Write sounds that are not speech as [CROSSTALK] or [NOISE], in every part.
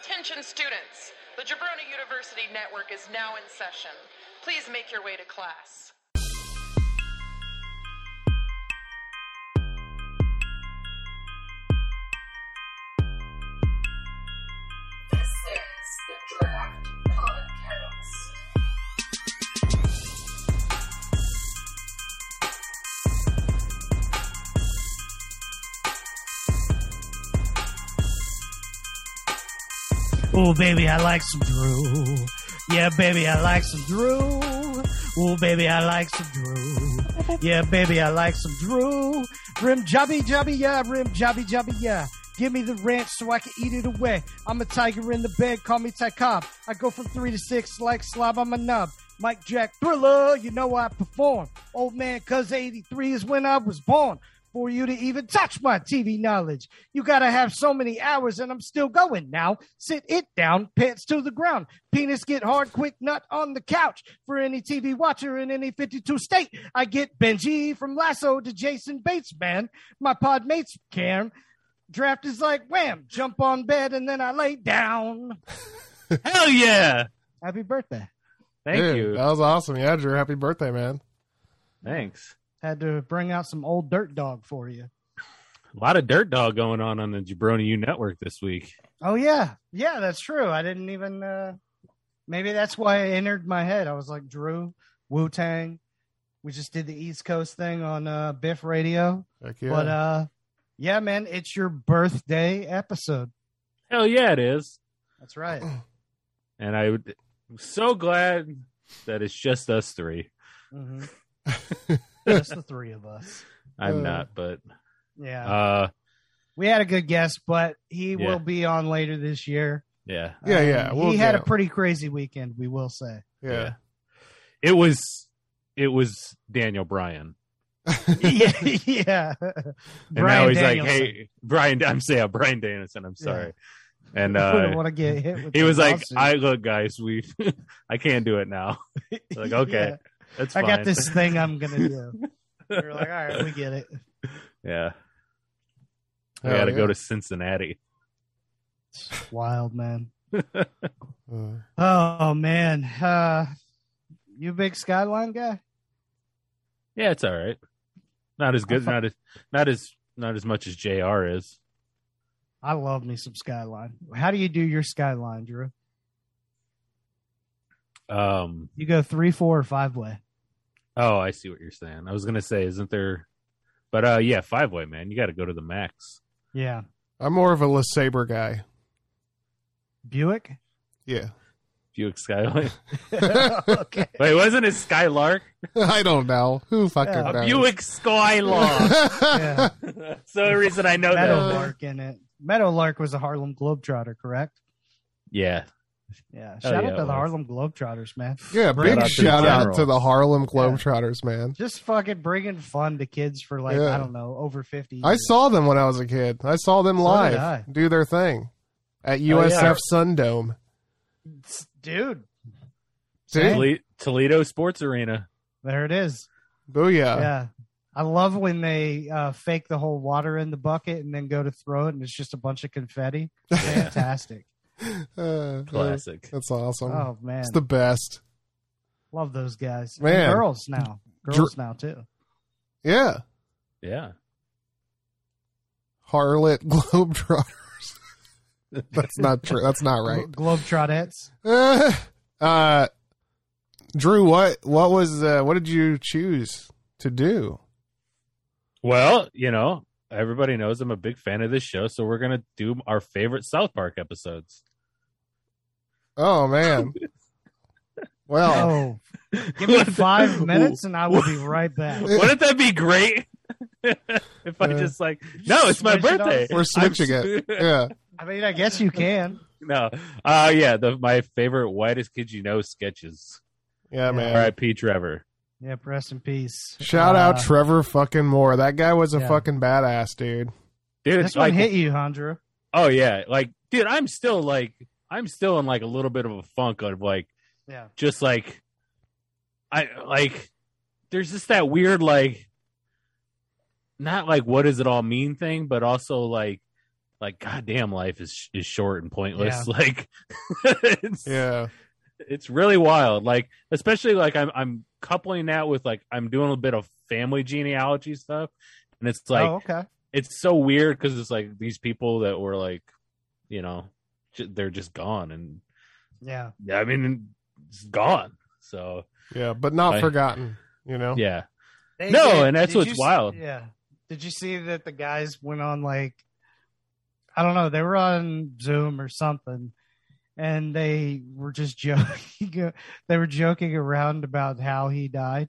Attention students, the Jabroni University Network is now in session. Please make your way to class. Oh, baby, I like some Drew. Yeah, baby, I like some Drew. Oh, baby, I like some Drew. Yeah, baby, I like some Drew. Rim jobby jobby, yeah, rim jobby jobby, yeah. Give me the ranch so I can eat it away. I'm a tiger in the bed, call me Cobb. I go from three to six like slob on my nub. Mike Jack Thriller, you know I perform. Old man, cuz 83 is when I was born. For you to even touch my TV knowledge, you gotta have so many hours, and I'm still going now. Sit it down, pants to the ground. Penis get hard, quick nut on the couch. For any TV watcher in any 52 state, I get Benji from Lasso to Jason Bates, man. My pod mates can. Draft is like wham, jump on bed, and then I lay down. [LAUGHS] Hell yeah! Happy birthday. Thank Dude, you. That was awesome. Yeah, Drew, happy birthday, man. Thanks. Had to bring out some old dirt dog for you. A lot of dirt dog going on on the Jabroni U network this week. Oh yeah, yeah, that's true. I didn't even. uh Maybe that's why it entered my head. I was like Drew, Wu Tang. We just did the East Coast thing on uh Biff Radio, Heck yeah. but uh, yeah, man, it's your birthday episode. Hell yeah, it is. That's right. [CLEARS THROAT] And I would, I'm so glad that it's just us three. hmm [LAUGHS] just the three of us. I'm Uh, not, but Yeah, uh, we had a good guest, but he Yeah. will be on later this year. yeah, Yeah, yeah, Um, we'll he had get a pretty crazy weekend, we will say. yeah. it was, it was Daniel Bryan, [LAUGHS] yeah, yeah. and Brian now he's Danielson. like, "Hey, Brian, I'm saying Brian Danielson. I'm sorry." And I [LAUGHS] wouldn't uh, want to get hit with he the was like, "I look, guys, we, [LAUGHS] I can't do it now." like, okay, Yeah. That's I fine. got this thing I'm gonna do. [LAUGHS] You're like, all right, we get it. yeah, I Hell got to yeah. go to Cincinnati. Wild man. [LAUGHS] Uh, Oh man, uh, you a big Skyline guy? Yeah, it's all right. Not as good, not as not as not as much as Jr. is. I love me some Skyline. How do you do your Skyline, Drew? Um. You go three, four, or five way. Oh, I see what you're saying. I was gonna say, isn't there? But uh, yeah, five way man. You got to go to the max. Yeah, I'm more of a LeSabre guy. Buick. Yeah. Buick Skyline. [LAUGHS] [LAUGHS] okay. Wait, wasn't it Skylark? [LAUGHS] I don't know. Who fucking Yeah. A knows? Buick Skylark. Yeah, That's the only reason I know that. Meadowlark in it. Meadowlark was a Harlem Globetrotter, correct? Yeah. Yeah. Oh, Shout yeah, out to the. Harlem Globetrotters, man. yeah, Bring big out shout out to the Harlem Globetrotters, man. Just fucking bringing fun to kids for like Yeah. I don't know over fifty. I saw them when I was a kid. I saw them live did I. do their thing at Oh, USF yeah. Sundome. dude. See? Toledo Sports Arena. There it is. Booyah. yeah. I love when they uh, fake the whole water in the bucket and then go to throw it and it's just a bunch of confetti. [LAUGHS] Fantastic. Uh, Classic. That's awesome. oh man, It's the best. love those guys. And Man. girls now, girls now too. Yeah. Yeah. Harlot [LAUGHS] Globetrotters. [LAUGHS] That's not true. That's not right. Glo- Globetrottettes. Uh, [LAUGHS] uh, Drew, what what was uh, what did you choose to do? Well, you know, everybody knows I'm a big fan of this show, so we're gonna do our favorite South Park episodes. Oh man. Well, Oh, give me five minutes and I will be right back. Wouldn't that be great? [LAUGHS] if I Uh, just like, no, it's my switch it birthday. We're switching I'm- it. [LAUGHS] yeah. I mean, I guess you can. no, uh, yeah, the my favorite whitest kid you know sketches. Yeah, man. R.I.P. Trevor. Yeah, rest in peace. Shout Uh, out Trevor fucking Moore. That guy was a Yeah. fucking badass, dude. Dude, This like, one hit you, Andrew. oh yeah, like, dude, I'm still like, I'm still in like a little bit of a funk of like, Yeah. just like, I like, there's just that weird like, not like what does it all mean thing, but also like like goddamn life is is short and pointless. Yeah. [LAUGHS] Like it's Yeah. it's really wild. Like especially like I'm I'm coupling that with like I'm doing a bit of family genealogy stuff, and it's like oh, okay. it's so weird because it's like these people that were like, you know, j- they're just gone, and Yeah. yeah, I mean, it's gone. So Yeah, but not I- forgotten. You know. yeah, They No, did- and that's what's you s- wild. Yeah. Did you see that the guys went on like I don't know, they were on Zoom or something and they were just [LAUGHS] joking they were joking around about how he died.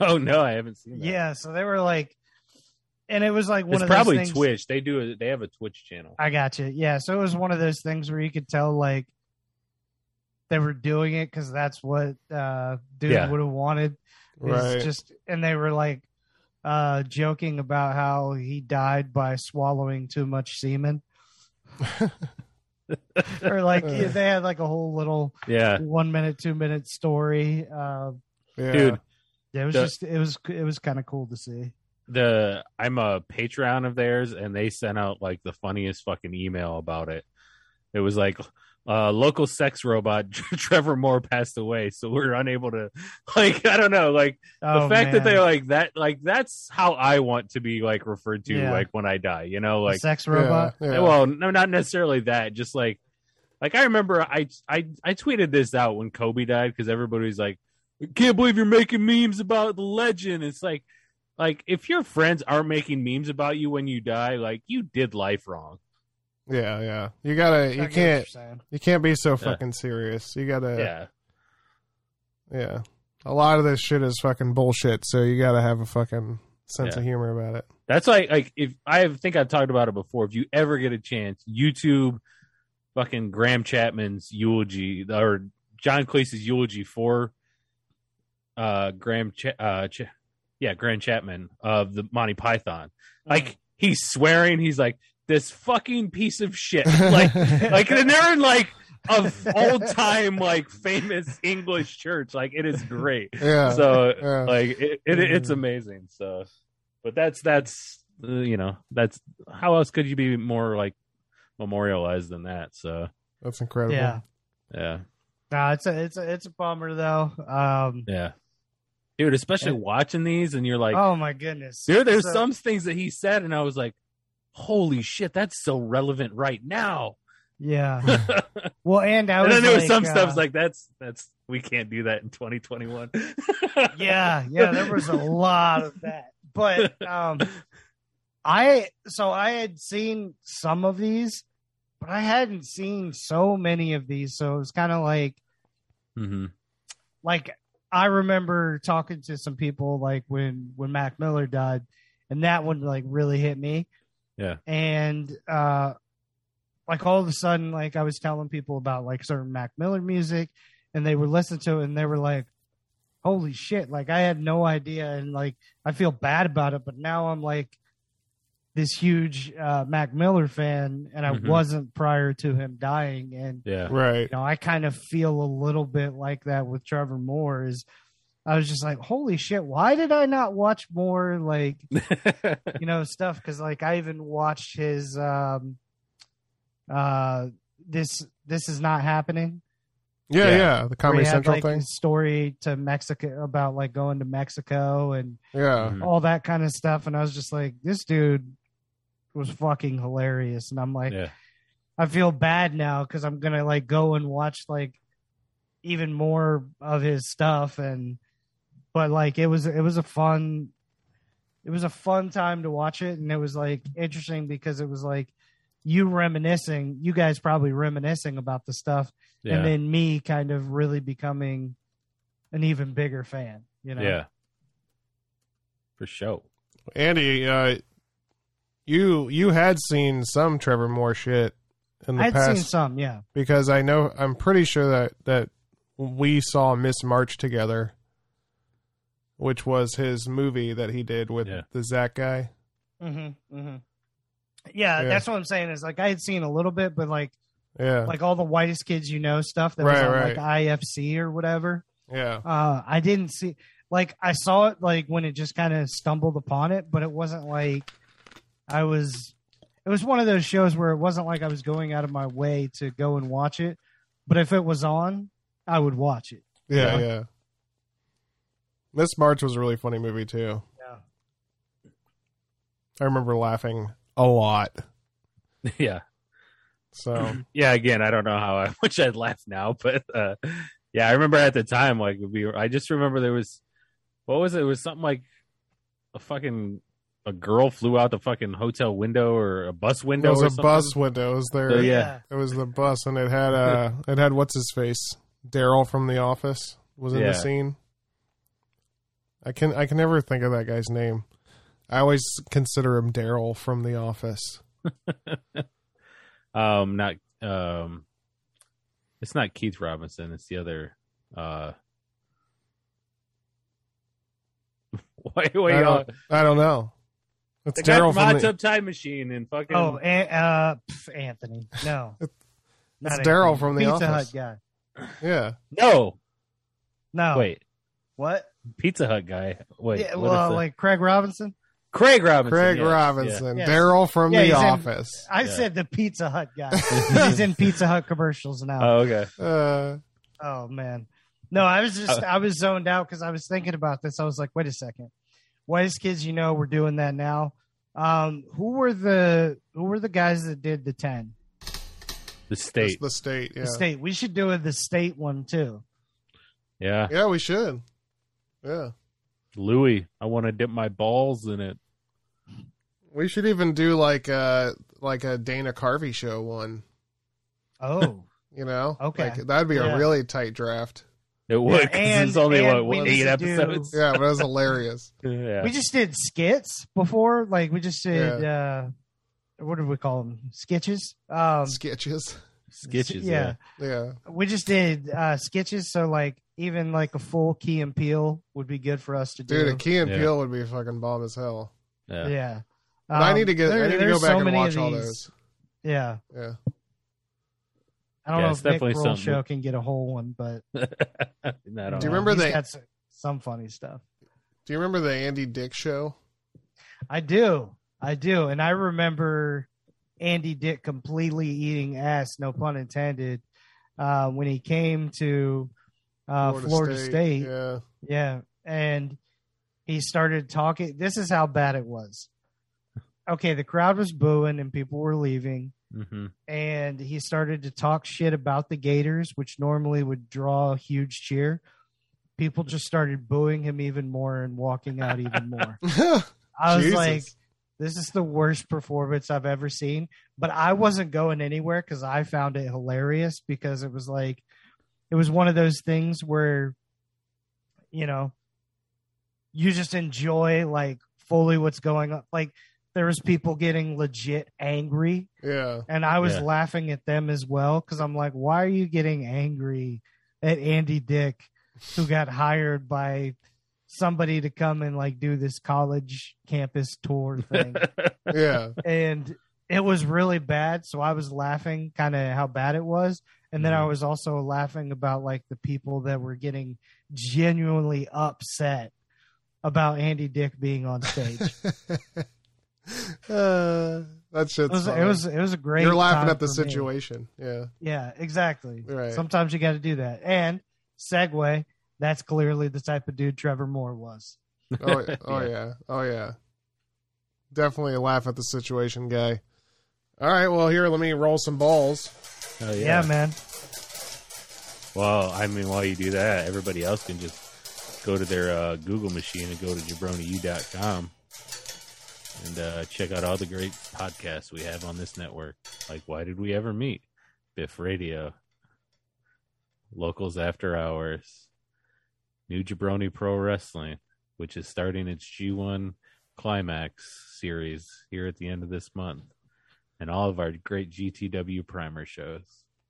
oh no, I haven't seen that. Yeah, so they were like and it was like one it's of those probably things- Twitch. They do it. They have a Twitch channel. I got you. Yeah, so it was one of those things where you could tell like they were doing it because that's what uh dude Yeah. would have wanted. is Right. just and they were like uh joking about how he died by swallowing too much semen. [LAUGHS] or like yeah, they had like a whole little Yeah, one minute, two minute story. Uh, yeah. dude. it was The- just it was it was kind of cool to see. The I'm a Patreon of theirs, and they sent out like the funniest fucking email about it. It was like, uh, local sex robot [LAUGHS] Trevor Moore passed away, so we're unable to, [LAUGHS] like, I don't know, like the Oh, fact that they're like that, like that's how I want to be like referred to, Yeah. like when I die, you know, The like, sex Yeah, robot. yeah. well, no, not necessarily that, just like, like I remember I I I tweeted this out when Kobe died because everybody's like, I can't believe you're making memes about the legend. It's like, like if your friends aren't making memes about you when you die, like you did life wrong. yeah, yeah. You gotta. I You can't. you're saying. You can't be so fucking serious. You gotta. yeah, Yeah. A lot of this shit is fucking bullshit. So you gotta have a fucking sense Yeah. of humor about it. that's like like if I think I've talked about it before. If you ever get a chance, YouTube, fucking Graham Chapman's eulogy or John Cleese's eulogy for uh Graham Ch- uh Ch- yeah Graham Chapman of the Monty Python. Like he's swearing, he's like this fucking piece of shit. [LAUGHS] Like like and they're in like of old time like famous English church. Like it is great. [LAUGHS] Yeah. So yeah. like it, it it's amazing. So, but that's that's uh, you know that's how else could you be more like memorialized than that? So That's incredible. Yeah. yeah, No, it's a it's a it's a bummer though. Um yeah, dude. Especially watching these, and you're like, oh my goodness. there there's So- some things that he said, and I was like, holy shit, that's so relevant right now. Yeah. [LAUGHS] Well, and I and was then there was some uh, stuff like that's that's we can't do that in 2021. [LAUGHS] yeah, yeah, there was a lot of that. But um I so I had seen some of these, but I hadn't seen so many of these. So it was kind of like mm-hmm. like I remember talking to some people like when when Mac Miller died, and that one like really hit me. Yeah. And uh like all of a sudden, like I was telling people about like certain Mac Miller music, and they would listen to it, and they were like, "Holy shit!" Like I had no idea, and like I feel bad about it, but now I'm like this huge uh, Mac Miller fan, and I Mhm. wasn't prior to him dying, and Yeah, Right. you know, I kind of feel a little bit like that with Trevor Moore. Is I was just like, holy shit, why did I not watch more like [LAUGHS] you know stuff? Because like I even watched his um uh this this is not happening. Yeah, Yeah. yeah. The Comedy had, Central like, thing. story to Mexico about like going to Mexico and Yeah. Mhm. all that kind of stuff, and I was just like, this dude was fucking hilarious, and I'm like. yeah, I feel bad now because I'm gonna like go and watch like even more of his stuff. And but like it was it was a fun it was a fun time to watch it. And it was like interesting because it was like you reminiscing you guys probably reminiscing about the stuff. Yeah, and then me kind of really becoming an even bigger fan you know? Yeah, for sure. Andy, uh, you you had seen some Trevor Moore shit in the past. I'd past seen some yeah because I know I'm pretty sure that that we saw Miss March together, which was his movie that he did with Yeah. the Zach guy. mm-hmm, mm-hmm. yeah Yeah. that's what I'm saying is like I had seen a little bit but like Yeah, like all the whitest kids you know stuff that was Right, on right. like IFC or whatever. yeah, Uh, I didn't see like I saw it like when it just kind of stumbled upon it, but it wasn't like I was. it was one of those shows where it wasn't like I was going out of my way to go and watch it, but if it was on, I would watch it. Yeah, Yeah. yeah. Miss March was a really funny movie too. Yeah. I remember laughing a lot. [LAUGHS] yeah. So [CLEARS THROAT] Yeah, again, I don't know how I [LAUGHS] wish I'd laugh now, but uh yeah, I remember at the time like we were, I just remember there was what was it? It was something like a fucking a girl flew out the fucking hotel window or a bus window. it was or a something. bus window. It was there. So, yeah. It was the bus, and it had uh, [LAUGHS] it had what's his face, Daryl from The Office was in Yeah. the scene. I can I can never think of that guy's name. I always consider him Daryl from The Office. [LAUGHS] Um, not um, it's not Keith Robinson. It's the other. Uh, [LAUGHS] why? Why I don't, I don't know. It's the guy Daryl from Hot from the, Tub Time Machine and fucking. Oh, a- uh, pff, Anthony. No. It's [LAUGHS] Not Daryl from The Pizza Office. Hut guy. yeah. no, No. wait, What? Pizza Hut guy. Wait, yeah, well, the- like Craig Robinson? Craig Robinson. Craig yes, Robinson, Yeah. Daryl from Yeah, The he's in- Office. I Yeah. said the Pizza Hut guy. [LAUGHS] He's in Pizza Hut commercials now. Oh, okay. Uh, Oh man, no, I was just Uh, I was zoned out because I was thinking about this. I was like, wait a second, Whitest Kids, you know, we're doing that now. Um, who were the who were the guys that did the ten? The state. the state. Yeah. The state. We should do a the state one too. Yeah. Yeah, we should. Yeah. Louis, I want to dip my balls in it. We should even do like uh like a Dana Carvey show one. Oh, You know, Okay. like, that'd be Yeah. a really tight draft. It would. Yeah, 'cause and- it's only and what, what eight to do- episodes. Yeah, but it was hilarious. [LAUGHS] Yeah. we just did skits before. Like we just did. uh What did we call them? Sketches. Um, Sketches. Sketches. yeah. Yeah. Yeah. we just did uh sketches. So like even like a full Key and Peele would be good for us to do. Dude, a Key and Yeah. Peele would be fucking bomb as hell. Yeah. Yeah. But I Um, need to get there- I need to go back so and watch of all these. those. Yeah. Yeah. I don't Yeah, know if Nick definitely Kroll something. show can get a whole one, but [LAUGHS] No, don't you remember he's they- some funny stuff. Do you remember the Andy Dick show? I do. I do. And I remember Andy Dick completely eating ass, no pun intended, uh, when he came to uh, Florida, State. Yeah. Yeah. And he started talking. This is how bad it was. Okay, the crowd was booing and people were leaving. Hmm And he started to talk shit about the Gators, which normally would draw a huge cheer. People just started booing him even more and walking out even more. [LAUGHS] I was Jesus. like, this is the worst performance I've ever seen. But I wasn't going anywhere because I found it hilarious because it was like, it was one of those things where, you know, you just enjoy like fully what's going on. Like there was people getting legit angry yeah. and I was Yeah. laughing at them as well because I'm like, why are you getting angry at Andy Dick, who got hired by somebody to come and like do this college campus tour [LAUGHS] thing? Yeah. and it was really bad. So I was laughing kind of how bad it was. And then I Mhm. was also laughing about like the people that were getting genuinely upset about Andy Dick being on stage. [LAUGHS] [LAUGHS] uh, that shit's It was, funny. it was it was a great. You're laughing time at the for me. situation. Yeah. Yeah, exactly. Right. Sometimes you got to do that. And segue, that's clearly the type of dude Trevor Moore was. Oh, oh [LAUGHS] Yeah. yeah. Oh yeah. Definitely a laugh at the situation guy. All right, well here let me roll some balls. Oh, Yeah, yeah. man. Well, I mean, while you do that, everybody else can just go to their uh, Google machine and go to jabroniu.com and uh, check out all the great podcasts we have on this network. Like, Why Did We Ever Meet? Biff Radio, Locals After Hours, New Jabroni Pro Wrestling, which is starting its G1 Climax series here at the end of this month, and all of our great GTW primer shows.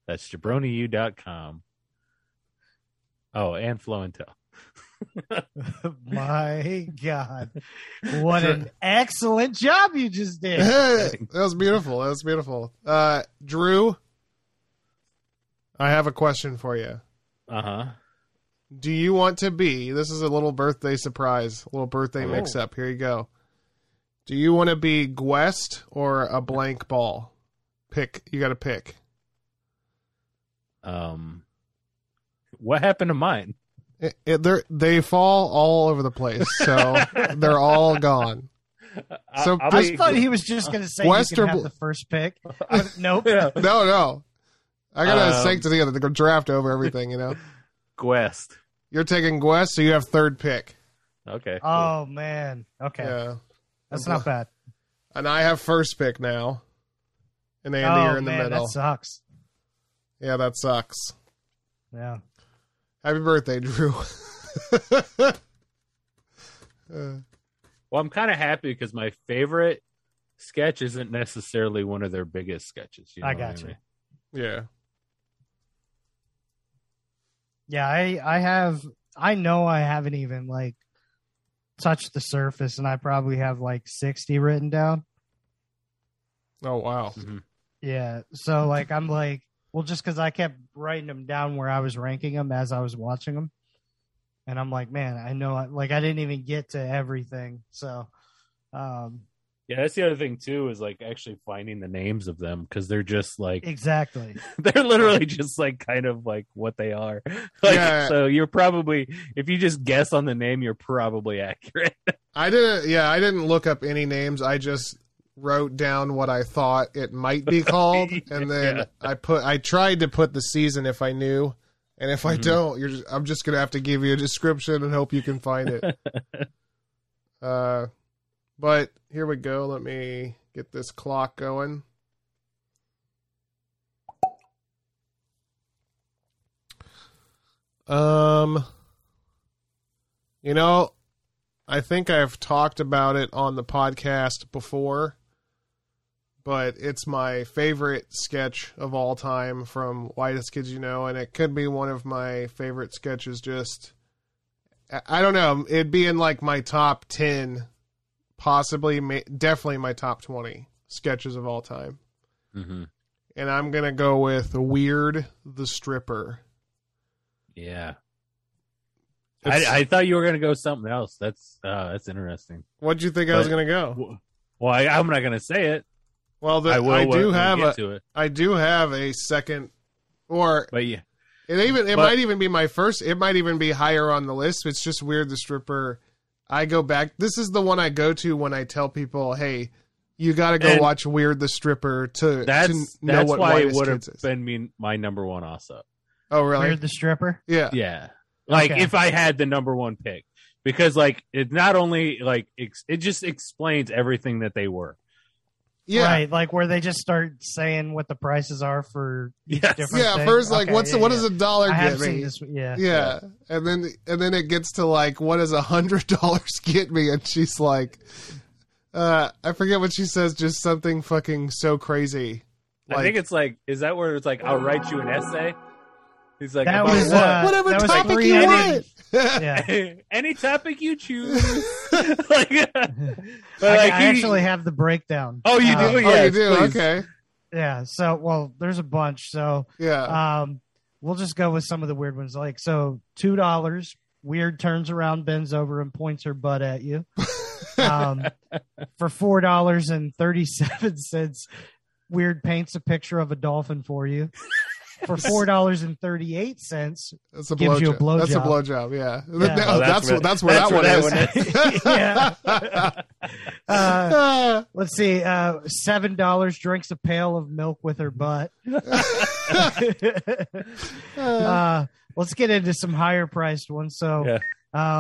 That's jabroniu.com. Oh, and Flow and Tell. [LAUGHS] [LAUGHS] My God. What an excellent job you just did. Hey, that was beautiful. That was beautiful. Uh Drew, I have a question for you. Uh huh. Do you want to be? This is a little birthday surprise, a little birthday Oh. mix up. Here you go. Do you want to be Guest or a blank ball? Pick. You got to pick. Um, what happened to mine? It, it, they're, they fall all over the place, so [LAUGHS] they're all gone. So I'll I thought he was just going to say West you can or have bl- the first pick. [LAUGHS] But nope. Yeah. No, no. I got to Um, sync together. They draft over everything, you know. Quest. You're taking Guest, so you have third pick. Okay. cool. Oh man. Okay. Yeah. That's not bad. And I have first pick now. And Andy, oh you're in the middle. that sucks. Yeah, that sucks. Yeah. Happy birthday, Drew. [LAUGHS] Uh, Well, I'm kind of happy because my favorite sketch isn't necessarily one of their biggest sketches. You know I what got you. mean? yeah. Yeah, I I have I know I haven't even like touched the surface and I probably have like 60 written down. Oh wow. Yeah. So like I'm like well just cuz I kept writing them down where I was ranking them as I was watching them. And I'm like, man, I know I, like I didn't even get to everything. So um Yeah, that's the other thing too is like actually finding the names of them because they're just like exactly. [LAUGHS] they're literally just like kind of like what they are. [LAUGHS] Like, Yeah. So you're probably if you just guess on the name, you're probably [LAUGHS] accurate. I didn't yeah, I didn't look up any names. I just wrote down what I thought it might be [LAUGHS] called and then Yeah. I put I tried to put the season if I knew. And if I Mhm. don't, you're just, I'm just going to have to give you a description and hope you can find it. [LAUGHS] uh but here we go. Let me get this clock going. Um, you know, I think I've talked about it on the podcast before, but it's my favorite sketch of all time from Whitest Kids You Know, and it could be one of my favorite sketches. Just, I- don't know, it'd be in like my top 10, possibly, definitely my top 20 sketches of all time. mm-hmm. And I'm going to go with Weird the Stripper. Yeah. I, I thought you were gonna go something else. That's uh, that's interesting. What'd you think I was going to go? Well, I, I'm not gonna say it. Well, the, I will. I when- do when we have get a, to it, I do have a second, or but yeah, it even it But- might even be my first. It might even be higher on the list. It's just weird. The stripper. I go back. This is the one I go to when I tell people, "Hey, you got to go watch Weird the Stripper to, that's to know that's what why it would have been me, my number one also. Oh, really? Weird the stripper. Yeah. Yeah. Like Okay. if I had the number one pick, because like it not only like ex- it just explains everything that they were. Yeah. Right, like where they just start saying what the prices are for each Yes. different Yeah. thing. First, like, Okay, what's yeah, what yeah. does a dollar I have get seen me? this. Yeah. Yeah. And then and then it gets to like, what does a hundred [LAUGHS] dollars get me? And she's like, uh, I forget what she says. Just something fucking so crazy. I think it's like is that where it's like I'll write you an essay? He's like That was, what? uh, whatever that was topic you want. Yeah. [LAUGHS] Any topic you choose. [LAUGHS] [LAUGHS] like, but I, like I he- actually have the breakdown. Oh, you Uh, do? oh, Yes, you do? please. Okay. Yeah. So, well, there's a bunch. So, Yeah. um, we'll just go with some of the weird ones. Like, so two dollars. Weird turns around, bends over, and points her butt at you. Um, for four dollars and thirty-seven cents, Weird paints a picture of a dolphin for you. For four dollars and thirty-eight cents, That's a gives you a blowjob. That's a blowjob. blowjob. Yeah. Yeah. Oh, that's that's where- that's where that's that where one that is. [LAUGHS] [LAUGHS] uh, let's see, uh, seven dollars drinks a pail of milk with her butt. [LAUGHS] uh, let's get into some higher priced ones. So, Yeah.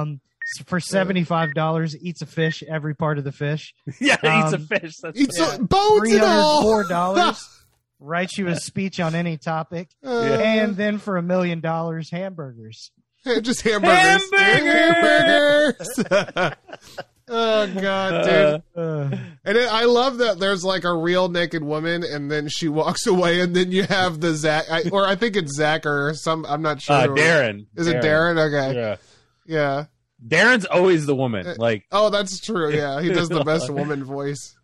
um, for seventy five dollars, eats a fish every part of the fish. yeah, he eats a Um, fish. That's Eats Yeah. bones and all. four dollars. Writes you a [LAUGHS] speech on any topic, [LAUGHS] Uh, and then for a million dollars, hamburgers. [LAUGHS] just hamburgers. Hamburgers. oh god, dude. Uh, Uh, And it, I love that there's like a real naked woman, and then she walks away, and then you have the Zach, I, or I think it's Zach or some. I'm not sure. uh, Darren. Is it Darren? Okay. Yeah. Yeah. Darren's always the Uh, woman. Like, Oh, that's true. Yeah, he does the best woman voice.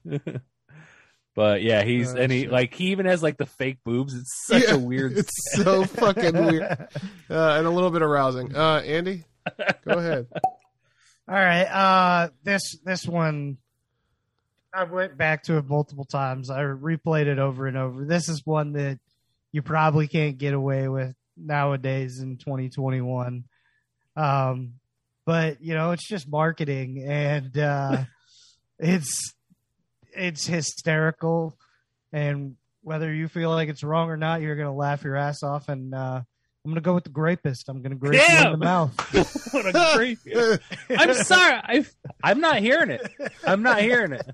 But yeah, he's Oh, and he shit. like he even has like the fake boobs. It's such Yeah, a weird. It's [LAUGHS] so fucking weird [LAUGHS] uh, and a little bit arousing. Uh, Andy, go ahead. All right. Uh, this this one, I went back to it multiple times. I replayed it over and over. This is one that you probably can't get away with nowadays in 2021. Um, but you know, it's just marketing, and uh, [LAUGHS] it's it's hysterical. And whether you feel like it's wrong or not, you're gonna laugh your ass off. And uh, I'm gonna go with the grapist. I'm gonna grape you in the mouth. [LAUGHS] what a great. I'm sorry. I I'm not hearing it. I'm not hearing it.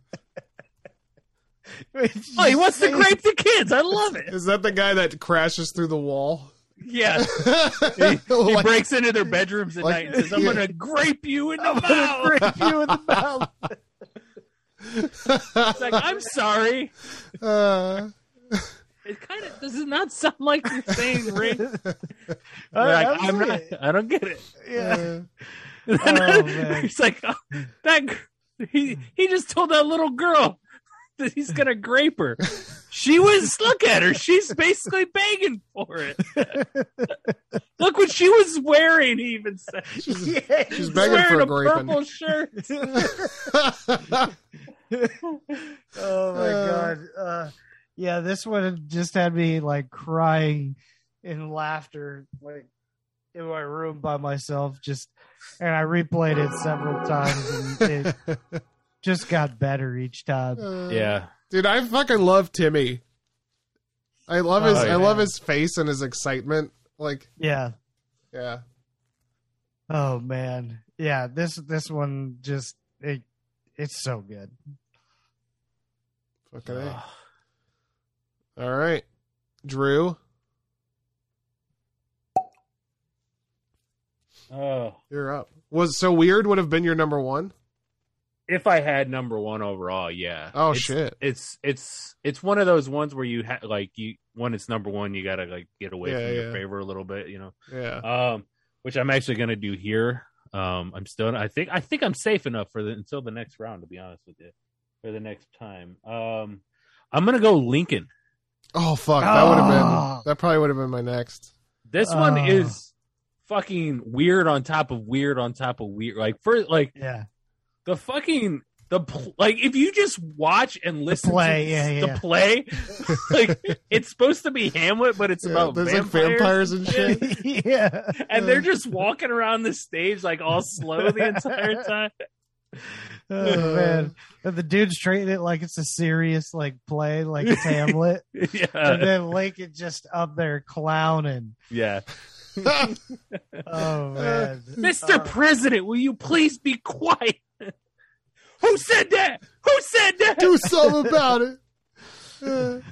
Oh, he wants to grape the kids. I love it. Is that the guy that crashes through the wall? Yeah. [LAUGHS] He, he Like- breaks into their bedrooms at like- night and says, "I'm yeah. gonna grape you in the I'm gonna mouth." grape you in the mouth. [LAUGHS] It's like, I'm sorry. Uh, It kind of does it not sound like [LAUGHS] you're saying ring? I- Like, I'm I'm not. I don't get it. Yeah. [LAUGHS] uh, Oh. He's like, oh, that. g- He he just told that little girl [LAUGHS] that he's gonna grape her. She was look at her. She's basically begging for it. look what she was wearing. He even said she's, Yeah. she's She's begging wearing for a graping. purple shirt. [LAUGHS] oh my Uh. god. Uh, yeah, this one just had me like crying in laughter, like in my room by myself. Just and I replayed it several times, and it [LAUGHS] just got better each time. Uh, Yeah, dude, I fucking love Timmy. I love his. Oh, I love his face and his excitement. Like, Yeah. yeah, Oh man. Yeah. This this one just it it's so good. fucking a. All right, Drew, Oh, you're up. Was so weird? Would have been your number one. if I had number one overall, yeah. Oh It's- shit! It's it's it's one of those ones where you ha- like you when it's number one, you gotta like get away Yeah, from your favor a little bit, you know. Yeah. um, which I'm actually going to do here. Um, I'm still, I think, I think I'm safe enough for the until the next round. To be honest with you, for the next time, um, I'm going to go Lincoln. Oh fuck! That would have Oh. been. That probably would have been my next. This one Oh. is fucking weird on top of weird on top of weird. Like for like Yeah. the fucking the pl- like if you just watch and listen play, to yeah, the play, [LAUGHS] like it's supposed to be Hamlet, but it's Yeah, about there's vampires, like vampires and shit. [LAUGHS] yeah. and they're just walking around the stage like all slow the entire [LAUGHS] time. Oh man. And the dude's treating it like it's a serious like play, like it's Hamlet. and yeah, then Lincoln just up there clowning. yeah. Oh man. Mr. Uh, President, will you please be quiet? Who said that? Who said that? Do something about it. [LAUGHS]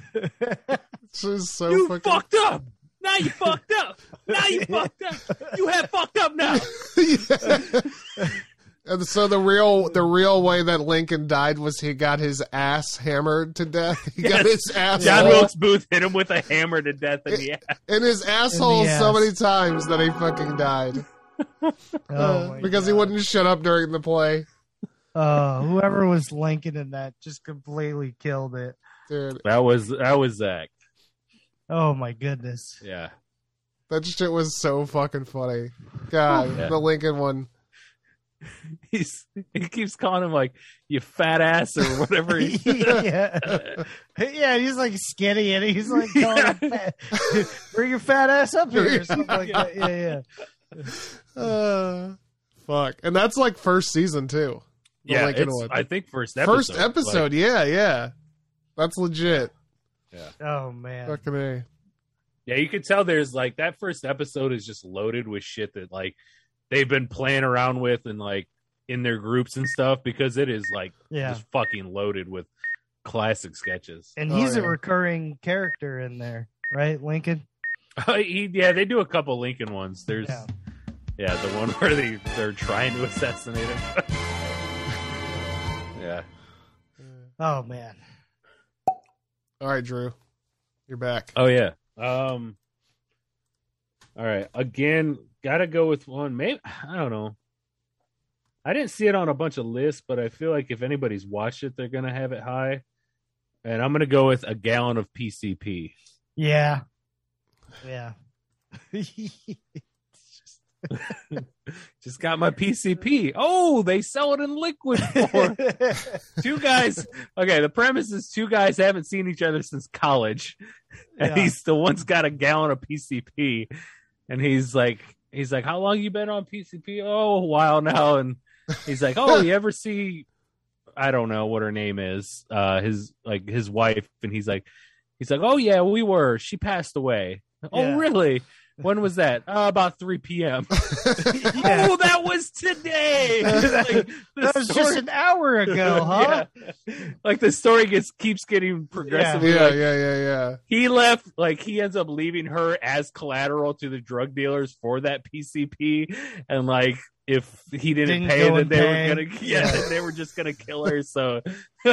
It's just so you fucking. fucked up. Now you fucked up. Now you fucked up. You have fucked up now. [LAUGHS] Yeah. And so the real the real way that Lincoln died was he got his ass hammered to death. He got his ass John Wilkes Booth hit him with a hammer to death in the ass. in his asshole In the so ass. many times that he fucking died Oh, Uh, my because he wouldn't shut up during the play. Uh, whoever was Lincoln in that just completely killed it. Dude, That was that was Zach. Oh my goodness. Yeah. that shit was so fucking funny. God, Yeah. the Lincoln one. [LAUGHS] He's he keeps calling him like you fat ass or whatever. He [LAUGHS] yeah. [LAUGHS] Yeah, he's like skinny and he's like calling him fat. bring your fat ass up here or something like that. Yeah, yeah. Uh, fuck. And that's like first season too. The yeah, Lincoln it's, one. I think first episode. First episode, yeah, yeah. That's legit. Yeah. Oh man. Fucking A. Yeah, you could tell there's like that first episode is just loaded with shit that like they've been playing around with and like in their groups and stuff because it is like Yeah. just fucking loaded with classic sketches. And Oh, he's a recurring character in there, right, Lincoln? [LAUGHS] he, yeah, they do a couple Lincoln ones. There's Yeah. yeah, the one where they they're trying to assassinate him. [LAUGHS] yeah. Oh man. All right, Drew. You're back. Oh yeah. Um. All right. Again, gotta go with one. Maybe I don't know. I didn't see it on a bunch of lists, but I feel like if anybody's watched it, they're gonna have it high. And I'm gonna go with a gallon of PCP. Yeah. Yeah. [LAUGHS] [LAUGHS] Just got my PCP. Oh, they sell it in liquid form. [LAUGHS] two guys. Okay, the premise is two guys haven't seen each other since college, and Yeah. he's the one's got a gallon of PCP, and he's like, he's like, how long you been on PCP? Oh, a while now, and he's like, oh, you ever see? I don't know what her name is. Uh, his like his wife, and he's like, he's like, oh yeah, we were. She passed away. Yeah. Oh really? When was that? Uh, about 3 p.m. Yeah. [LAUGHS] [LAUGHS] Oh, that was today. [LAUGHS] Like, That was story- just an hour ago, huh? Yeah. Like the story gets keeps getting progressively. yeah, like, yeah, yeah, yeah. He left. Like he ends up leaving her as collateral to the drug dealers for that PCP, and like if he didn't, Didn't pay, go then they pay. were gonna [LAUGHS] yeah, Yeah. they were just gonna kill her. So [LAUGHS]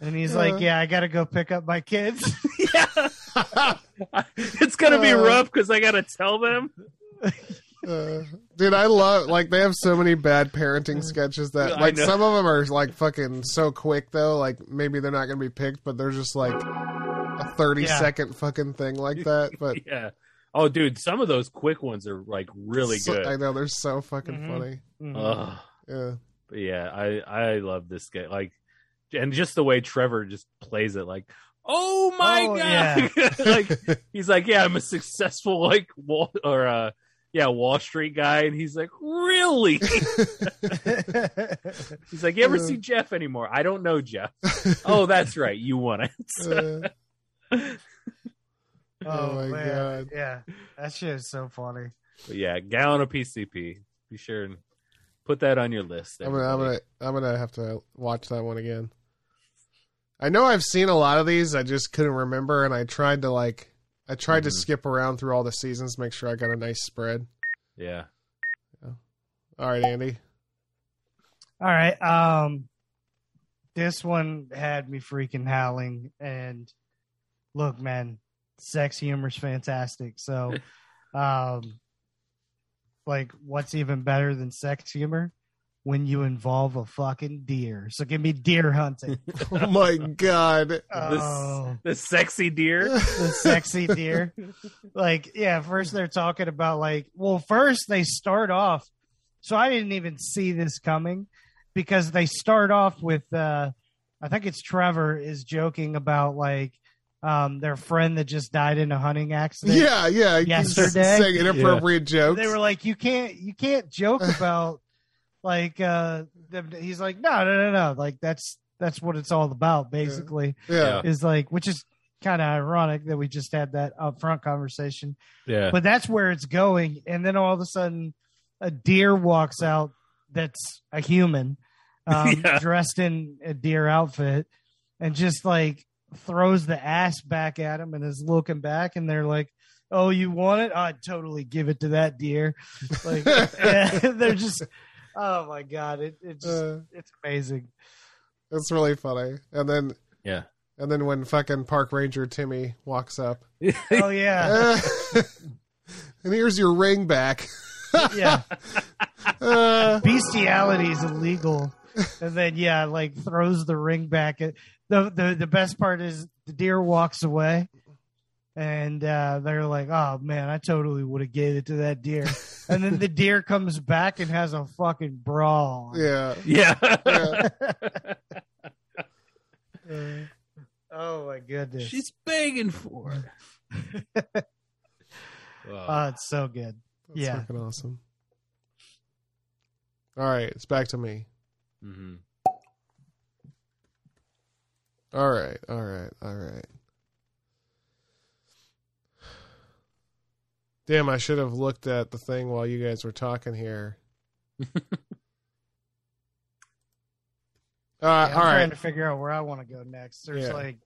And he's Uh. like, "Yeah, I gotta go pick up my kids." [LAUGHS] yeah, it's gonna be Uh. rough because I gotta tell them. Uh, dude, I love like they have so many bad parenting sketches that like some of them are like fucking so quick though. Like maybe they're not gonna be picked, but they're just like a thirty second Yeah. fucking thing like that. But Yeah. Oh, dude, some of those quick ones are like really so- good. I know they're so fucking Mhm. funny. Mhm. Ugh. Yeah, But yeah, I I love this guy. Like, and just the way Trevor just plays it, like, oh my Oh, god, [LAUGHS] like he's like, yeah, I'm a successful like Wall or uh, yeah, Wall Street guy, and he's like, really? [LAUGHS] [LAUGHS] he's like, you ever Uh. see Jeff anymore? I don't know Jeff. oh, that's right, you want it. Oh, [LAUGHS] Oh my man. God. Yeah, that shit is so funny. But yeah, gallon of PCP. Be sure and put that on your list. I'm gonna, I'm gonna, I'm gonna have to watch that one again. I know I've seen a lot of these. I just couldn't remember, and I tried to like, I tried to Mhm. skip around through all the seasons, make sure I got a nice spread. Yeah. All right, Andy. All right. Um, this one had me freaking howling. And look, man, sex humor is fantastic. So, [LAUGHS] um, like, what's even better than sex humor? When you involve a fucking deer. So give me deer hunting. [LAUGHS] Oh my god. Oh, The sexy deer. the sexy deer. Like, yeah, first they're talking about like, well, first they start off. So I didn't even see this coming because they start off with uh I think it's Trevor is joking about like um their friend that just died in a hunting accident. Yeah, yeah. Yesterday? saying inappropriate jokes. They were like, You can't you can't joke about [LAUGHS] like uh he's like, No, no, no, no. Like that's that's what it's all about, basically. yeah. Is like which is kind of ironic that we just had that upfront conversation. Yeah. But that's where it's going. And then all of a sudden, a deer walks out that's a human, um, [LAUGHS] Yeah. dressed in a deer outfit, and just like throws the ass back at him and is looking back. And they're like, Oh, you want it? I'd totally give it to that deer. Like, [LAUGHS] [LAUGHS] they're just, oh my God. It, it just, Uh, it's amazing. it's really funny. And then Yeah. and then when fucking park ranger Timmy walks up. [LAUGHS] Oh, yeah. and here's your ring back. Yeah. Uh, bestiality is illegal and then yeah like throws the ring back at the the, the best part is the deer walks away and uh, they're like oh man i totally would have gave it to that deer [LAUGHS] and then the deer comes back and has a fucking brawl yeah. Yeah. yeah. [LAUGHS] oh my goodness She's begging for it. [LAUGHS] oh it's so good That's Yeah. fucking awesome. All right, it's back to me. Mhm. All right, all right, all right. Damn, I should have looked at the thing while you guys were talking here. [LAUGHS] uh, Yeah, i'm all trying right, to figure out where i want to go next there's Yeah. like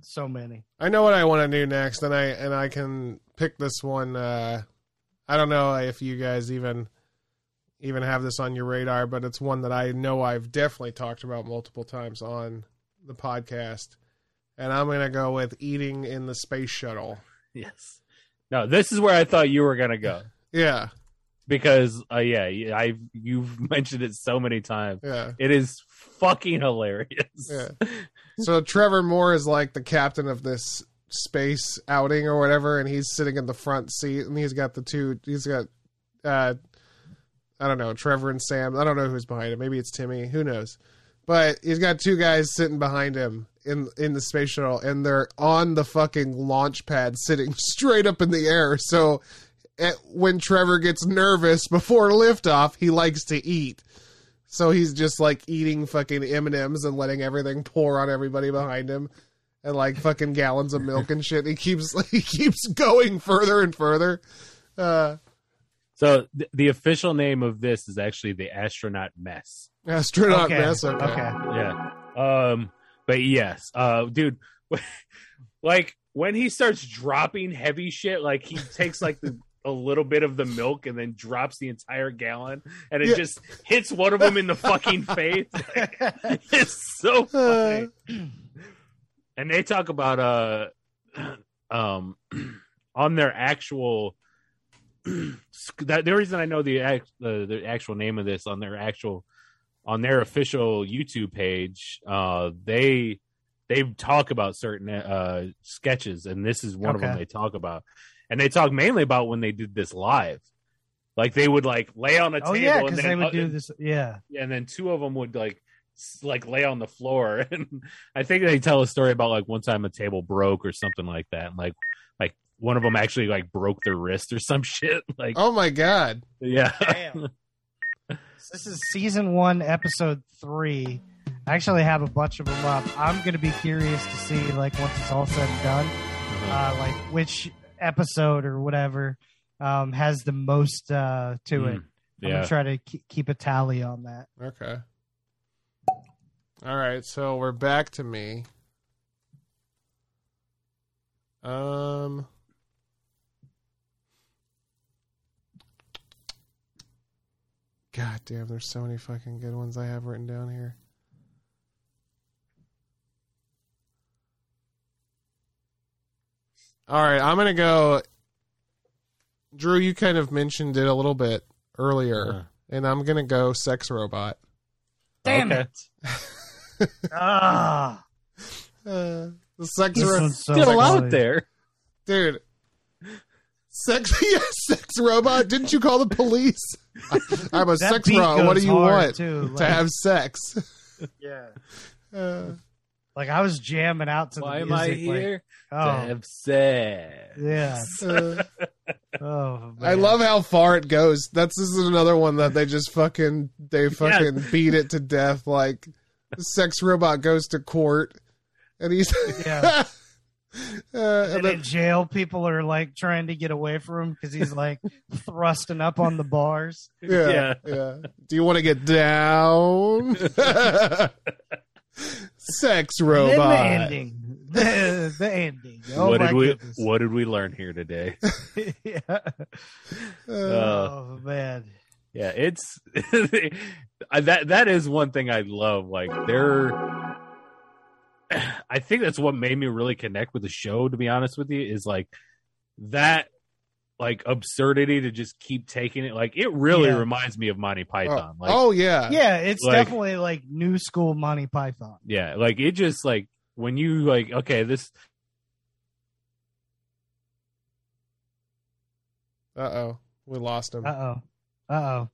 so many I know what I want to do next, and I and I can pick this one. Uh, I don't know if you guys even even have this on your radar, but it's one that I know I've definitely talked about multiple times on the podcast, and I'm gonna go with eating in the space shuttle. Yes. No, this is where I thought you were gonna go Yeah, because, uh, yeah, I've you've [LAUGHS] mentioned it so many times. yeah, It is fucking hilarious. yeah. [LAUGHS] so Trevor Moore is like the captain of this space outing or whatever, and he's sitting in the front seat, and he's got the two. He's got uh, I don't know, Trevor and Sam. I don't know who's behind him. Maybe it's Timmy. Who knows? But he's got two guys sitting behind him in in the space shuttle, and they're on the fucking launch pad, sitting [LAUGHS] straight up in the air. So eh, when Trevor gets nervous before liftoff, he likes to eat. So he's just like eating fucking M and M's and letting everything pour on everybody behind him, and like fucking gallons of milk and shit. He keeps [LAUGHS] he keeps going further and further. Uh, So th- the official name of this is actually the astronaut mess. [LAUGHS] astronaut okay. mess. Okay. okay. Yeah. Um. But yes, uh, dude, [LAUGHS] like when he starts dropping heavy shit, like he takes like the, a little bit of the milk and then drops the entire gallon, and it Yeah. just hits one of them in the fucking face. [LAUGHS] Like, it's so funny. [CLEARS THROAT] and they talk about uh, [CLEARS THROAT] um, [CLEARS THROAT] on their actual. that the reason I know the act, uh, the actual name of this on their actual on their official YouTube page, uh, they they talk about certain uh, sketches, and this is one of them they talk about, and they talk mainly about when they did this live. Like they would like lay on a Oh table, yeah, and because then they would uh, do this. Yeah. and then two of them would like like lay on the floor [LAUGHS] and i think they tell a story about like one time a table broke or something like that and like like one of them actually like broke their wrist or some [LAUGHS] shit like Oh my god. yeah Damn. This is season one, episode three. I actually have a bunch of them up. I'm going to be curious to see, like, once it's all said and done, uh, like which episode or whatever um, has the most uh, to Mm, it. I'm yeah gonna try to ke- keep a tally on that. Okay. All right, so we're back to me. Um God damn, there's so many fucking good ones I have written down here. All right, I'm going to go Drew, you kind of mentioned it a little bit earlier, Uh-huh. and I'm going to go sex robot. Damn Okay. it! [LAUGHS] Ah, [LAUGHS] Uh, the sex this ro- one's so still out there dude. Sex, [LAUGHS] yes, sex robot. Didn't you call the police? [LAUGHS] I'm a That sex robot. What do you want too, to have sex? [LAUGHS] Yeah, Uh, like I was jamming out to why the am i music. like, here to oh, have sex yeah. uh, Oh, I love how far it goes. That's this is another one that they just fucking they fucking beat it to death. Like, sex robot goes to court, and he's Yeah. Uh, And and then, in jail, people are like trying to get away from him because he's like [LAUGHS] thrusting up on the bars. yeah, Yeah. yeah. Do you want to get down? [LAUGHS] Sex robot. the ending. The, the ending. Oh what did we goodness. what did we learn here today [LAUGHS] yeah. Uh, oh man. Yeah, it's that that is one thing I love. Like they're, I think that's what made me really connect with the show. To be honest with you, is like that, like absurdity to just keep taking it. Like it really Yeah. reminds me of Monty oh, Python. Like oh yeah. Yeah, it's Like- definitely like new school Monty Python. yeah, like it just like when you like okay this Uh oh, we lost him. Uh oh, Uh oh.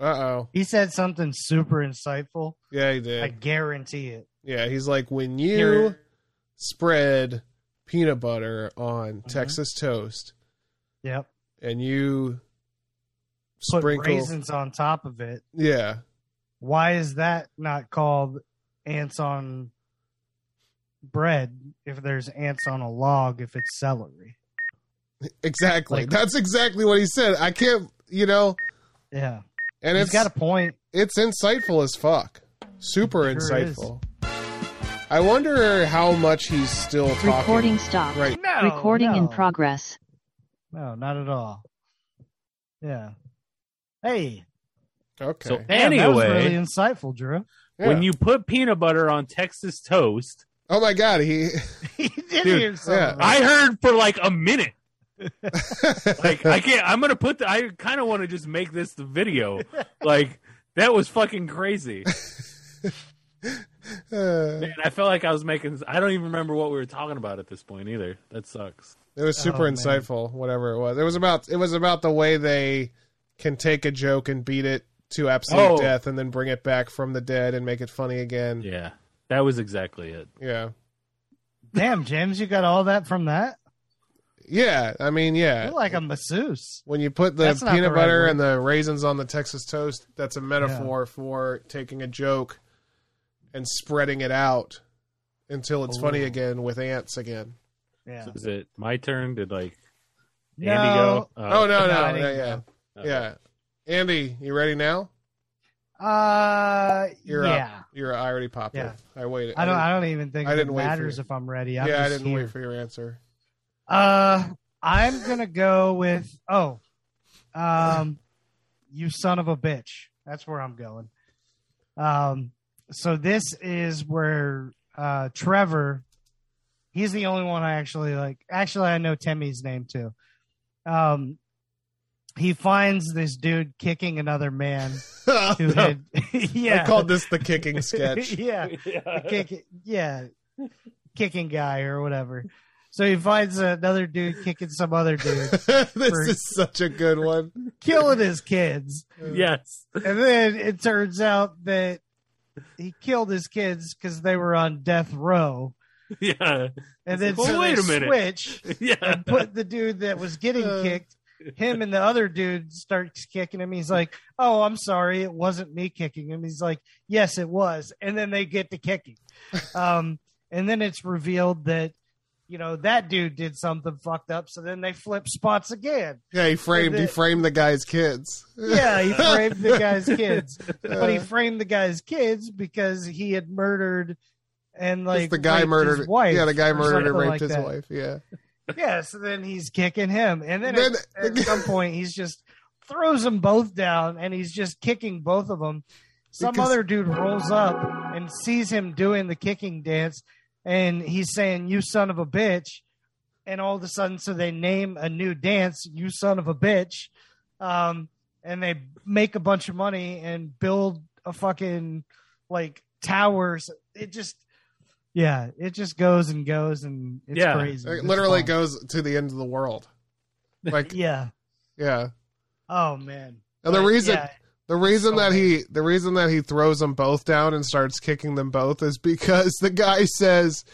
Uh oh. oh. He said something super insightful. Yeah, he did. I guarantee it. Yeah, he's like when you Here- spread peanut butter on Mm-hmm. Texas toast Yep. and you Put sprinkle. raisins on top of it. Yeah, Why is that not called ants on bread if there's ants on a log if it's celery? exactly. Like- That's exactly what he said. I can't, you know, Yeah. and He's it's got a point. it's insightful as fuck. Super Sure insightful. I wonder how much he's still talking. Recording stopped. Right. No. Recording in progress. No, not at all. Yeah. Hey. Okay. So- Damn, that was Anyway. really insightful, Drew. Yeah. when you put peanut butter on Texas toast. oh my god, he. [LAUGHS] he did Dude, hear some yeah. I heard for like a minute. [LAUGHS] Like I can't. I'm gonna put. The, I kind of want to just make this the video. [LAUGHS] Like that was fucking crazy. Uh, Man, I felt like I was making. I don't even remember what we were talking about at this point either. That sucks. it was super Oh, man. insightful. Whatever it was, it was about. It was about the way they can take a joke and beat it to absolute Oh. death, and then bring it back from the dead and make it funny again. Yeah, that was exactly it. Yeah, Damn, James, you got all that from that? yeah. I mean, yeah. You're like a masseuse. when you put the That's peanut the butter word. and the raisins on the Texas toast, that's a metaphor for taking a joke and spreading it out until it's funny again with ants again. Yeah. So is it my turn? Did like No. Andy go? Oh, no, no, no, I yeah, yeah, Okay. yeah. Andy, you ready now? Uh, You're yeah. up. You're. I already popped Yeah. it. I waited. I don't. didn't- I don't even think I it didn't wait matters if I'm ready. I'm yeah, I just didn't here. wait for your answer. Uh, I'm gonna go with oh, um, you son of a bitch. That's where I'm going. Um, so this is where uh Trevor, he's the only one I actually like. Actually, I know Timmy's name too. Um, he finds this dude kicking another man [LAUGHS] who had [LAUGHS] yeah I called this the kicking sketch. [LAUGHS] yeah Yeah. kick, yeah, kicking guy or whatever. So he finds another dude kicking some other dude, this For- is such a good one. killing his kids, yes. and then it turns out that he killed his kids because they were on death row, [LAUGHS] Yeah. and then Well, so wait a minute. switch [LAUGHS] Yeah. and put the dude that was getting Uh. kicked. Him and the other dude starts kicking him. He's like, "Oh, I'm sorry, it wasn't me kicking him." He's like, "Yes, it was." And then they get to kicking. [LAUGHS] Um, and then it's revealed that you know that dude did something fucked up. So then they flip spots again. Yeah, he framed. He framed the guy's kids. Yeah, he framed the guy's [LAUGHS] kids, but he uh, framed the guy's kids because he had murdered and like the guy murdered. his wife. yeah, the guy murdered and raped like his that. wife. Yeah. Yeah, so then he's kicking him, and then, Then- at, at some point he's just throws them both down, and he's just kicking both of them. Some Because- other dude rolls up and sees him doing the kicking dance, and he's saying, "You son of a bitch!" And all of a sudden, so they name a new dance, "You son of a bitch," um, and they make a bunch of money and build a fucking like towers. It just. Yeah, it just goes and goes and it's Yeah. crazy. It It's literally fun. goes to the end of the world. [LAUGHS] Like, Yeah. yeah. Oh man. And the But, reason yeah, the reason so that he the reason that he throws them both down and starts kicking them both is because [LAUGHS] the guy says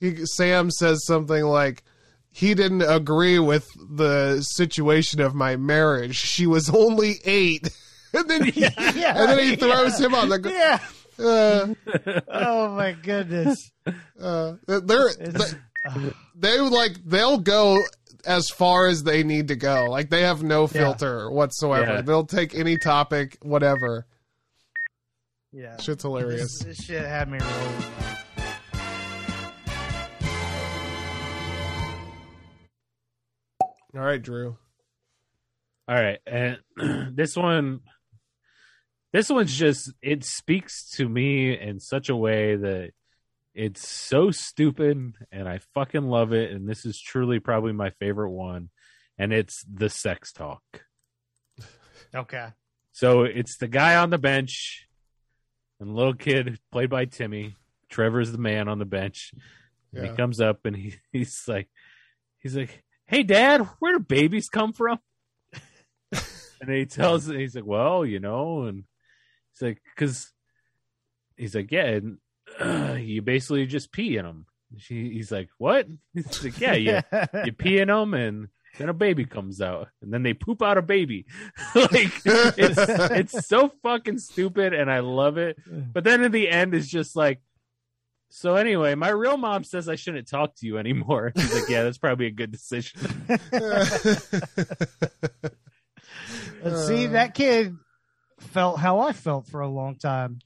he Sam says something like he didn't agree with the situation of my marriage. She was only 8. [LAUGHS] and then he, yeah, and then he throws yeah. him on the ground. Yeah. uh, [LAUGHS] Oh my goodness. uh, they're, It's, they like they'll go as far as they need to go. Like they have no filter whatsoever. Yeah. They'll take any topic, whatever. yeah. Shit's This, hilarious. this shit had me rolling. All right, Drew. All right, and [CLEARS THROAT] this one, this one's just it speaks to me in such a way that it's so stupid, and I fucking love it. And this is truly probably my favorite one, and it's the sex talk. Okay. So it's the guy on the bench, and little kid played by Timmy. Trevor's the man on the bench. Yeah. he comes up and he, [LAUGHS] he's like, he's like, "Hey, Dad, where do babies come from?" [LAUGHS] and he tells, he's like, "Well, you know," and he's like, "Cause," he's like, "Yeah, and, uh, [SIGHS] you basically just pee in them." She, he's like, "What?" [LAUGHS] He's like, "Yeah, yeah." [LAUGHS] you pee in them and then a baby comes out and then they poop out a baby [LAUGHS] like it's it's so fucking stupid and i love it but then in the end it's just like so anyway my real mom says i shouldn't talk to you anymore he's like yeah that's probably a good decision But see, that kid felt how I felt for a long time.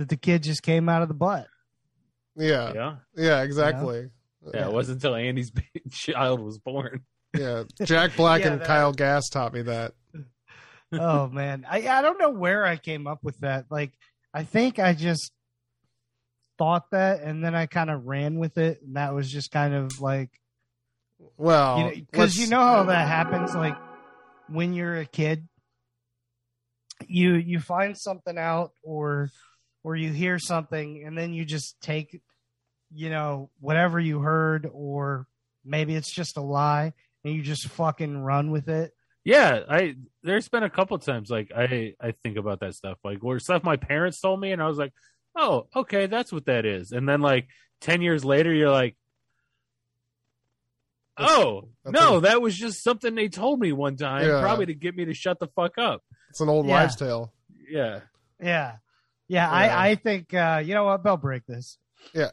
That the kid just came out of the butt. yeah, yeah yeah, exactly. yeah it wasn't until andy's [LAUGHS] child was born Yeah, Jack Black [LAUGHS] Yeah, and that- Kyle Gass taught me that. [LAUGHS] oh man, I I don't know where I came up with that. Like, I think I just thought that, and then I kind of ran with it, and that was just kind of like Well, because let's- you, know how that happens like when you're a kid you you find something out or or you hear something and then you just take, you know, whatever you heard, or maybe it's just a lie and you just fucking run with it. Yeah, I there's been a couple times like I I think about that stuff like where stuff my parents told me and I was like, oh okay that's what that is, and then like ten years later you're like, oh that's no a- that was just something they told me one time Yeah. probably to get me to shut the fuck up. It's an old Yeah. wives' tale. Yeah, Yeah. Yeah, Yeah. I, I think uh, you know what, they'll break this. Yeah.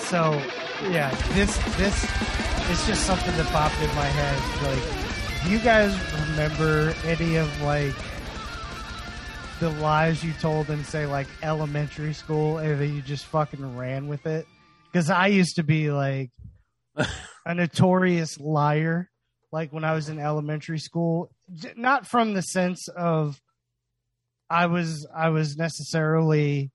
So yeah, this this is just something that popped in my head. Like, do you guys remember any of like the lies you told in say like elementary school and then you just fucking ran with it? Because I used to be like [LAUGHS] a notorious liar. Like when I was in elementary school, J- not from the sense of I was I was necessarily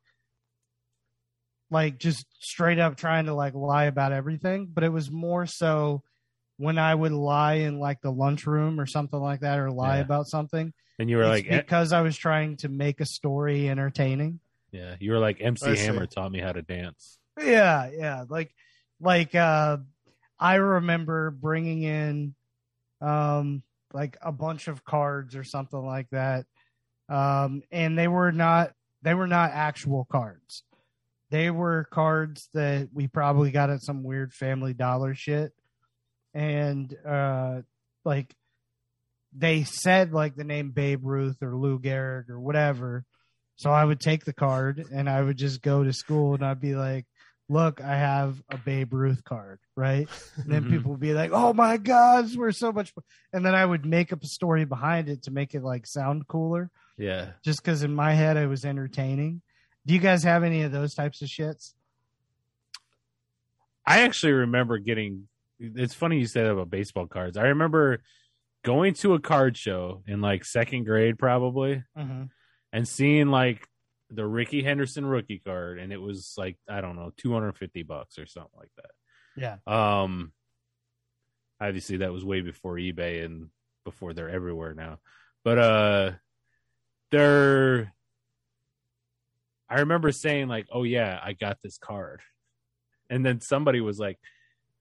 like just straight up trying to like lie about everything, but it was more so when I would lie in like the lunchroom or something like that, or lie Yeah. about something. and you were like, eh, because I was trying to make a story entertaining. yeah, you were like MC see. Hammer taught me how to dance. Yeah, yeah. Like, like, uh, I remember bringing in, um, like a bunch of cards or something like that. Um, and they were not, they were not actual cards. They were cards that we probably got at some weird family dollar shit. And, uh, like, they said like the name Babe Ruth or Lou Gehrig or whatever. So I would take the card and I would just go to school and I'd be like, look, I have a Babe Ruth card, right? [LAUGHS] And then Mhm. people would be like, oh my God, we're so much. And then I would make up a story behind it to make it like sound cooler, Yeah, just because in my head I was entertaining. Do you guys have any of those types of shits? I actually remember getting. It's funny you say that about baseball cards. I remember going to a card show in like second grade, probably, Mm-hmm. and seeing like the Rickey Henderson rookie card, and it was like I don't know, two hundred fifty bucks or something like that. Yeah. Um, obviously that was way before eBay and before they're everywhere now. But uh, they're. I remember saying like, "Oh yeah, I got this card," and then somebody was like,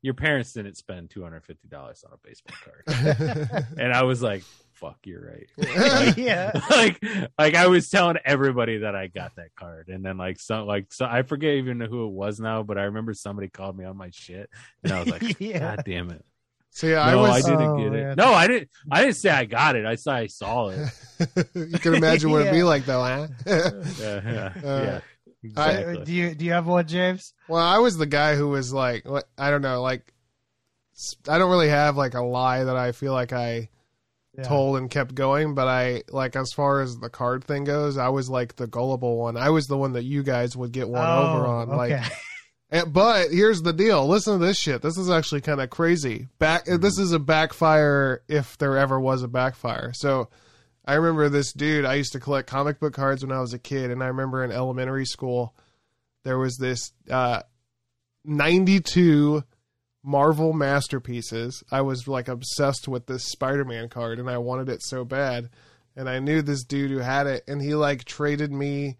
"Your parents didn't spend two hundred fifty dollars on a baseball card," [LAUGHS] and I was like, "Fuck, you're right." [LAUGHS] yeah. like like I was telling everybody that I got that card, and then like some like so I forget even who it was now, but I remember somebody called me on my shit, and I was like, [LAUGHS] Yeah. God damn it! So yeah, I no, I, was. didn't Oh, get it. yeah. No, I didn't. I didn't say I got it. I said I saw it. [LAUGHS] you can imagine what it'd be like though, huh? Yeah, yeah, Uh, yeah. I- do you do you have one, James? Well, I was the guy who was like, I don't know, like, I don't really have like a lie that I feel like I Yeah. told and kept going, but I like as far as the card thing goes, I was like the gullible one. I was the one that you guys would get one over on. Like, Oh, [LAUGHS] and- but here's the deal. Listen to this shit. This is actually kind of crazy. Back. This is a backfire if there ever was a backfire. So. I remember this dude. I used to collect comic book cards when I was a kid, and I remember in elementary school, there was this uh, 92 Marvel masterpieces. I was like obsessed with this Spider-Man card and I wanted it so bad. And I knew this dude who had it and he like traded me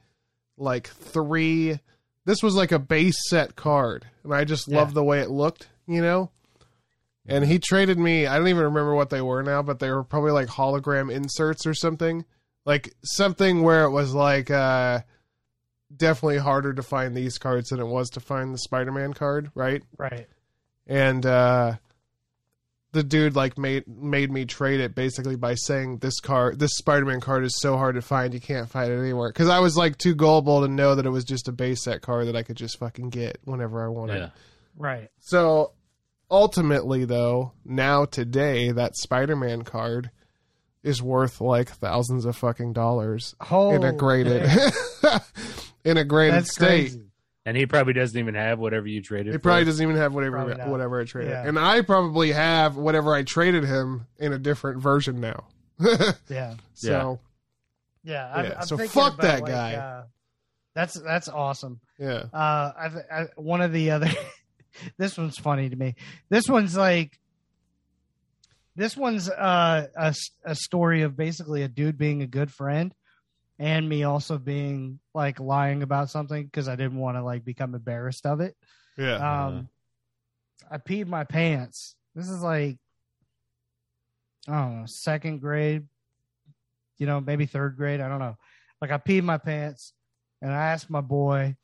like three this was like a base set card and I just Yeah. loved the way it looked, you know? And he traded me, I don't even remember what they were now, but they were probably like hologram inserts or something. Like something where it was like uh definitely harder to find these cards than it was to find the Spider-Man card, right? Right. And uh the dude like made made me trade it basically by saying this card this spider-man card is so hard to find you can't find it anywhere because i was like too gullible to know that it was just a base set card that i could just fucking get whenever i wanted yeah. Right. so ultimately though now today that spider-man card is worth like thousands of fucking dollars Oh, in a graded [LAUGHS] in a graded that's state crazy. And he probably doesn't even have whatever you traded. He for. probably doesn't even have whatever whatever I traded, Yeah. and I probably have whatever I traded him in a different version now. [LAUGHS] Yeah. so Yeah. I'm, Yeah, I'm so fuck about, that like, guy. uh, that's that's awesome. yeah, Uh, I've I one of the other. [LAUGHS] this one's funny to me. This one's like, this one's uh, a a story of basically a dude being a good friend, and me also being like lying about something because I didn't want to like become embarrassed of it. Yeah. Um, I peed my pants. This is like, I don't know, second grade, you know, maybe third grade. I don't know. Like, I peed my pants and I asked my boy,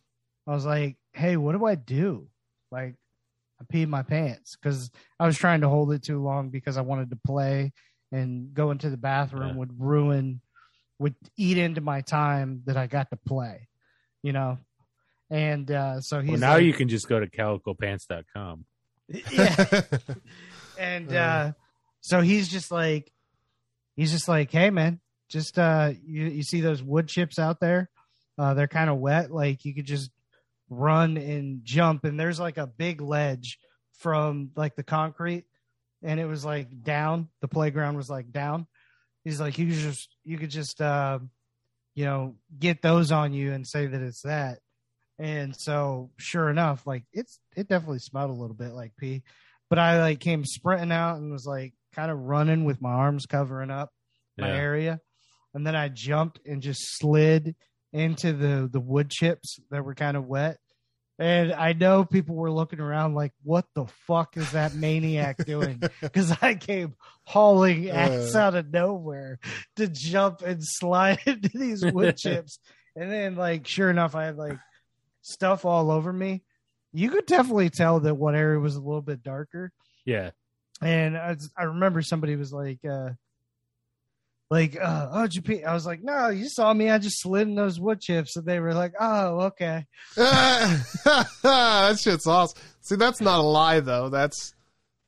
I was like, hey, what do I do? Like, I peed my pants because I was trying to hold it too long because I wanted to play and go into the bathroom Yeah. would ruin, would eat into my time that I got to play, you know? And uh, so he's Well, now like- you can just go to calicopants.com. [LAUGHS] yeah. and uh so he's just like he's just like hey man just uh you, you see those wood chips out there uh they're kind of wet like you could just run and jump and there's like a big ledge from like the concrete and it was like down the playground was like down he's like you could just you could just uh you know get those on you and say that it's that. And so sure enough like it's it definitely smelled a little bit like pee. But i like came sprinting out and was like kind of running with my arms covering up my Yeah. area. And then i jumped and just slid into the the wood chips that were kind of wet and i know people were looking around like what the fuck is that maniac doing [LAUGHS] because i came hauling ass Uh. out of nowhere to jump and slide [LAUGHS] into these wood [LAUGHS] chips and then like sure enough i had like stuff all over me you could definitely tell that one area was a little bit darker Yeah. and I, I remember somebody was like, uh, like, uh, oh, did you pee? I was like, no, you saw me. I just slid in those wood chips. And they were like, oh, okay. [LAUGHS] that shit's awesome. See, that's not a lie though. That's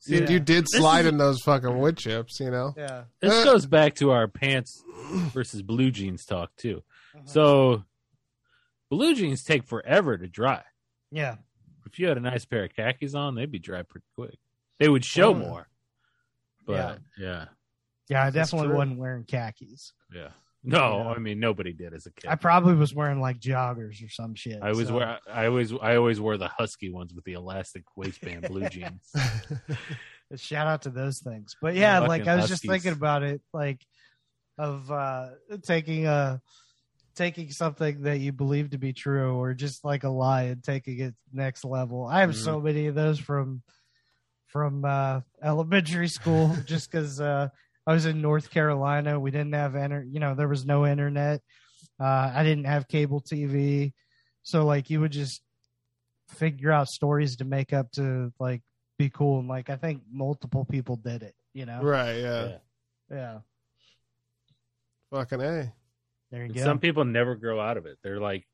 you, Yeah. you did slide is- in those fucking wood chips, you know. Yeah. This Uh. goes back to our pants versus blue jeans talk too. Uh-huh. So blue jeans take forever to dry. yeah. If you had a nice pair of khakis on, they'd be dry pretty quick. They would show more. But yeah. Yeah. I That's definitely true. wasn't wearing khakis. Yeah. No, Yeah. I mean nobody did as a kid. I probably was wearing like joggers or some shit. I always so- wear I always I always wore the husky ones with the elastic waistband blue [LAUGHS] jeans. [LAUGHS] shout out to those things but yeah Fucking like i was just thinking about it like of uh taking a taking something that you believe to be true or just like a lie and taking it next level i have so many of those from from uh elementary school [LAUGHS] just because uh i was in north carolina we didn't have enter you know there was no internet uh i didn't have cable tv so like you would just figure out stories to make up to like be cool and like i think multiple people did it you know right? Yeah. Yeah. yeah Fucking a. there you And go Some people never grow out of it. They're like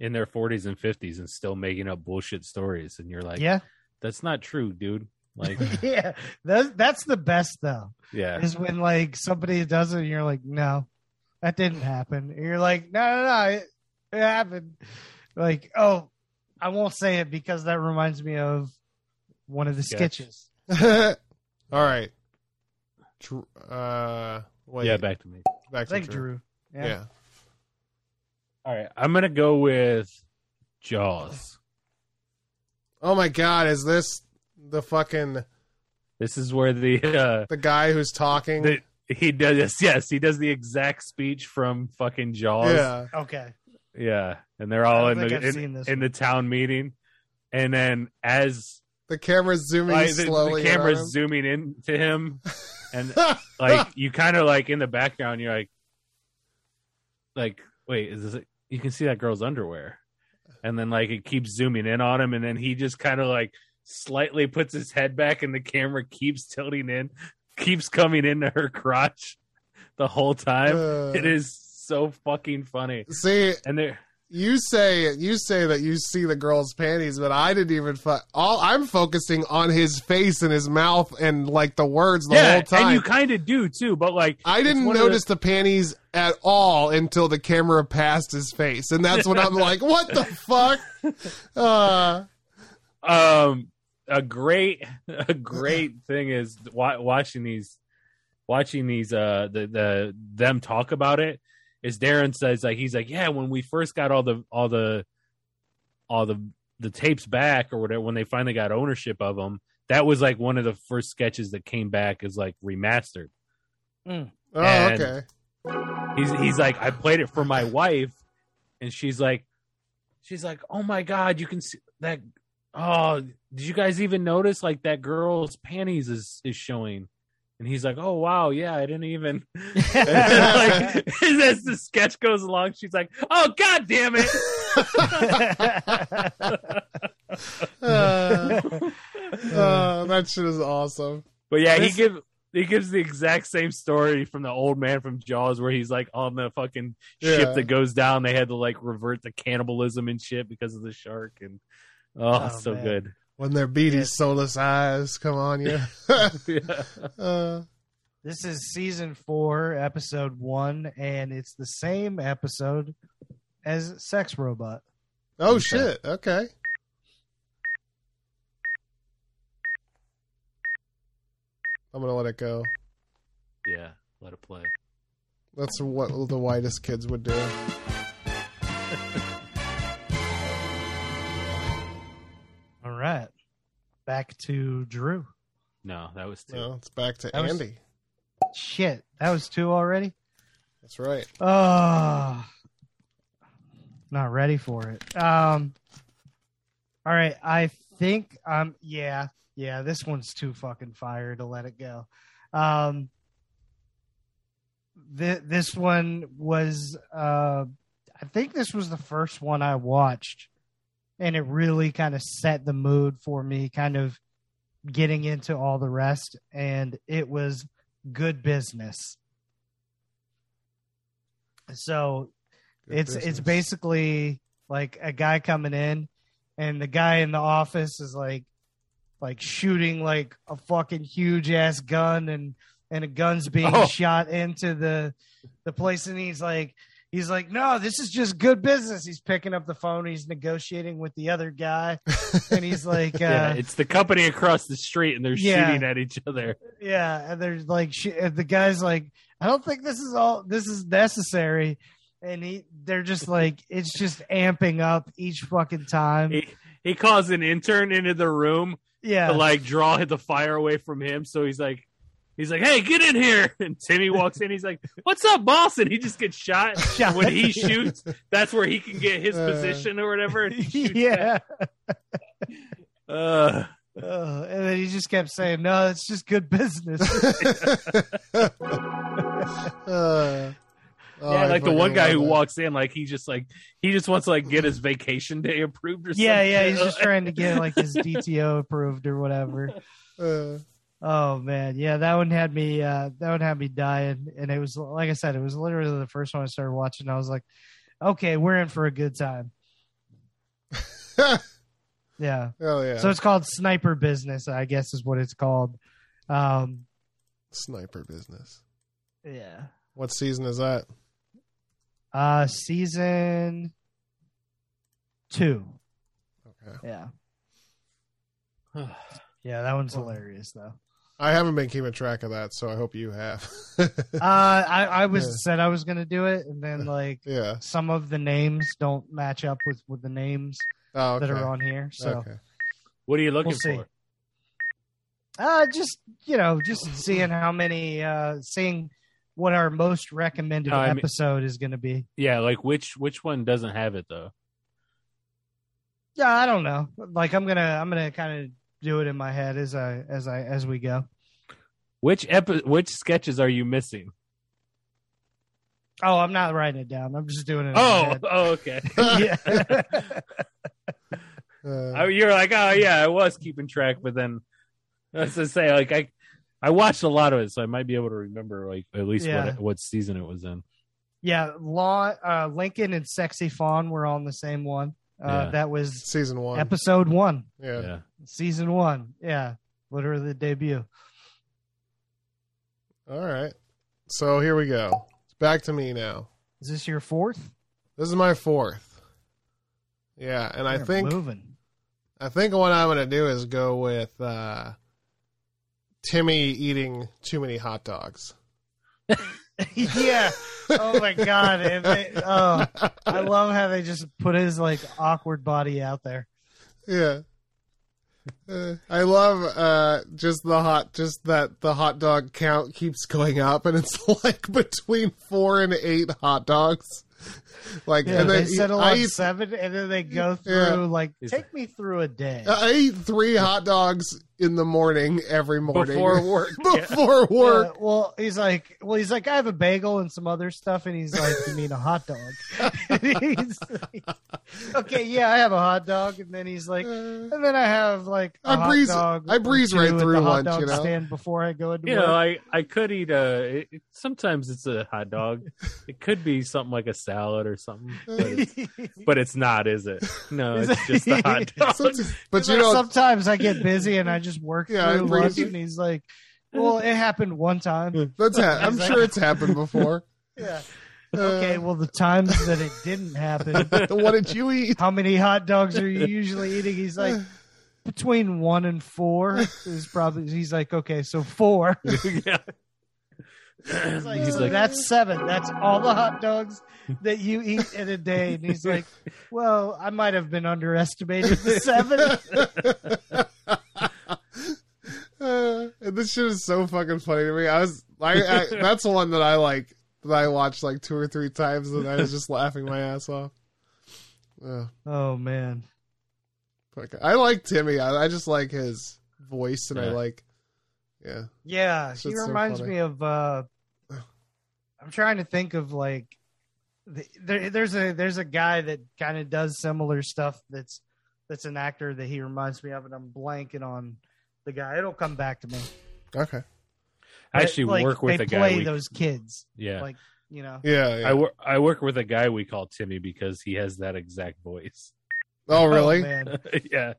in their 40s and 50s and still making up bullshit stories and you're like, yeah that's not true, dude. Like, [LAUGHS] yeah that's that's the best though yeah. is when like somebody does it and you're like no that didn't happen and you're like no no no it, it happened like oh i won't say it because that reminds me of one of the sketches [LAUGHS] All right. Dr- Uh, wait. Yeah, back to me. back to think Drew. drew Yeah. All right. I'm going to go with Jaws. Oh my God, is this the fucking This is where the, uh, the guy who's talking? the he does, yes, he does the exact speech from fucking Jaws. yeah. okay Yeah. And they're all in the, I've in, this in the town meeting. And then as The camera's zooming like, the, slowly. the in camera's zooming in to him and [LAUGHS] like you kind of like in the background you're like like wait is this you can see that girl's underwear and then like it keeps zooming in on him and then he just kind of like slightly puts his head back and the camera keeps tilting in keeps coming into her crotch the whole time Uh, it is so fucking funny See, and they're you say you say that you see the girl's panties, but I didn't even. Fu- all I'm focusing on his face and his mouth and like the words the yeah whole time. and you kind of do too but like I didn't of the- notice the panties at all until the camera passed his face, and that's when I'm [LAUGHS] like, "What the fuck?" [LAUGHS] Uh, um a great [LAUGHS] a great thing is watching these watching these uh the the them talk about it is Darren says like he's like yeah when we first got all the all the all the the tapes back or whatever when they finally got ownership of them that was like one of the first sketches that came back as like remastered. Oh, And- okay. He's he's like, I played it for my wife, and she's like, she's like, oh my god, you can see that. Oh, did you guys even notice like that girl's panties is is showing? And he's like, oh wow, yeah, I didn't even. [LAUGHS] [LAUGHS] Like [LAUGHS] as the sketch goes along, she's like, oh god damn it. Uh, uh, that shit is awesome. But yeah, This- he gives he gives the exact same story from the old man from Jaws, where he's like on the fucking Yeah. ship that goes down. They had to like revert to cannibalism and shit because of the shark, and oh, Oh, so man. good. When their beady, Yes. soulless eyes come on you. yeah. [LAUGHS] [LAUGHS] uh, This is season four, episode one, and it's the same episode as Sex Robot. oh shit. Okay. I'm gonna let it go. yeah, let it play. That's what the whitest kids would do. [LAUGHS] right. Back to Drew. No, that was two. No, it's back to That was- Andy. Shit. That was two already? That's right. Oh, not ready for it. Um, all right. I think, um, yeah, yeah, this one's too fucking fire to let it go. Um, th- this one was, uh, I think this was the first one I watched, and it really kind of set the mood for me, kind of getting into all the rest, and it was good business. So Good it's it's basically like a guy coming in and the guy in the office is like like shooting like a fucking huge ass gun and and a gun's being Oh. shot into the the place and he's like he's like no this is just good business he's picking up the phone he's negotiating with the other guy and he's like [LAUGHS] uh yeah, it's the company across the street, and they're Yeah. shooting at each other. Yeah, and there's like sh- and the guy's like, I don't think this is all this is necessary, and he they're just like [LAUGHS] it's just amping up each fucking time. He he calls an intern into the room yeah, to like draw the fire away from him. So he's like, he's like, "Hey, get in here!" [LAUGHS] And Timmy walks in. He's like, "What's up, boss?" And he just gets shot. [LAUGHS] Shot. When he shoots, that's where he can get his Uh. position or whatever. and he [LAUGHS] shoots yeah. Uh, Uh, and then he just kept saying, "No, it's just good business." Uh, oh, yeah, like the one guy who that. walks in, like he just like he just wants to like get his vacation day approved or something. yeah, yeah, he's just trying to get like his DTO approved or whatever. Uh, Oh man, yeah, that one had me. Uh, that one had me dying, and it was like I said, it was literally the first one I started watching. I was like, okay, we're in for a good time. [LAUGHS] Yeah. hell yeah. So it's called Sniper Business, I guess is what it's called. Um, Sniper business. yeah. What season is that? Uh, season two. Okay. Yeah. [SIGHS] Yeah, that one's hilarious though. I haven't been keeping track of that, so I hope you have. Uh, I, I was Yeah. said I was gonna do it, and then [LAUGHS] like yeah. some of the names don't match up with with the names Oh, okay. that are on here. So Okay. What are you looking We'll see. for? Uh, just you know, just seeing how many, uh, seeing what our most recommended No, I mean- episode is going to be. Yeah, like which which one doesn't have it though? Yeah, I don't know. Like I'm gonna, I'm gonna kind of do it in my head as I, as I, as we go. Which epi- which sketches are you missing? Oh, I'm not writing it down. I'm just doing it. In Oh, my oh, okay. [LAUGHS] [LAUGHS] yeah. Uh, I, you're like, oh yeah, I was keeping track, but then as I say, like I I watched a lot of it, so I might be able to remember like at least Yeah. what what season it was in. yeah. Law, uh, Lincoln and Sexy Fawn were on the same one. Uh, Yeah. That was season one. episode one, yeah. Yeah. season one. Yeah, literally the debut. All right. So here we go. It's back to me now. Is this your fourth? This is my fourth. Yeah, and I You're think moving. I think what I'm gonna do is go with uh, Timmy eating too many hot dogs. [LAUGHS] [LAUGHS] yeah. Oh my god. And they, oh, I [LAUGHS] love how they just put his like awkward body out there. Yeah. Uh, I love uh, just the hot, just that the hot dog count keeps going up, and it's [LAUGHS] like between four and eight hot dogs. [LAUGHS] Like, Yeah, and they then settle I on eat, seven, and then they go through Yeah. like, take me through a day. I eat three hot dogs in the morning every morning Before [LAUGHS] work. yeah. before work. Yeah, well, he's like, well, he's like, I have a bagel and some other stuff, and he's like, you mean a hot dog? [LAUGHS] He's like, okay, yeah, I have a hot dog, and then he's like, Uh, and then I have like a I hot breeze- dog I breeze right through the hot lunch, dog you know? stand before I go into You work. know, I, I could eat a. It, sometimes it's a hot dog. It could be something like a salad or something, [LAUGHS] but it's, but it's not, is it? No, Is it's just a hot [LAUGHS] dog. Some- but you like, know, sometimes I get busy and I just work Yeah, I through breeze- lunch, and he's like, well, it happened one time. [LAUGHS] that's ha- I'm sure it's happened before. Yeah. Okay, well, the times that it didn't happen, what did you eat? how many hot dogs are you usually eating? He's like, between one and four is probably. He's like, okay, so four. yeah. He's like, He's so like, that's seven. That's all the hot dogs that you eat in a day. And he's like, well, I might have been underestimating the seven. [LAUGHS] Uh, this shit is so fucking funny to me. I was, I, I that's the one that I like that I watched like two or three times, and I was just laughing my ass off. Uh, Oh man, fuck. I like Timmy. I, I just like his voice, and I like, yeah. yeah, he Shit's so reminds funny. me of. uh I'm trying to think of like, the, there, there's a there's a guy that kind of does similar stuff. That's that's an actor that he reminds me of, and I'm blanking on the guy. It'll come back to me. Okay. I actually Like, work with they a guy. play We, those kids, yeah, like you know. Yeah. yeah. I work. I work with a guy we call Timmy because he has that exact voice. oh, really? Oh, man. [LAUGHS] yeah.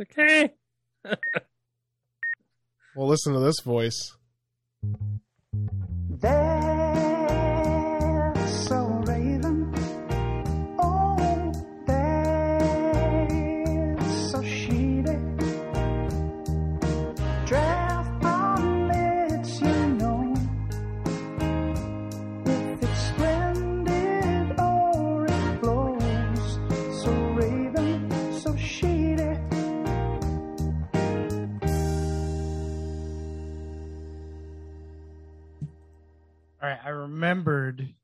Okay. hey. well, listen to this voice. That's All right, I remembered.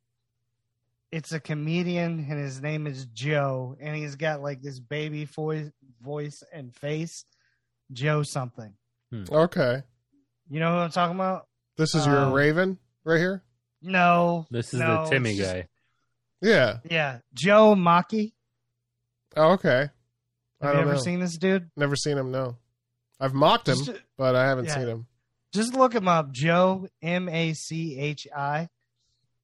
It's a comedian, and his name is Joe, and he's got like this baby voice, voice and face. Joe something. Okay. You know who I'm talking about? This is your Um, Raven right here. No, This is no, the Timmy just- guy. Yeah. Yeah, Joe Machi. Oh, okay. I Have don't you ever know. seen this dude? Never seen him. No. I've mocked him, Just, but I haven't Yeah. seen him. Just look him up. Joe M A C H I.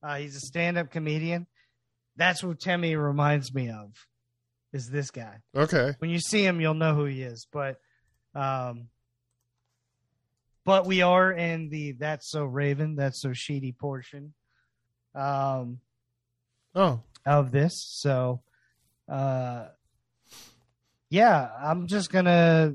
Uh, he's a stand-up comedian. That's what Timmy reminds me of. Is this guy? Okay. when you see him, you'll know who he is. But, um, but we are in the that's so Raven, that's so Sheedy portion, um, Oh. of this. So, uh, yeah, I'm just gonna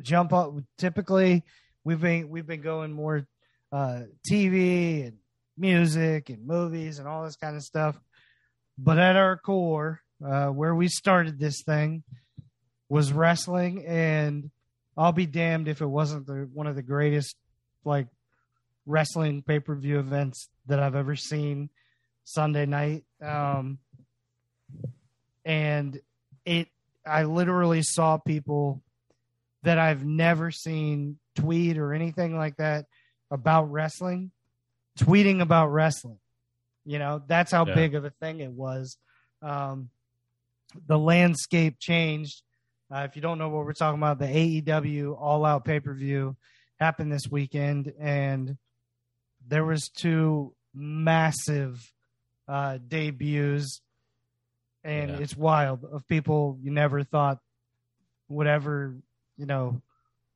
jump up. Typically, we've been we've been going more uh, TV and music and movies and all this kind of stuff. But at our core, uh, where we started this thing was wrestling, and I'll be damned if it wasn't the one of the greatest like wrestling pay per view events that I've ever seen Sunday night. Um, and it, I literally saw people that I've never seen tweet or anything like that about wrestling, tweeting about wrestling. You know, that's how Yeah. big of a thing it was. Um, the landscape changed. Uh, if you don't know what we're talking about, the AEW All Out pay per view happened this weekend, and there was two massive uh, debuts, and Yeah. it's wild of people you never thought would ever, you know,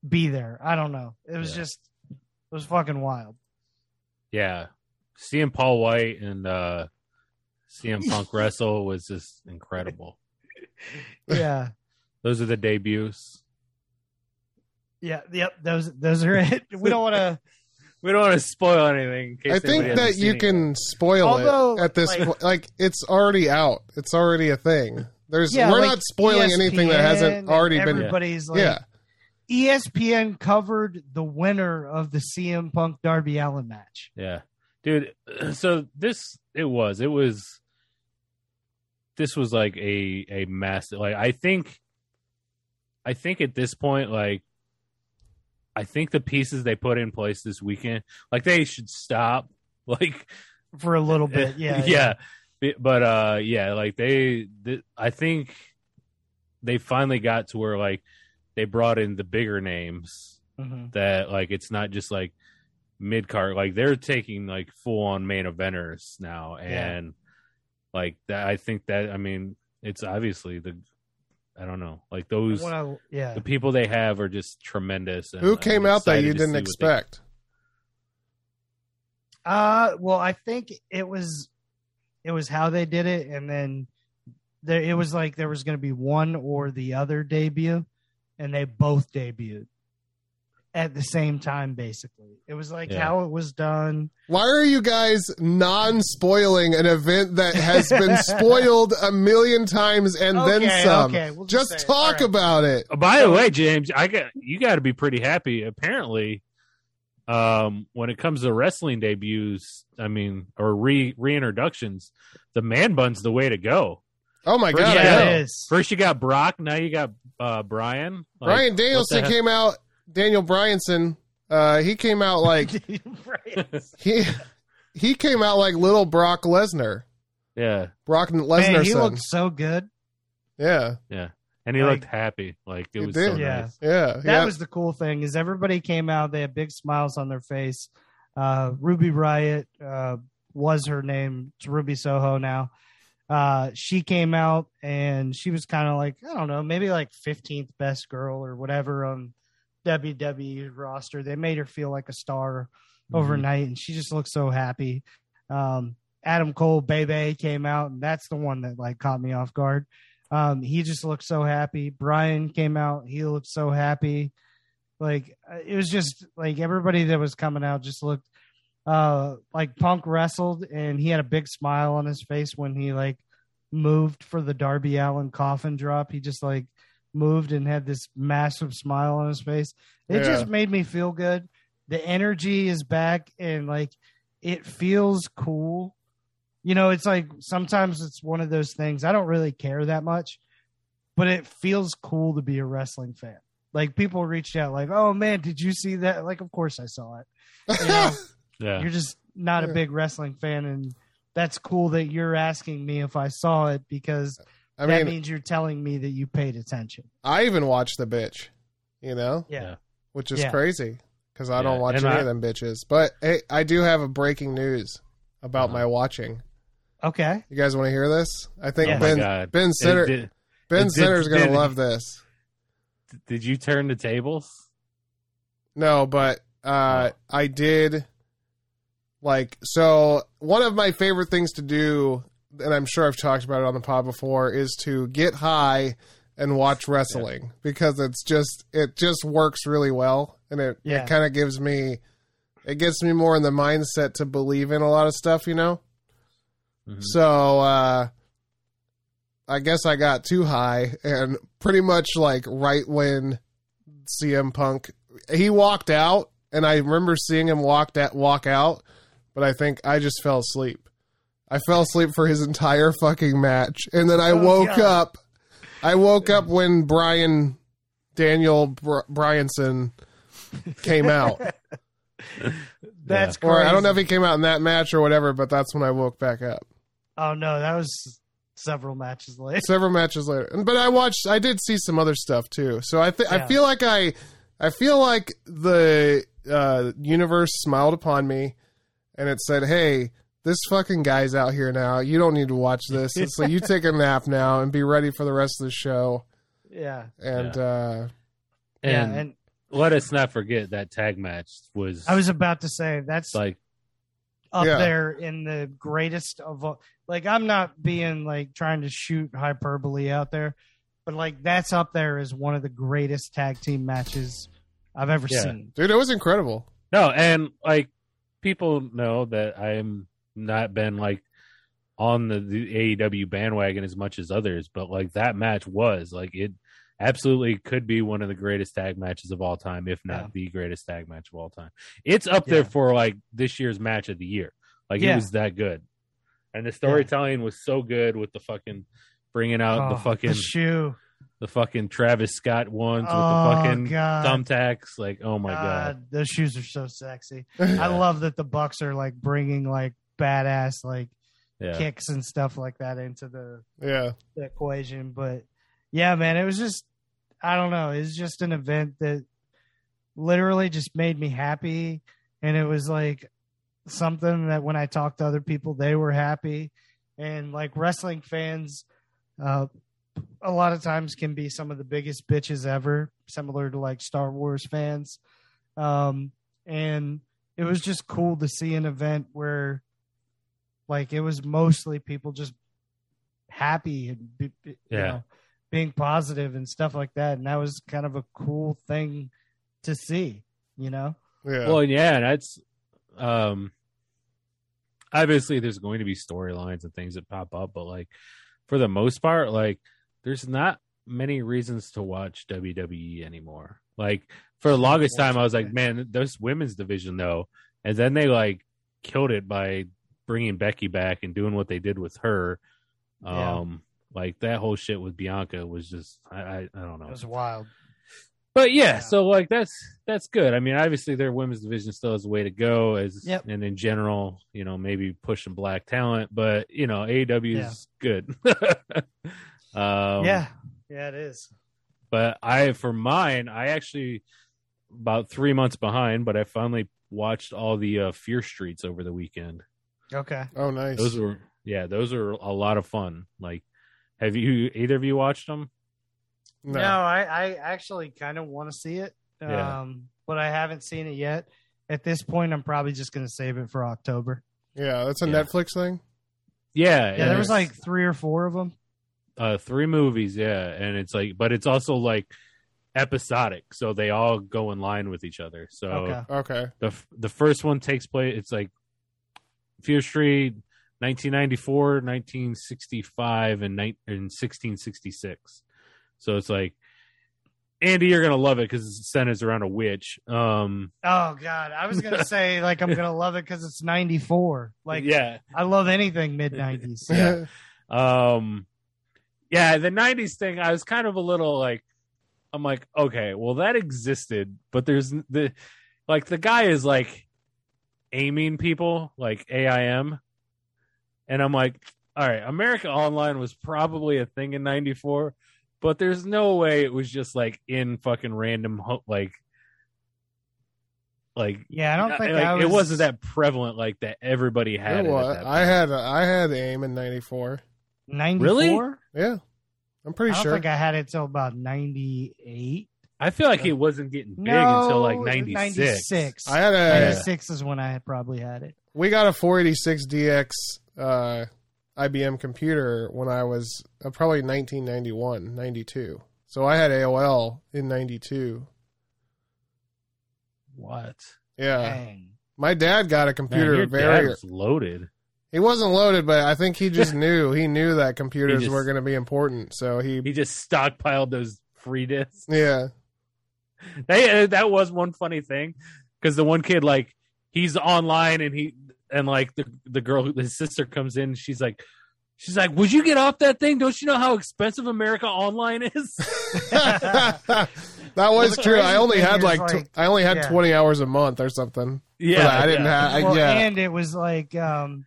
be there. I don't know. It was Yeah. just, it was fucking wild. Yeah. Seeing Paul White and uh CM Punk [LAUGHS] wrestle was just incredible. Yeah. [LAUGHS] Those are the debuts. Yeah, yep. Those those are it. [LAUGHS] We don't want to. We don't want to spoil anything. In case I think that you seen it. can spoil Although, it at this like- point. Like it's already out. It's already a thing. There's Yeah, we're like not spoiling anything that hasn't and already been. Everybody's like, yeah, ESPN covered the winner of the CM Punk Darby Allin match. Yeah, dude. [CLEARS THROAT] So this it was it was this was like a a massive like I think I think at this point like I think the pieces they put in place this weekend like they should stop [LAUGHS] like for a little bit. [LAUGHS] Yeah, yeah. But uh yeah, like they, th- I think they finally got to where like they brought in the bigger names Mhm. that like it's not just like mid card like they're taking like full on main eventers now Yeah. and like that I think that I mean it's obviously the I don't know like those I- yeah. the people they have are just tremendous and who I'm came out that you didn't see what they- expect? Uh, well, I think it was, it was how they did it, and then there it was like there was going to be one or the other debut, and they both debuted at the same time. Basically, it was like Yeah. how it was done. Why are you guys non-spoiling an event that has been [LAUGHS] spoiled a million times and then some? okay, we'll just just say it. talk All right. about it. Oh, By the way, James, I got you got to be pretty happy. Apparently, um, when it comes to wrestling debuts, I mean, or re reintroductions, the man bun's the way to go. Oh my god! Yeah, I yeah, know. it is. First, you got Brock. Now you got uh, Bryan. Like, Bryan Danielson came out. Daniel Bryanson. Uh, he came out [LAUGHS] like he he came out like little Brock Lesnar. Yeah, Brock Man, Lesnar he son. looked so good. yeah, yeah, and he Like- looked happy. Like it was did. so Yeah. nice. yeah. that yeah. was the cool thing is everybody came out they had big smiles on their face uh Ruby Riott uh was her name it's ruby soho now uh she came out and she was kind of like i don't know maybe like 15th best girl or whatever on wwe roster they made her feel like a star Mm-hmm. overnight and she just looked so happy um adam cole bebe came out and that's the one that like caught me off guard um, he just looked so happy. Bryan came out. He looked so happy. Like uh, it was just like everybody that was coming out just looked uh, like Punk wrestled, and he had a big smile on his face when he like moved for the Darby Allin coffin drop. He just like moved and had this massive smile on his face. It Yeah. just made me feel good. The energy is back, and like it feels cool you know, it's like sometimes it's one of those things. I don't really care that much, but it feels cool to be a wrestling fan. Like people reached out, like, "Oh man, did you see that?" Like, of course I saw it. You know, [LAUGHS] Yeah, you're just not a big wrestling fan, and that's cool that you're asking me if I saw it because I that mean, means you're telling me that you paid attention. I even watched the bitch. You know, Yeah. Yeah. which is Yeah. crazy because I Yeah, don't watch and any I- of them bitches. But hey, I do have a breaking news about Uh-huh. my watching. Okay. You guys want to hear this? I think Oh Ben Ben It Sitter did, Ben it did- Sitter's gonna did- love this. did you turn the tables? No, but uh, I did like so. One of my favorite things to do, and I'm sure I've talked about it on the pod before, is to get high and watch wrestling because it's just it just works really well, and it Yeah. it kind of gives me it gets me more in the mindset to believe in a lot of stuff, you know. Mhm. So uh I guess I got too high and pretty much like right when CM Punk he walked out and I remember seeing him walk that walk out, but I think I just fell asleep. I fell asleep for his entire fucking match and then I Oh, woke God. up I woke up when Bryan Daniel Br- Bryanson came out. [LAUGHS] That's or I don't know if he came out in that match or whatever, but that's when I woke back up. Oh no, that was several matches later. [LAUGHS] several matches later. But I watched. I did see some other stuff too. So I think I feel like I, I feel like the uh, universe smiled upon me, and it said, "Hey, this fucking guy's out here now. You don't need to watch this. so you take a nap now and be ready for the rest of the show." Yeah. And uh, yeah, And, and let us not forget that tag match was I was about to say that's like up Yeah. there in the greatest of all. Like I'm not being like trying to shoot hyperbole out there, but like that's up there as one of the greatest tag team matches I've ever Yeah. seen. dude, it was incredible. No, and like people know that I'm not been like on the, the AEW bandwagon as much as others, but like that match was like it absolutely could be one of the greatest tag matches of all time, if not Yeah. the greatest tag match of all time. It's up there Yeah. for like this year's match of the year. Like it was that good, and the storytelling was so good with the fucking bringing out the Oh, fucking the shoe. The fucking Travis Scott ones oh, with the fucking God. thumbtacks. Like, oh my god, God, those shoes are so sexy. [LAUGHS] I love that the Bucks are like bringing like badass like yeah, kicks and stuff like that into the, yeah. the equation. But yeah, man, it was just I don't know. It's just an event that literally just made me happy, and it was like something that when I talked to other people, they were happy, and like wrestling fans. Uh, a lot of times can be some of the biggest bitches ever, similar to like Star Wars fans. Um, and it was just cool to see an event where like it was mostly people just happy and be, be- you Yeah. know, being positive and stuff like that. And that was kind of a cool thing to see, you know? Yeah. Well, yeah, that's um obviously there's going to be storylines and things that pop up, but like for the most part, like there's not many reasons to watch WWE anymore. Like for the longest time, I was like, man, this women's division though, and then they like killed it by bringing Becky back and doing what they did with her. Yeah. Um, like that whole shit with Bianca was just I I, I don't know. It was wild. But yeah, Yeah. so like that's that's good. I mean, obviously their women's division still has a way to go as Yep. and in general, you know, maybe pushing black talent, but you know, AEW is good. [LAUGHS] um yeah. Yeah, it is. but I for mine, I actually about 3 months behind, but I finally watched all the uh, Fear Streets over the weekend. Okay. oh, nice. Those were yeah, those are a lot of fun. Like have you either of you watched them? no. No, I, I actually kind of want to see it. Yeah. Um, but I haven't seen it yet. At this point, I'm probably just going to save it for October. Yeah, that's a Yeah. Netflix thing. Yeah, Yeah, there was like three or four of them. Uh three movies yeah and it's like but it's also like episodic so they all go in line with each other so Okay. Okay. the the first one takes place it's like fear street 1994 1965 and, ni- and 1666 so it's like andy you're gonna love it because it centers around a witch um Oh God, I was gonna say like I'm gonna love it because it's '94. Like, yeah I love anything mid '90s. [LAUGHS] Yeah. um yeah the 90s thing i was kind of a little like i'm like okay well that existed but there's the like the guy is like aiming people like aim and i'm like all right america online was probably a thing in 94 but there's no way it was just like in fucking random ho- like like Yeah, I don't think like, was, it wasn't that prevalent like that everybody had You know it at what? that I had I had aim in '94. '94. Yeah, I'm pretty sure. I don't sure. think I had it till about '98. I feel like it wasn't getting big no, until like 96. 96. I had a. 96 is when I had probably had it. We got a 486 DX uh, IBM computer when I was uh, probably 1991, 92. So I had AOL in 92. What? Yeah, Dang. my dad got a Man, computer your very. dad loaded. He wasn't loaded, but I think he just [LAUGHS] knew. He knew that computers just- were going to be important. So he, He just stockpiled those free discs. yeah, [LAUGHS] They, uh, that was one funny thing because the one kid like he's online and he and like the the girl his sister comes in she's like she's like would you get off that thing don't you know how expensive America Online is [LAUGHS] that was the true. I only had is, like, like, tw- I only had yeah. 20 hours a month or something. yeah. I didn't yeah. have. well, yeah, and it was like um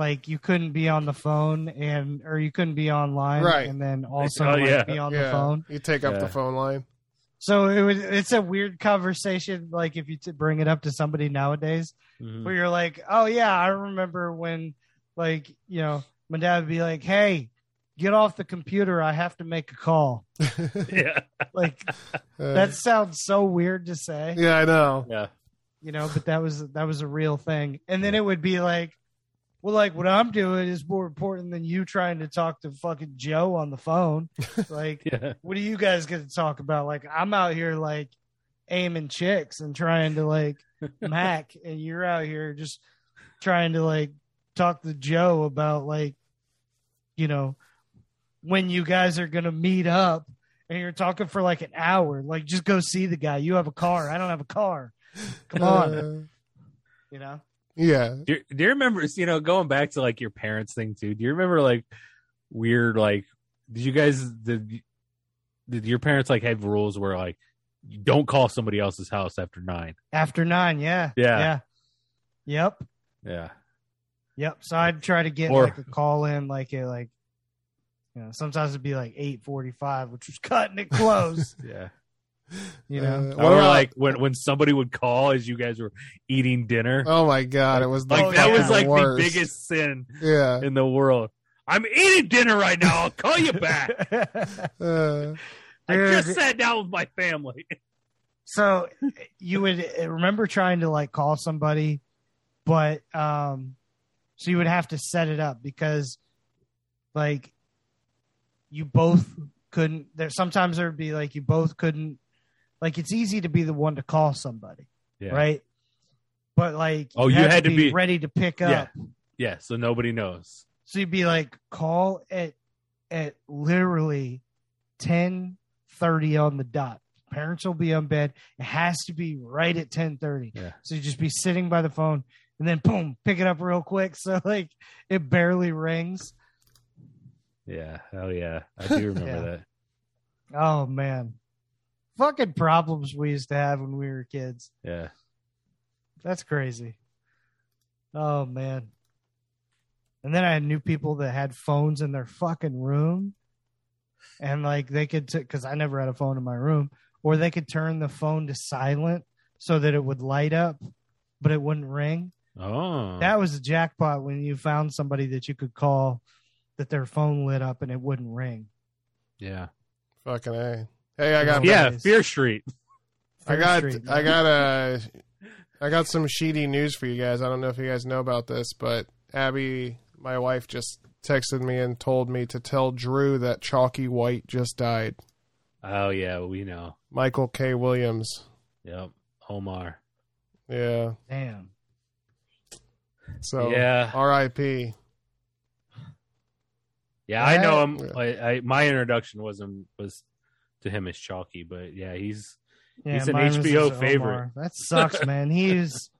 like you couldn't be on the phone and or you couldn't be online Right. and then also Oh, like, yeah. be on yeah. the phone You take up Yeah. the phone line. so it was it's a weird conversation like if you t- bring it up to somebody nowadays Mhm. where you're like oh yeah i remember when like you know my dad would be like hey get off the computer i have to make a call [LAUGHS] yeah like Uh, that sounds so weird to say yeah, I know. yeah you know but that was that was a real thing and then it would be like well like what i'm doing is more important than you trying to talk to fucking joe on the phone [LAUGHS] like yeah what are you guys gonna talk about like i'm out here like aiming chicks and trying to like [LAUGHS] mac and you're out here just trying to like talk to Joe about like, you know, when you guys are gonna meet up, and you're talking for like an hour. Like, just go see the guy. You have a car. I don't have a car. Come on, [LAUGHS] Uh, you know. Yeah. Do you, do you remember, you know, going back to like your parents' thing too? Do you remember like weird, like, did you guys, did, did your parents like have rules where like, you don't call somebody else's house after nine? After nine, yeah, Yeah. yeah, yep, Yeah. yep. So I'd try to get Or- like a call in, like a like, you know, sometimes it'd be like eight forty five, which was cutting it close. [LAUGHS] Yeah. You know, Uh, Or what about- like when, when somebody would call as you guys were eating dinner. Oh my god, it was the like that was like the biggest sin Yeah. in the world. I'm eating dinner right now. I'll call you back. [LAUGHS] Uh, I just sat down with my family. so you would uh, remember trying to like call somebody, but um, so you would have to set it up because like you both couldn't. There sometimes there would be like you both couldn't. Like it's easy to be the one to call somebody, Yeah. right? But like, Oh, you had to be, be- ready to pick up. Yeah. Yeah. So nobody knows. So you'd be like, call at at literally ten thirty on the dot. Parents will be on bed. It has to be right at ten thirty. Yeah. So you just be sitting by the phone and then boom, pick it up real quick. [LAUGHS] So like it barely rings. Yeah. Hell yeah. I do [LAUGHS] remember Yeah. that. Oh man. Fucking problems we used to have when we were kids. Yeah. That's crazy. Oh man. And then I had new people that had phones in their fucking room. And like they could t- cuz I never had a phone in my room or they could turn the phone to silent so that it would light up but it wouldn't ring. Oh. That was a jackpot when you found somebody that you could call that their phone lit up and it wouldn't ring. yeah. fucking a. Hey, I got. Yeah. Nice. Fear Street. I got. Street, I man. got a. I got some sheety news for you guys. I don't know if you guys know about this, but Abby, my wife, just texted me and told me to tell Drew that Chalky White just died. Oh yeah, we know. Michael K. Williams. Yep. Omar. Yeah. Damn. So Yeah. R.I.P. Yeah, I know him. I, I my introduction was him was to him as Chalky, but yeah, he's Yeah, He's an HBO favorite. Omar. That sucks, [LAUGHS] man. He's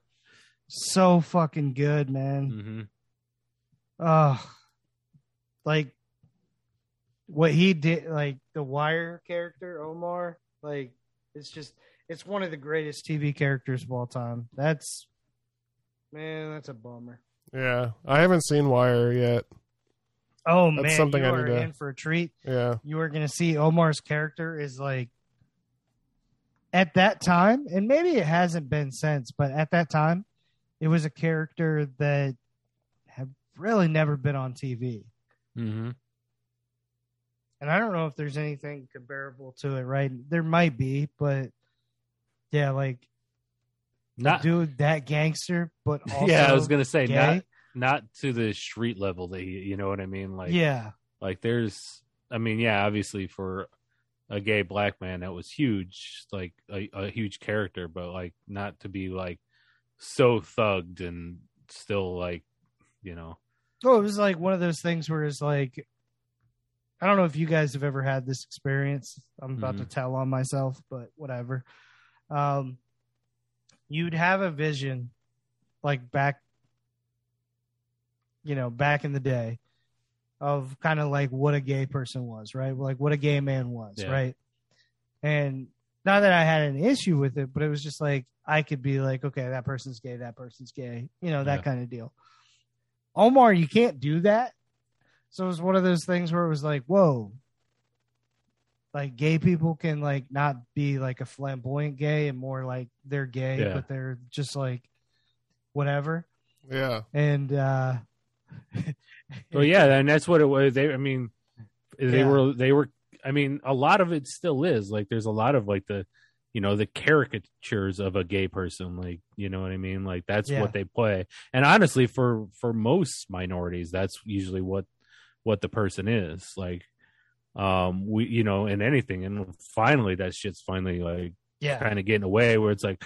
so fucking good, man. hmm Oh, like what he did, like the Wire character, Omar. Like it's just, it's one of the greatest TV characters of all time. That's man, that's a bummer. Yeah. I haven't seen Wire yet. Oh That's man, something you I are to- in for a treat. Yeah. You are going to see Omar's character is like at that time, and maybe it hasn't been since, but at that time, it was a character that had really never been on TV. hmm And I don't know if there's anything comparable to it, right? There might be, but yeah, like Not dude, that gangster, but also [LAUGHS] yeah, I was gonna say gay. not not to the street level that he, you know what I mean. Like yeah, like there's, I mean, yeah, obviously for a gay black man that was huge, like a, a huge character, but like not to be like so thugged and still like, you know, Oh, it was like one of those things where it's like, I don't know if you guys have ever had this experience. I'm about to tell on myself, but whatever. Um, you'd have a vision, like back, you know, back in the day, of kind of like what a gay person was, right? Like what a gay man was, Yeah. right? And not that I had an issue with it, but it was just like I could be like, okay, that person's gay, that person's gay, you know, that Yeah. kind of deal. Omar, you can't do that. So it was one of those things where it was like, whoa, like gay people can like not be like a flamboyant gay and more like they're gay, Yeah. but they're just like whatever. Yeah. And uh Well, yeah, and that's what it was. They, I mean, they Yeah. were, they were. I mean, a lot of it still is like. There's a lot of like the, you know, the caricatures of a gay person. Like, you know what I mean? Like that's Yeah. what they play. And honestly, for for most minorities, that's usually what what the person is. Like, um, we, you know, in anything. And finally, that shit's finally like yeah. kind of getting away where it's like,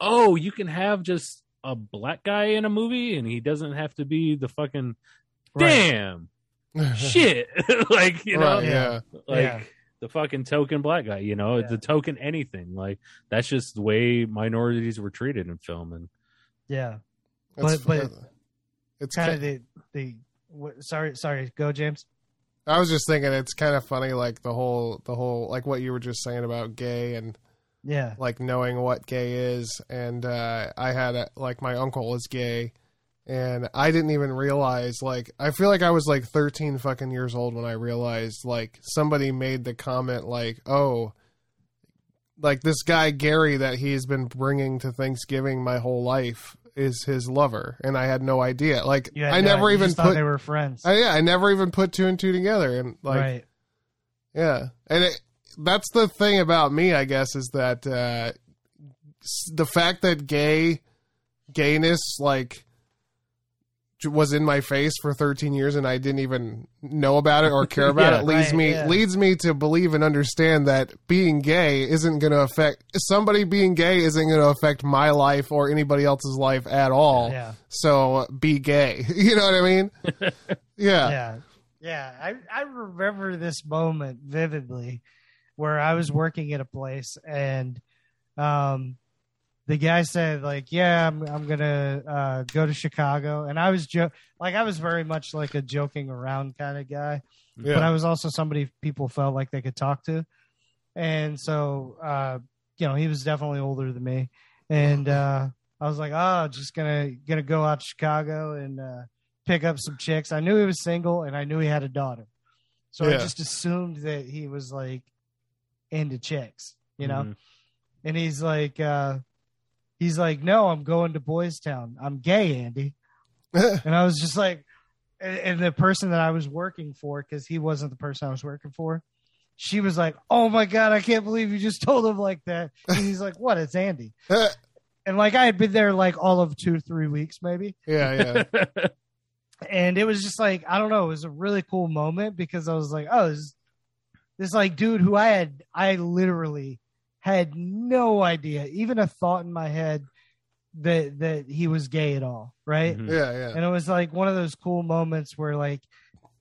oh, you can have just a black guy in a movie, and he doesn't have to be the fucking Right. damn [LAUGHS] shit, [LAUGHS] like you know, Right, yeah. like Yeah. the fucking token black guy. You know, Yeah. the token anything. Like that's just the way minorities were treated in film, and Yeah. It's, But- but- it's Kind of the the. What, sorry, sorry. Go, James. I was just thinking it's kind of funny, like the whole the whole like what you were just saying about gay and Yeah. like knowing what gay is. And uh, I had a, like my uncle is gay, and I didn't even realize. Like I feel like I was like 13 fucking years old when I realized like somebody made the comment like, oh. Like this guy Gary that he's been bringing to Thanksgiving my whole life is his lover, and I had no idea. Like I no- never even thought put they were friends. I, yeah, I never even put two and two together, and like, right. yeah, and it, that's the thing about me, I guess, is that uh, the fact that gay gayness like was in my face for 13 years and I didn't even know about it or care [LAUGHS] about Yeah, it leads right, me yeah. leads me to believe and understand that being gay isn't going to affect somebody being gay isn't going to affect my life or anybody else's life at all. Yeah. So be gay. [LAUGHS] You know what I mean? [LAUGHS] yeah. yeah yeah I, I remember this moment vividly where i was working at a place and um the guy said like yeah i'm, I'm gonna uh, go to chicago and i was jo- like i was very much like a joking around kind of guy Yeah. but i was also somebody people felt like they could talk to and so uh you know he was definitely older than me and uh i was like oh just gonna gonna go out to chicago and uh pick up some chicks. I knew he was single and I knew he had a daughter. So I just assumed that he was like into chicks, you know? Mhm. And he's like, uh, he's like, no, I'm going to Boys Town. I'm gay, Andy. [LAUGHS] And I was just like, and, and the person that I was working for, because he wasn't the person I was working for, she was like, oh my God, I can't believe you just [LAUGHS] told him like that. And he's like, what? It's Andy. [LAUGHS] And like I had been there like all of two, three weeks maybe yeah, yeah. and it was just like I don't know, it was a really cool moment because I was like, oh, this, this like dude who I had I literally had no idea, even a thought in my head that that he was gay at all, right? Mhm. Yeah, yeah. And it was like one of those cool moments where like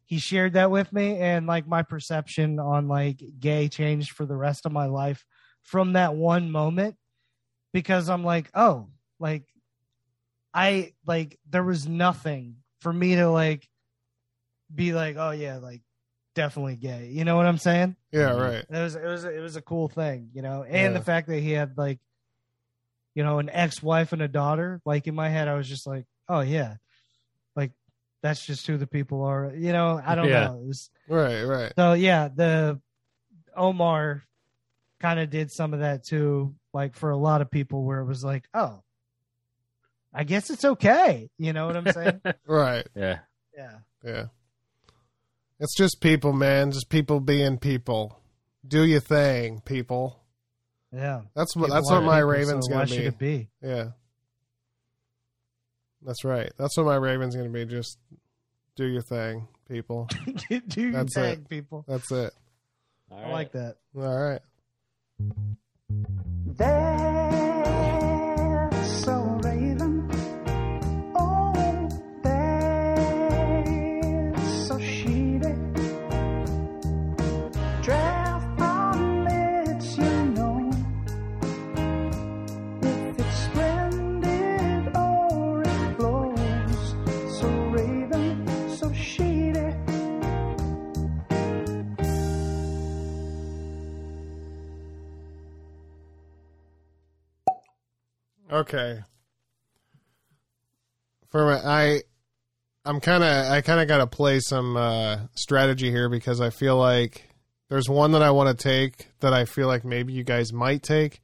he shared that with me and like my perception on like gay changed for the rest of my life from that one moment because I'm like, oh, like I like there was nothing for me to like be like, oh yeah, like definitely gay. You know what I'm saying? Yeah, mm-hmm. right. It was it was it was a cool thing, you know. And Yeah. the fact that he had like you know, an ex-wife and a daughter, like in my head I was just like, oh yeah. Like that's just who the people are. You know, I don't Yeah. know. It was Right, right. so yeah, the Omar kind of did some of that too, like for a lot of people where it was like, oh, I guess it's okay. You know what I'm saying? [LAUGHS] Right. yeah. yeah. Yeah. It's just people, man. Just people being people. Do your thing, people. Yeah. That's what People that's what my people, Raven's so gonna should be. it be? Yeah. That's right. That's what my Raven's gonna be. Just do your thing, people. [LAUGHS] Do your That's thing, people. That's it. I like that. All right. That's Okay. For my, I, I'm kind of, I kind of got to play some uh, strategy here because I feel like there's one that I want to take that I feel like maybe you guys might take,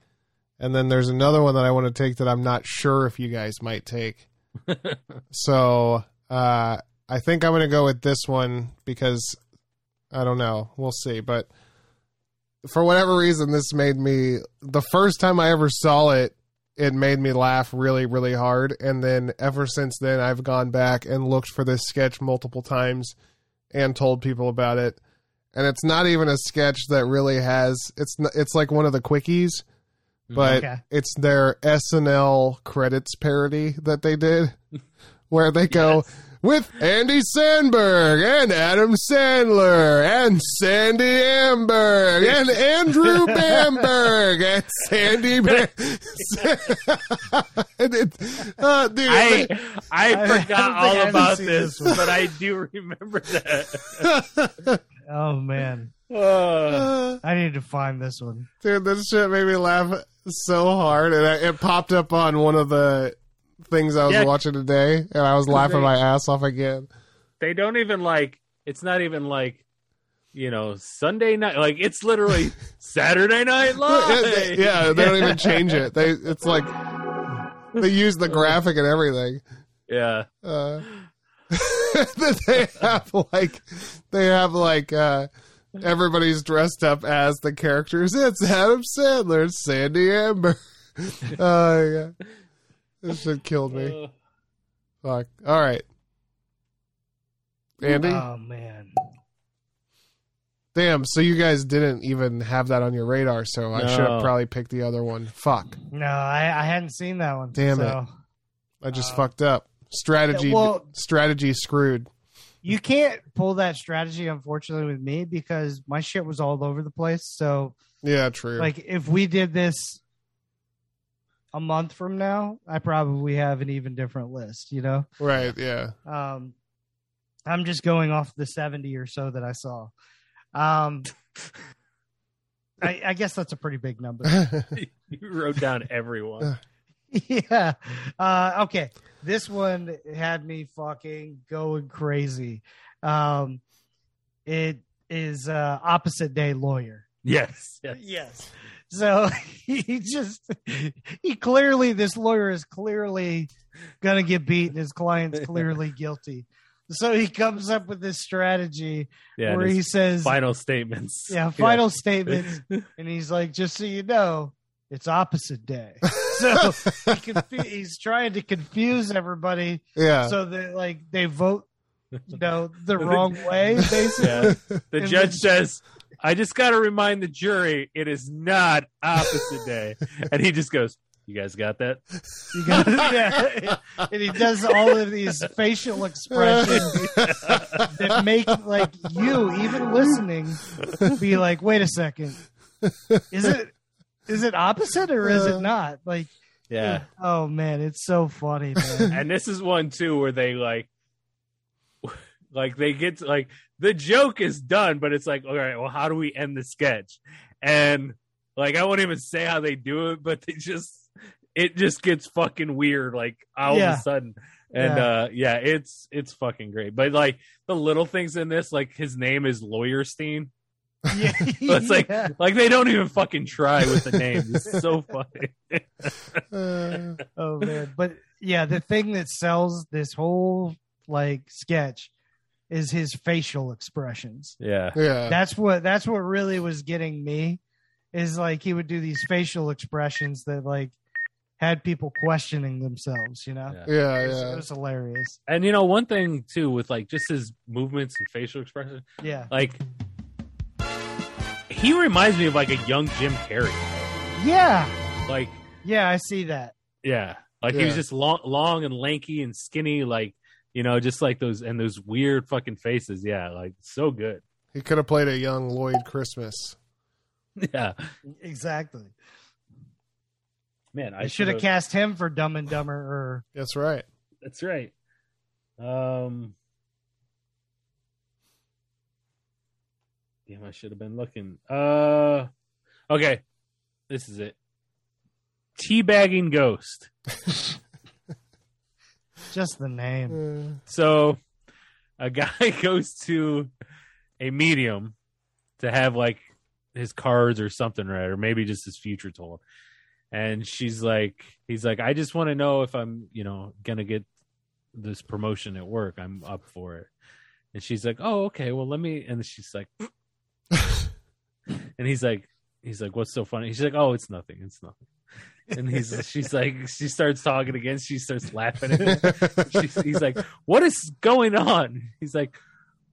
and then there's another one that I want to take that I'm not sure if you guys might take. [LAUGHS] so uh, I think I'm going to go with this one because I don't know. We'll see, but for whatever reason, this made me the first time I ever saw it it made me laugh really really hard. And then ever since then I've gone back and looked for this sketch multiple times and told people about it. And it's not even a sketch that really has it's it's like one of the quickies mm-hmm. but Okay. it's their SNL credits parody that they did, [LAUGHS] where they go with Andy Samberg and Adam Sandler and Sandy Amberg and [LAUGHS] Andrew Bamberg and Sandy. [LAUGHS] Ba- and [LAUGHS] it, uh, dude, I I I forgot think I all about this, this but I do remember that. Oh man, uh, I need to find this one. dude, this shit made me laugh so hard, and I, it popped up on one of the things I was Yeah. watching today, and I was laughing they- my ass off again. they don't even like. It's not even like. You know, Sunday night, like it's literally [LAUGHS] Saturday Night yeah, Live. they, yeah, they don't even change it. They [LAUGHS] it's like they use the graphic and everything. yeah. Uh, that [LAUGHS] they have like they have like uh everybody's dressed up as the characters. It's Adam Sandler, Sandy Amber. Oh yeah. This shit killed me. Uh, Fuck. All right. Andy? Oh man, Damn, so you guys didn't even have that on your radar, so I should have probably picked the other one. Fuck. no, I, I hadn't seen that one. Damn it. I just Uh, fucked up. Strategy well- strategy screwed. You can't pull that strategy, unfortunately, with me because my shit was all over the place. So, Yeah, true. like, if we did this a month from now, I probably have an even different list. You know, right, yeah. um, I'm just going off the 70 or so that I saw. Um, [LAUGHS] I, I guess that's a pretty big number. [LAUGHS] [LAUGHS] you wrote down everyone. yeah. Uh, okay. This one had me fucking going crazy. Um, it is uh, opposite day lawyer. Yes. yes. Yes. So [LAUGHS] he just he clearly this lawyer is clearly gonna get beat and his client's [LAUGHS] clearly guilty. So he comes up with this strategy Yeah. where he says final statements. yeah, final statements [LAUGHS] and he's like, just so you know, it's opposite day. So he confu- he's trying to confuse everybody yeah. so that like they vote, you know, the wrong way. Basically, Yeah. The And judge the- says, I just got to remind the jury it is not opposite day. [LAUGHS] And he just goes, You guys got that? you got [LAUGHS] yeah. [LAUGHS] And he does all of these facial expressions that make like you, even listening, be like, wait a second, is it is it opposite or is it not? Like, Yeah. oh man, it's so funny, man. and this is one too where they like like they get to, like the joke is done but it's like all right well how do we end the sketch? And like i won't even say how they do it but they just it just gets fucking weird like all Yeah. of a sudden. And Yeah. uh yeah it's it's fucking great. But like the little things in this like his name is lawyerstein yeah, [LAUGHS] it's like yeah. like they don't even fucking try with the name. It's [LAUGHS] so funny. [LAUGHS] Uh, oh man, but yeah, the thing that sells this whole like sketch is his facial expressions. yeah yeah. that's what that's what really was getting me is like he would do these facial expressions that like had people questioning themselves you know Yeah. Yeah, it, was, yeah. it was hilarious and you know one thing too with like just his movements and facial expression yeah like he reminds me of like a young Jim Carrey. yeah Like yeah i see that yeah, like he was just long, long and lanky and skinny, like you know, just like those and those weird fucking faces. Yeah, like so good. [LAUGHS] He could have played a young Lloyd Christmas. Yeah, exactly man, I i should have cast him for dumb and dumber or That's right. That's right. Um, damn, I should have been looking. Uh, okay, this is it. Teabagging ghost. [LAUGHS] just the name So a guy [LAUGHS] goes to a medium to have like his cards or something, right? Or maybe just his future told. And she's like, he's like, I just want to know if I'm, you know, gonna get this promotion at work. I'm up for it. And she's like, Oh, okay, well let me and she's like [LAUGHS] and he's like he's like, What's so funny? He's like, Oh, it's nothing, it's nothing. And he's [LAUGHS] she's like she starts talking again, she starts laughing at [LAUGHS] she's, he's like, "What is going on?" He's like,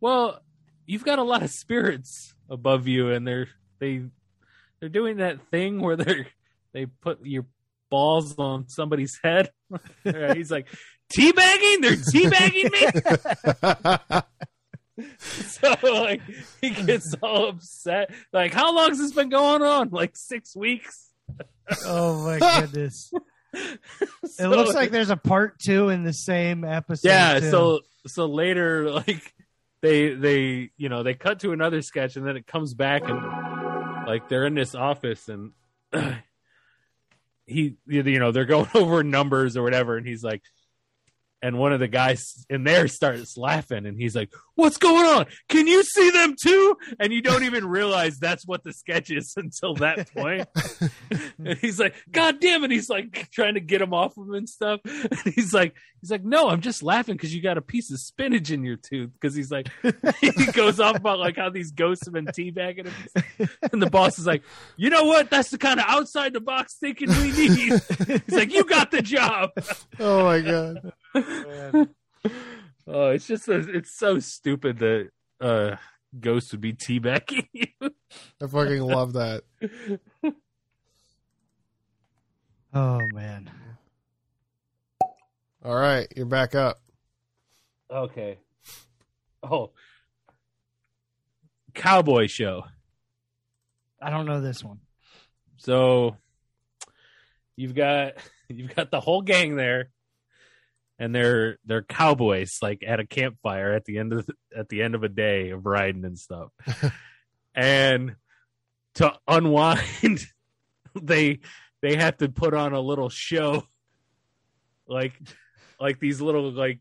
"Well, you've got a lot of spirits above you, and they're they they're doing that thing where they're they put your balls on somebody's head. [LAUGHS] He's like, teabagging? They're teabagging me? so like he gets all upset. Like, how long has this been going on? Like six weeks. Oh my [LAUGHS] goodness! [LAUGHS] It looks like there's a part two in the same episode. yeah. too. So so later, like they they you know they cut to another sketch and then it comes back and like they're in this office and [CLEARS THROAT] he you know they're going [LAUGHS] over numbers or whatever and he's like and one of the guys in there starts laughing and he's like what's going on? Can you see them too? And you don't even realize that's what the sketch is [LAUGHS] until that point. he's like god damn it. He's like trying to get him off of him and stuff. And he's like he's like no i'm just laughing because you got a piece of spinach in your tooth. Because he's like [LAUGHS] he goes off about like how these ghosts have been teabagging him. And the boss is like you know what? That's the kind of outside the box thinking we need. He's like you got the job. Oh my god. [LAUGHS] oh, it's just a, it's so stupid that uh Ghost would be teabagging [LAUGHS] you. I fucking love that. [LAUGHS] oh man, All right, you're back up. okay. Oh, cowboy show. I don't know this one. So you've got [LAUGHS] you've got the whole gang there, and they're they're cowboys like at a campfire at the end of at the end of a day of riding and stuff. [LAUGHS] and to unwind, [LAUGHS] they they have to put on a little show, like like these little like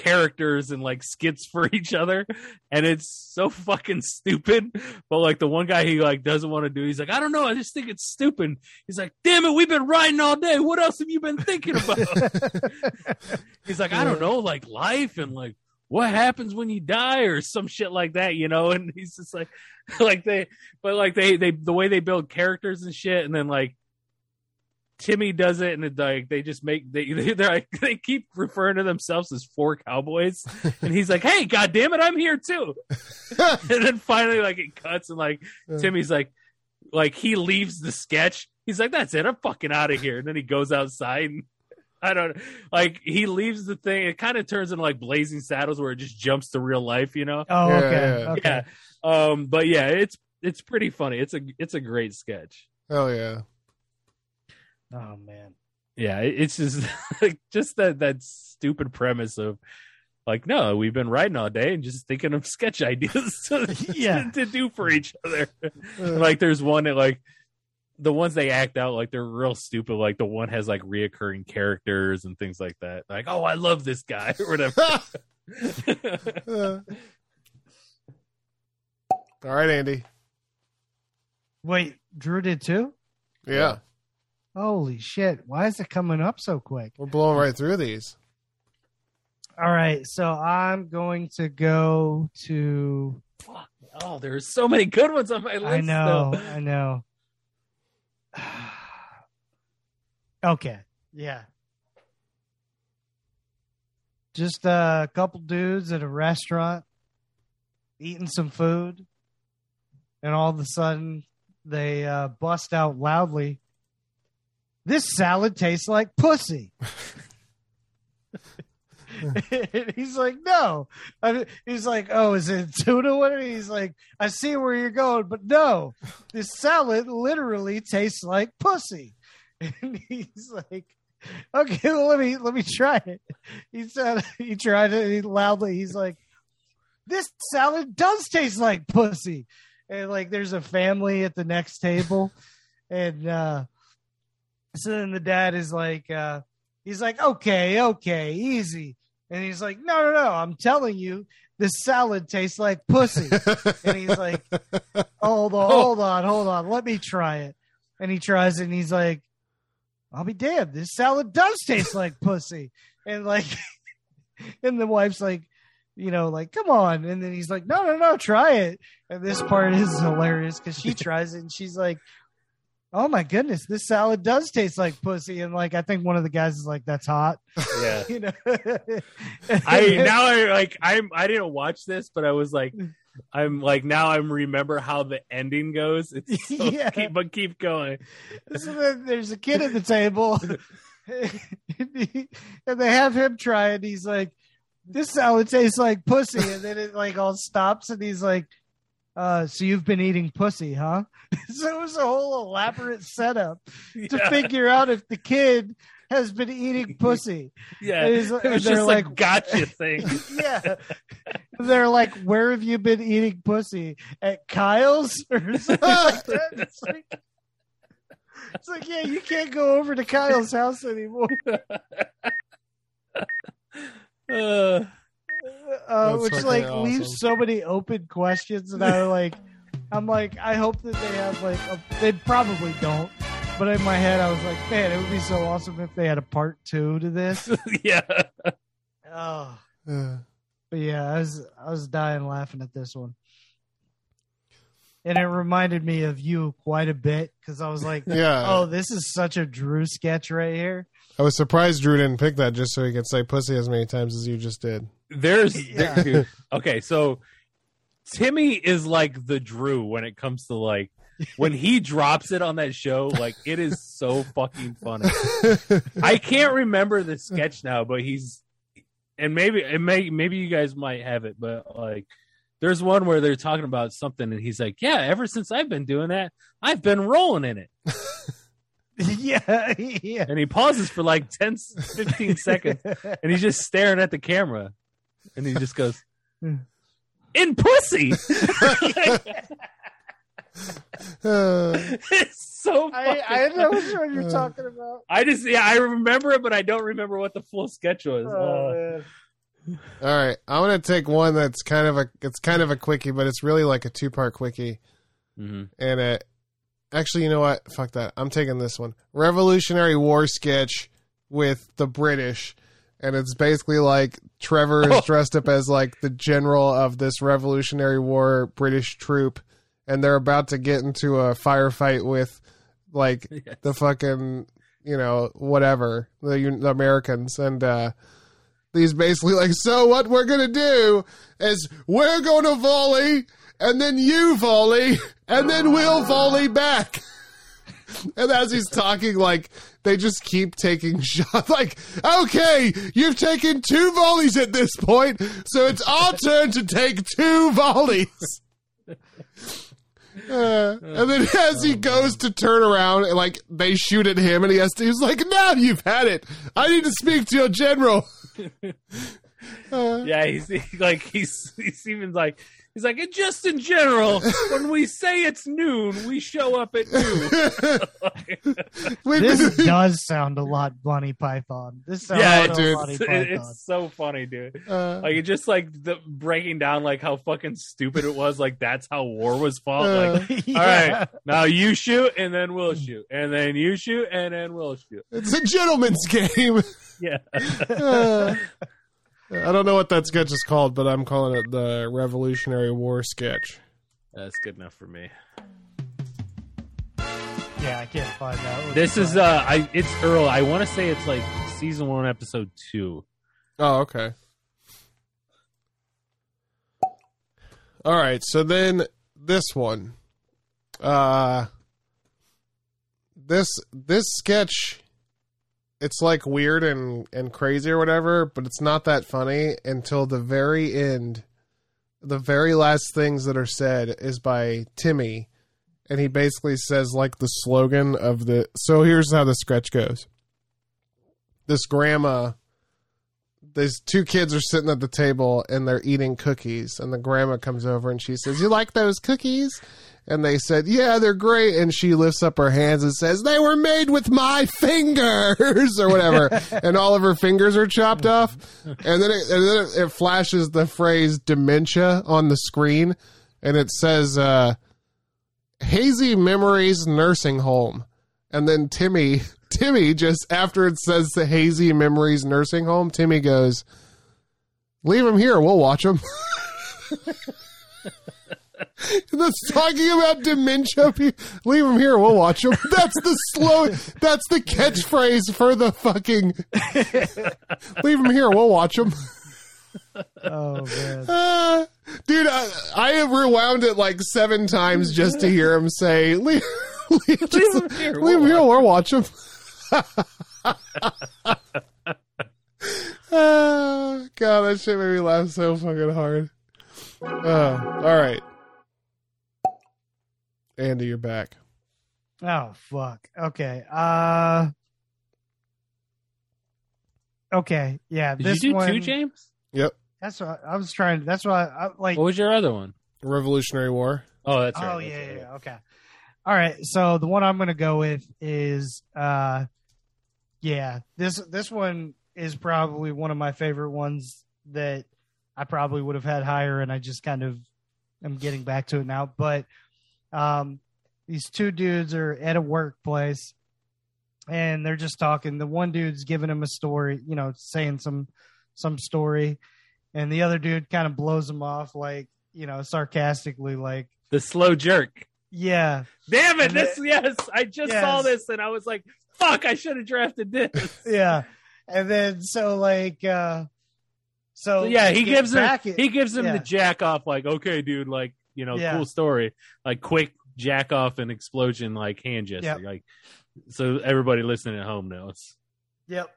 characters and like skits for [LAUGHS] each other. And it's so fucking stupid. But like the one guy he like doesn't want to do he's like i don't know i just think it's stupid. He's like damn it we've been riding all day. What else have you been thinking about? [LAUGHS] [LAUGHS] He's like i don't know like life and like what happens when you die or some shit like that you know? And he's just like like they but like they they the way they build characters and shit and then like Timmy does it, and it, like they just make they [LAUGHS] they're like they keep referring to themselves as four cowboys, and he's like, "Hey, god damn it, I'm here too." [LAUGHS] and then finally, like it cuts, and like Timmy's like, like he leaves the sketch. He's like, "That's it, I'm fucking out of here." And then he goes outside. And, [LAUGHS] I don't like he leaves the thing. It kind of turns into like Blazing Saddles, where it just jumps to real life, you know? Oh, Yeah, okay, yeah. okay. Yeah. Um, but yeah, it's it's pretty funny. It's a it's a great sketch. Hell yeah. Oh man, Yeah, it's just [LAUGHS] like just that that stupid premise of like, no, we've been writing all day and just thinking of [LAUGHS] sketch ideas [LAUGHS] to, Yeah. to, do for each other. like, there's one that like the ones they act out like they're real stupid. Like the one has like reoccurring characters and things like that. Like, oh, I love this guy or whatever. Uh. All right, Andy. wait, Drew did too. Yeah, Holy shit! Why is it coming up so quick? we're blowing right through these. All right, so I'm going to go to. oh, there's so many good ones on my list. I know, though. I know. [SIGHS] okay, yeah. Just a couple dudes at a restaurant eating some food, and all of a sudden they uh, bust out loudly. This salad tastes like pussy. [LAUGHS] He's like, no. He's like, oh, is it tuna? What? He's like, I see where you're going, but no, this salad literally tastes like pussy. [LAUGHS] And he's like, okay, well, let me let me try it. He said [LAUGHS] he tried it he loudly. He's like, this salad does taste like pussy. And like, there's a family at the next table, and uh, so then the dad is like, uh, he's like, okay, okay, easy. And he's like, no, no, no, I'm telling you, this salad tastes like pussy. [LAUGHS] and he's like, hold on, hold on, hold on, let me try it. And he tries it, and he's like, I'll be damned, this salad does taste like pussy. And like, [LAUGHS] and the wife's like, you know, like, come on. And then he's like, no, no, no, try it. And this part is hilarious because she [LAUGHS] tries it and she's like, oh my goodness, this salad does taste like pussy. And like, I think one of the guys is like, that's hot. [LAUGHS] Yeah. [LAUGHS] You know, I now I like I'm I didn't watch this, but I was like I'm like now I'm remember how the ending goes. It's [LAUGHS] so, Yeah. keep, but keep going. So then there's a kid at the table, and, he- and they have him try, and he's like, "This salad tastes like pussy," and then it like all stops, and he's like, uh, "So you've been eating pussy, huh?" [LAUGHS] so it was a whole elaborate setup to Yeah, figure out if the kid has been eating pussy. [LAUGHS] yeah. it is- It was they're just like, like- gotcha [LAUGHS] thing. yeah. They're like, where have you been eating pussy? At Kyle's or something like that? It's like, it's like, yeah, you can't go over to Kyle's house anymore. Uh, Uh, which like awesome. leaves so many open questions, and I like, I'm like, I hope that they have like, a, they probably don't. But in my head, I was like, man, it would be so awesome if they had a part two to this. [LAUGHS] yeah. Oh, Uh, But yeah, I was I was dying laughing at this one, and it reminded me of you quite a bit because I was like, yeah. "Oh, this is such a Drew sketch right here." I was surprised Drew didn't pick that just so he could say pussy as many times as you just did. There's [LAUGHS] Yeah. there- [LAUGHS] dude, okay, so Timmy is like the Drew when it comes to like when he drops it on that show, like it is so fucking funny. [LAUGHS] I can't remember the sketch now, but he's and maybe it may maybe you guys might have it, but like there's one where they're talking about something and he's like, "Yeah, ever since I've been doing that, I've been rolling in it." yeah, yeah. And he pauses for like 10 15 seconds and he's just staring at the camera and he just goes [LAUGHS] in pussy Uh, [LAUGHS] [LAUGHS] it's so I fucking I know funny. which one you're talking about. I just yeah i remember it but i don't remember what the full sketch was Uh, Oh, man. all right, I'm gonna take one that's kind of a it's kind of a quickie, but it's really like a two part quickie. mhm. And it actually, you know what? Fuck that. I'm taking this one. Revolutionary War sketch with the British, and it's basically like Trevor is [LAUGHS] dressed up as like the general of this Revolutionary War British troop, and they're about to get into a firefight with like [LAUGHS] Yes. the fucking you know whatever the, the Americans and. uh He's basically like, so what we're gonna do is we're gonna volley, and then you volley, and then we'll volley back. [LAUGHS] And as he's talking, like they just keep taking [LAUGHS] shots. Like, okay, you've taken two volleys at this point, so it's our turn to take two volleys. [LAUGHS] Uh, and then as he goes to turn around, and like they shoot at him, and he has to. He's like, "Now you've had it. I need to speak to your general." Uh, [LAUGHS] yeah he's he, like he's he's even like he's like and just in general when we say it's noon we show up at noon [LAUGHS] This does sound a lot Monty Python. This sounds yeah a dude. It's, Python. it's so funny dude uh, like it just like the breaking down like how fucking stupid it was like that's how war was fought Uh, like [LAUGHS] Yeah. all right now you shoot and then we'll shoot and then you shoot and then we'll shoot it's a gentleman's game. yeah [LAUGHS] Uh, I don't know what that sketch is called, but I'm calling it the Revolutionary War sketch. that's good enough for me Yeah, I can't find out. this is uh i it's earl i want to say it's like season one episode two Oh, okay. All right, so then this one. Uh this this sketch it's like weird and and crazy or whatever, but it's not that funny until the very end. The very last things that are said is by Timmy and he basically says like the slogan of the so here's how the sketch goes. This grandma these two kids are sitting at the table and they're eating cookies and the grandma comes over and she says you like those cookies and they said yeah they're great. And she lifts up her hands and says they were made with my [LAUGHS] fingers or whatever. [LAUGHS] And all of her fingers are chopped off. And then it, and then it, flashes the phrase dementia on the screen. And it says uh, hazy memories nursing home. And then timmy [LAUGHS] Timmy just after it says the hazy memories nursing home, Timmy goes, "Leave him here. We'll watch him." That's talking about dementia. Leave him here. We'll watch him. That's the slow. That's the catchphrase for the fucking. [LAUGHS] Leave him here. We'll watch him. Oh man. Uh, [LAUGHS] dude, I, I have rewound it like seven times just to hear him say, "Leave, leave, just- him here, leave we'll here, we'll watch him." [LAUGHS] Ah, God, that shit made me laugh so fucking hard. Uh, all right, Andy, you're back. Oh fuck. Okay. Uh. Okay. Yeah. Did this you do one, two, James? Yep, That's what I was trying. That's what I like. What was your other one? Revolutionary War. Oh, that's right. oh that's yeah, right. yeah, yeah. Okay. All right. So the one I'm gonna go with is uh, yeah. This this one is probably one of my favorite ones that I probably would have had higher, and I just kind of am getting back to it now. But um, these two dudes are at a workplace, and they're just talking. The one dude's giving him a story, you know, saying some some story, and the other dude kind of blows him off, like you know, sarcastically, like. The slow jerk. Yeah, Damn it! This yes, I just Yes. saw this and I was like, "Fuck! I should have drafted this." [LAUGHS] yeah. And then so like uh so So, yeah, he gives him back at- he gives him the jack off like, "Okay, dude, like you know, Yeah. cool story, like quick jack off and explosion, like hand gesture, Yep. like so everybody listening at home knows." Yep.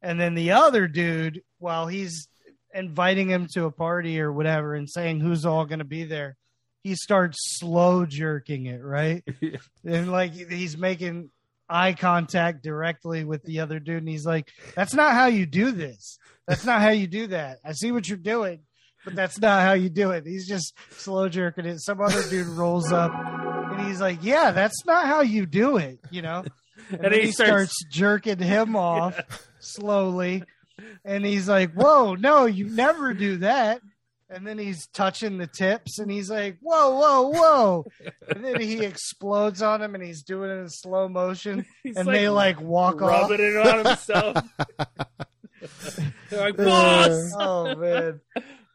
And then the other dude, while he's inviting him to a party or whatever and saying who's all going to be there, he starts slow jerking it, right? [LAUGHS] and like he's making eye contact directly with the other dude and he's like, "That's not how you do this. That's not how you do that. I see what you're doing." But that's not how you do it. He's just slow jerking it. Some other dude rolls up and he's like, Yeah, that's not how you do it, you know? [LAUGHS] And, then he he starts- starts, jerking him [LAUGHS] off slowly. And he's like, Whoa, no, you never do that. And then he's touching the tips and he's like, Whoa, whoa, whoa. And then he explodes on him and he's doing it in slow motion. [LAUGHS] He's And they like walk off. rubbing it on himself. They're like, "Boss!" Oh, man.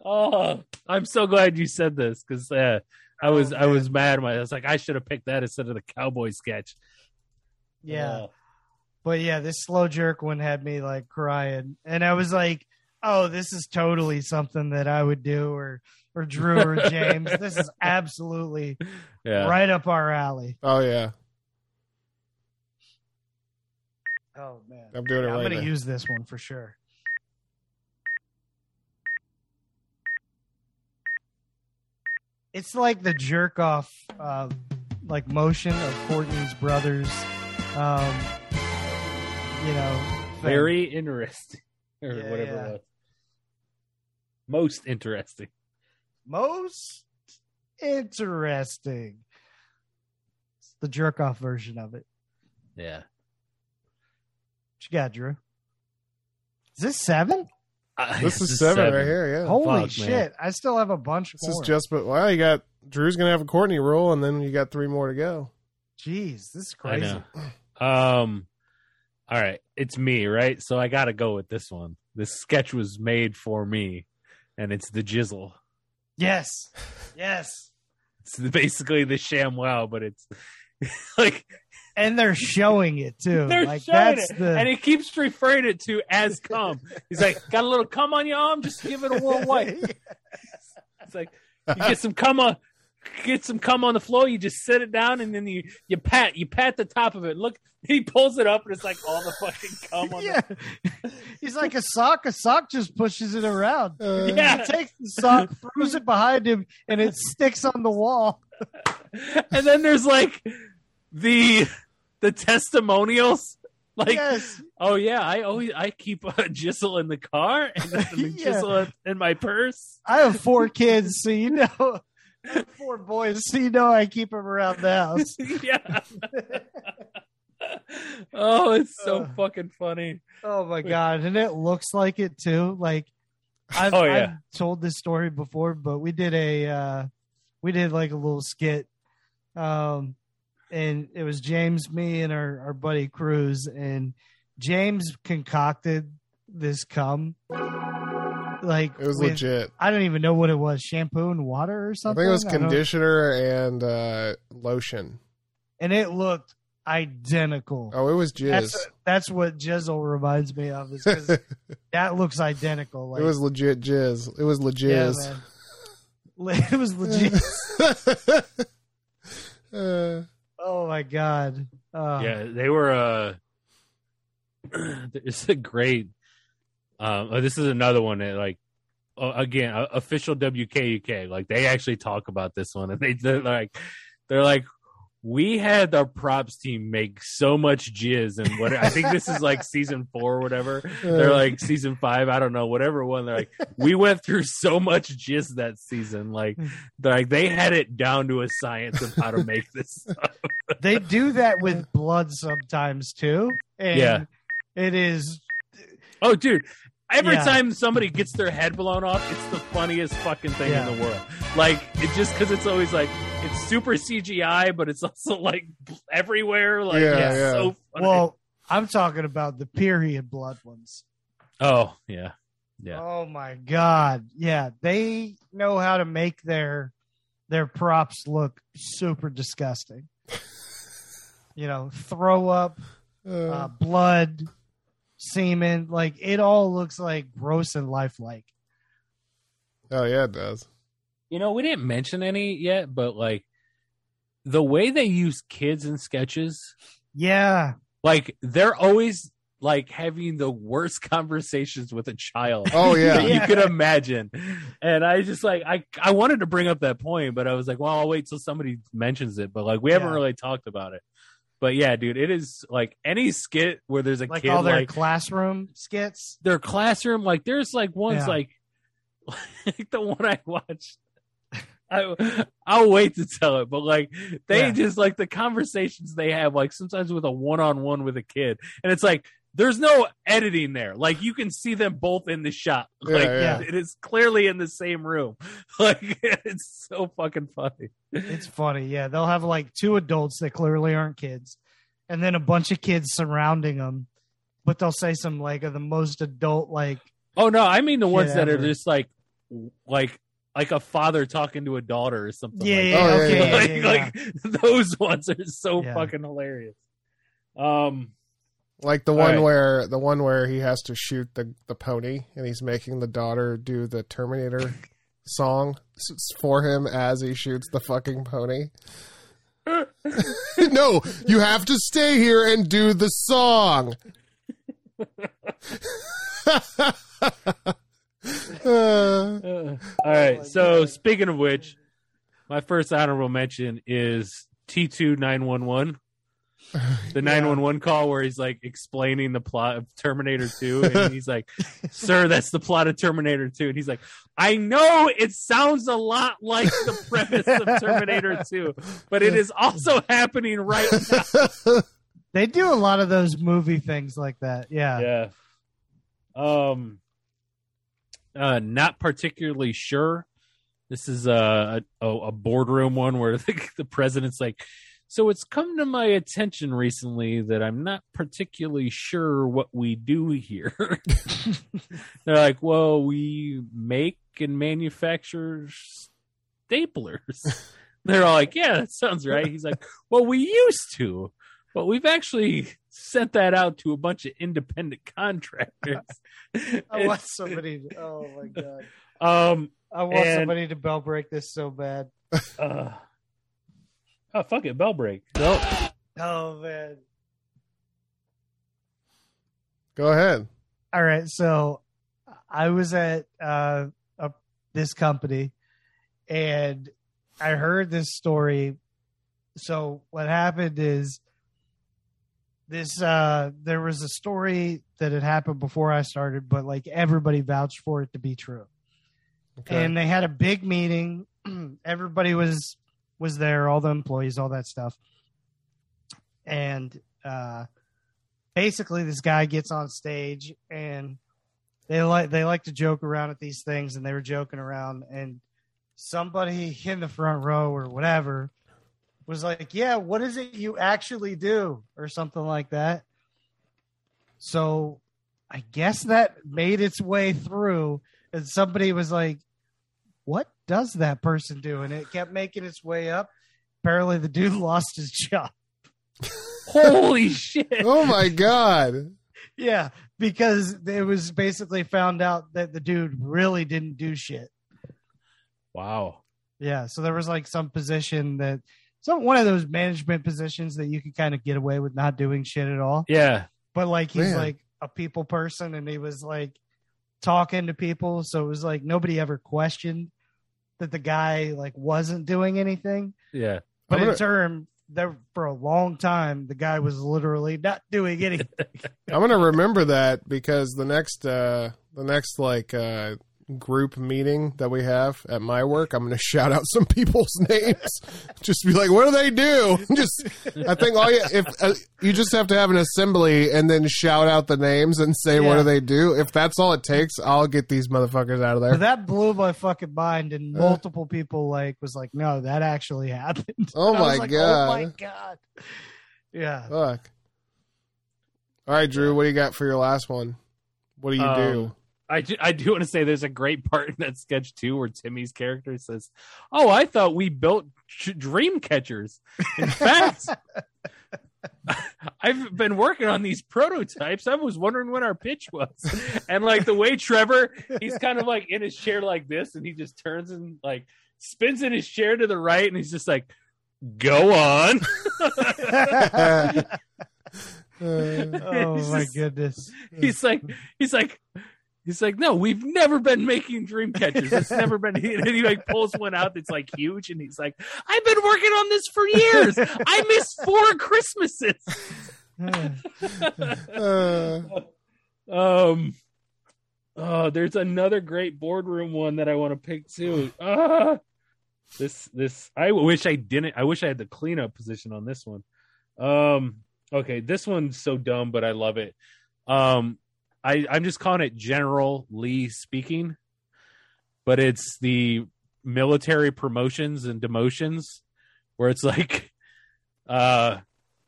Oh, I'm so glad you said this because uh, I Oh, was I was mad. My I was like, I should have picked that instead of the cowboy sketch. Yeah. Oh. But yeah, this slow jerk one had me like crying, and I was like, "Oh, this is totally something that I would do," or or Drew or [LAUGHS] James. this is absolutely yeah. right up our alley. Oh yeah, Oh man, I'm doing it I'm right gonna now. use this one for sure. It's like the jerk off, uh, like motion of Courtney's brothers. Um, you know, thing. Very interesting, or Yeah, whatever yeah. Most interesting. most interesting. It's the jerk off version of it. Yeah. What you got, Drew? Is this seven? Uh, [LAUGHS] This it's is a seven, right here. Yeah, Holy Fuck, shit! man. I still have a bunch this more. is just. But well, you got Drew's gonna have a Courtney rule, and then you got three more to go. Jeez, this is I crazy. know. Um, all right, it's me, right? So I got to go with this one. This sketch was made for me, and it's the Jizzle. Yes, [LAUGHS] yes. It's basically the Sham Wow, but it's [LAUGHS] like And they're showing it too. [LAUGHS] they're like showing that's it, the and he keeps referring it to as cum. He's like, "Got a little cum on your arm? Just give it a little wipe." [LAUGHS] It's like you get some cum on, get some cum on the floor. You just sit it down, and then you you pat you pat the top of it. Look, he pulls it up, and it's like all the fucking cum on. yeah. [LAUGHS] He's like a sock. A sock just pushes it around. Uh, yeah, He takes the sock, throws it behind him, and it sticks on the wall. and then there's like the the testimonials. Like, yes. oh yeah, I always I keep a [LAUGHS] jizzle in the car and [LAUGHS] a Yeah. jizzle in my purse. I have four kids, so you know, [LAUGHS] four boys, so you know I keep them around the house. yeah. oh, it's so Uh. fucking funny. Oh my god, and it looks like it too. Like I've, Oh, yeah. I've told this story before, but we did a uh we did like a little skit. Um and it was James, me, and our, our buddy Cruz, and James concocted this cum. Like It was with- legit. I don't even know what it was, shampoo and water or something. I think it was conditioner and uh, lotion. and it looked identical. Oh, it was jizz. That's that's what Jizzle reminds me of. Is 'cause [LAUGHS] that looks identical. Like, it was legit jizz. It was legit. man. [LAUGHS] It was legit. [LAUGHS] uh, Oh my god. Uh, yeah, they were. uh [CLEARS THROAT] It's a great. Um, oh, this is another one that like. Uh, again, uh, official WKUK, like they actually talk about this one, and they they're like, they're like, we had our props team make so much jizz, and what I think this is like [LAUGHS] season four or whatever. Uh. They're like season five, I don't know, whatever one. They're like, we went through so much jizz that season, like, hmm. they're like they had it down to a science of how to make this [LAUGHS] stuff. They do that with blood sometimes too. And Yeah. It is Oh, dude. Every Yeah. time somebody gets their head blown off, it's the funniest fucking thing Yeah. in the world. Like, it just because it's always like, it's super CGI, but it's also like everywhere. Like, Yeah, yeah. so funny. well, I'm talking about the period blood ones. oh, yeah. Yeah. Oh my god. Yeah, they know how to make their their props look super disgusting. [LAUGHS] you know, throw up, uh, uh, blood, semen, like it all looks like gross and lifelike. oh yeah, it does. You know, we didn't mention any yet, but like, the way they use kids in sketches, Yeah. like, they're always like having the worst [LAUGHS] conversations with a child. Oh [LAUGHS] yeah. that you could imagine. And I just like I I wanted to bring up that point, but I was like, well, I'll wait till somebody mentions it. But like we haven't really talked about it. But yeah, dude, it is like any skit where there's a Like kid all their like classroom skits. their classroom, like there's like ones Yeah. like [LAUGHS] like the one I watched. I I'll wait to tell it, but like they Yeah. just like the conversations they have, like sometimes with a one on one with a kid, and it's like there's no editing there. Like you can see them both in the shot. Yeah, Like yeah. it is clearly in the same room. [LAUGHS] Like it's so fucking funny. It's funny. Yeah, they'll have like two adults that clearly aren't kids, and then a bunch of kids surrounding them. But they'll say some like of the most adult like Oh no, I mean the ones that are just like like like a father talking to a daughter or something. yeah like yeah Oh, yeah, okay [LAUGHS] yeah. like, yeah, yeah, [LAUGHS] like those ones are so Yeah. fucking hilarious. Um, Like the one right. where the one where he has to shoot the the pony and he's making the daughter do the Terminator [LAUGHS] song for him as he shoots the fucking pony. no, you have to stay here and do the song. [LAUGHS] Uh, all right. so speaking of which, my first honorable mention is T two nine one one. The [LAUGHS] nine one one call where he's like explaining the plot of Terminator Two, and [LAUGHS] he's like, "Sir, that's the plot of Terminator 2. and he's like, "I know it sounds a lot like the premise of Terminator 2, but it is also happening right now." They do a lot of those movie things like that. Yeah. yeah um uh not particularly sure. This is a a, a boardroom one where [LAUGHS] the, the president's like so it's come to my attention recently that i'm not particularly sure what we do here. [LAUGHS] They're like well we make and manufacture staplers. [LAUGHS] They're all like yeah that sounds right. He's like well we used to but we've actually [LAUGHS] sent that out to a bunch of independent [LAUGHS] contractors. I want [LAUGHS] somebody. To, oh my god. um, I want And- somebody to bell break this so bad. uh, oh fuck it, bell break. nope. Oh man. Go ahead. All right, so I was at uh, a, this company, and I heard this story. So what happened is this: uh, there was a story that had happened before I started, but like everybody vouched for it to be true. Okay. And they had a big meeting. [CLEARS THROAT] everybody was was there, all the employees, all that stuff, and uh, basically this guy gets on stage and they like they like to joke around at these things and they were joking around and somebody in the front row or whatever was like yeah what is it you actually do or something like that so i guess that made its way through and somebody was like what does that person do and it kept making its way up apparently the dude [LAUGHS] lost his job Holy [LAUGHS] shit! Oh my god. Yeah, because it was basically found out that the dude really didn't do shit. Wow. Yeah, so there was like some position that some one of those management positions that you could kind of get away with not doing shit at all. Yeah. But like he's Man. like a people person and he was like talking to people, so it was like nobody ever questioned that the guy like wasn't doing anything. Yeah. But I'm in gonna- term there for a long time the guy was literally not doing anything. [LAUGHS] I'm gonna remember that because the next uh the next like uh group meeting that we have at my work, I'm gonna [LAUGHS] shout out some people's [LAUGHS] names. just be like, what do they do? [LAUGHS] Just I think all you if uh, you just have to have an assembly and then shout out the names and say what do they do. If that's all it takes, I'll get these motherfuckers out of But there. that blew my fucking mind, and Uh. multiple people like was like, "No, that actually happened." Oh And I was my like, God. Oh my god! Yeah, Fuck. All right, Drew, what do you got for your last one? What do you do? I do, I do want to say there's a great part in that sketch too where Timmy's character says, "Oh, I thought we built dream catchers. In fact, [LAUGHS] I've been working on these prototypes. I was wondering when our pitch was." And like the way Trevor, he's kind of like in his chair like this, and he just turns and like spins in his chair to the right, and he's just like, "Go on." [LAUGHS] [LAUGHS] oh my just- goodness! he's like he's like he's like no we've never been [LAUGHS] making dream catchers it's never been [LAUGHS] and he like pulls one out that's like huge and he's like i've been working on this for years. I missed four christmases. [LAUGHS] Uh, um oh there's another great boardroom one that i want to pick too. Ah. This this i wish i didn't i wish i had the cleanup position on this one. Um okay this one's so dumb but i love it. Um i i'm just calling it general lee speaking but it's the military promotions and demotions where it's like uh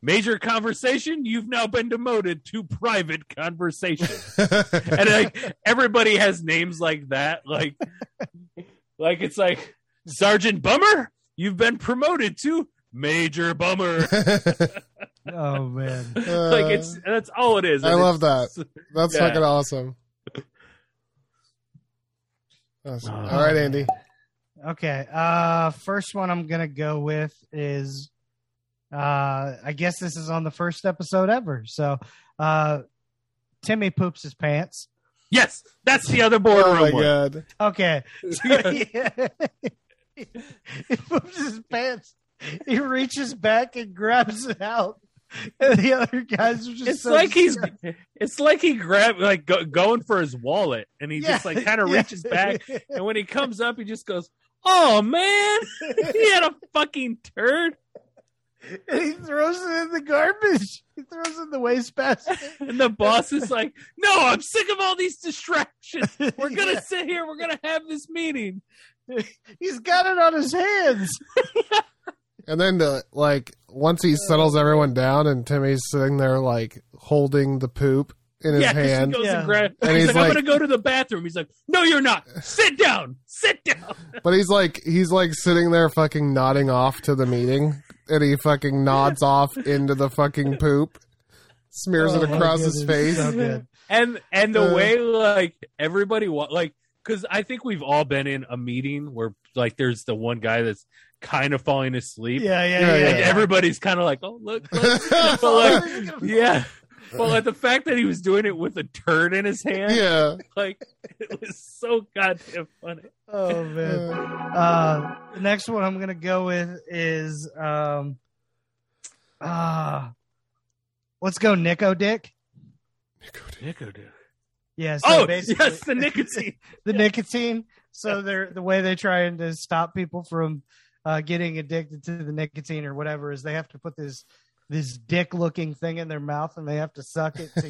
major conversation you've now been demoted to private conversation. [LAUGHS] And like everybody has names like that like like it's like sergeant bummer you've been promoted to major bummer [LAUGHS] Oh man! [LAUGHS] like it's that's all it is I love that. [LAUGHS] That's Yeah. fucking awesome. Awesome. Oh, All right, Andy. Okay, uh, first one I'm gonna go with is, uh, I guess this is on the first episode ever. So, uh, Timmy poops his pants. yes that's the other board. Oh my one god. Okay. So, [LAUGHS] yeah. he poops his pants. He reaches back and grabs it out. [LAUGHS] And the other guys are just it's so like he's. It's like he grabbed like go, going for his wallet and he just like kind of [LAUGHS] yeah. reaches back [LAUGHS] and when he comes up he just goes oh man he had a fucking turd and he throws it in the garbage. He throws it in the wastebasket. and the boss is like no i'm sick of all these distractions we're gonna Yeah. sit here we're gonna have this meeting He's got it on his hands. And then, uh, like, once he settles everyone down, and Timmy's sitting there, like, holding the poop in his yeah 'cause hand. he goes Yeah. and grab And he's, he's like, i'm gonna go to the bathroom he's like no you're not sit down sit down [LAUGHS] But he's like, he's like sitting there, fucking nodding off to the meeting, and he fucking nods [LAUGHS] off into the fucking poop, smears Oh, it across his face. So good. and and the Uh. way like everybody wa- like because i think we've all been in a meeting where like there's the one guy that's kind of falling asleep Yeah, yeah, Yeah, yeah. yeah. everybody's kind of like oh look, look. but [LAUGHS] like yeah but like the fact that he was doing it with a turd in his hand Yeah. like it was so goddamn funny Oh man. Uh, the next one I'm gonna go with is um, uh, let's go Nico Dick. Nico Dick. Yeah. So oh yes the nicotine [LAUGHS] the nicotine. So they're the way they're trying to stop people from uh, getting addicted to the nicotine or whatever is they have to put this this dick looking thing in their mouth and they have to suck it to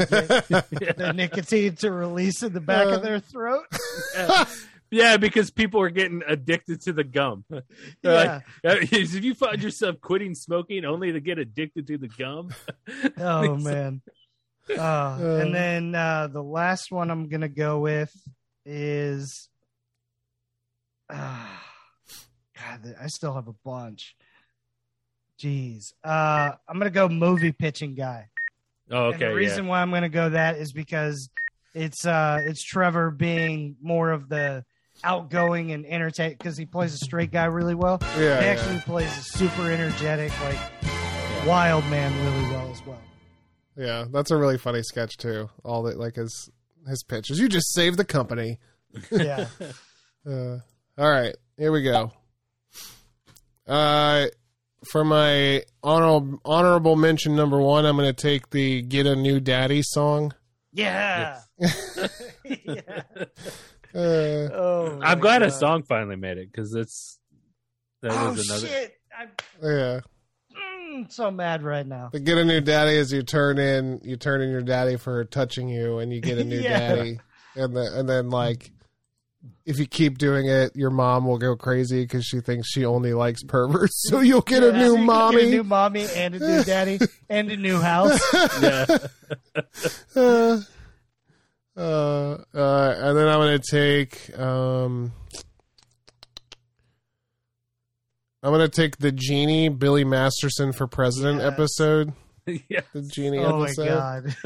get [LAUGHS] the nicotine to release in the back of their throat. yeah because people are getting addicted to the gum [LAUGHS] Yeah. like, uh, if you find yourself quitting smoking only to get addicted to the gum Oh man. Uh, and then uh, the last one I'm gonna go with is, uh, God, I still have a bunch. Jeez. Uh, I'm gonna go movie pitching guy. Oh, And okay. the reason why I'm gonna go that is because it's uh it's Trevor being more of the outgoing and entertain because he plays a straight guy really well. Yeah, he yeah. actually plays a super energetic, like wild man really well as well. Yeah, that's a really funny sketch too. All that like his his pitches. You just saved the company. [LAUGHS] Yeah. [LAUGHS] Uh, all right, here we go. Uh, for my honorable honorable mention number one, I'm going to take the "Get a New Daddy" song. Yeah. yeah. [LAUGHS] Uh, Oh, I'm my glad a song finally made it because it's that Oh was another. shit! I'm yeah, so mad right now. the "Get a New Daddy" is you turn in you turn in your daddy for touching you, and you get a [LAUGHS] new Yeah. daddy, and the, and then like. If you keep doing it, your mom will go crazy because she thinks she only likes perverts. [LAUGHS] So you'll get a new mommy. get a new mommy, and a new daddy, [LAUGHS] and a new house. Yeah. uh, uh, uh, and then I'm gonna take um, I'm gonna take the genie Billy Masterson for president Yes. episode. [LAUGHS] yeah. The genie oh my god!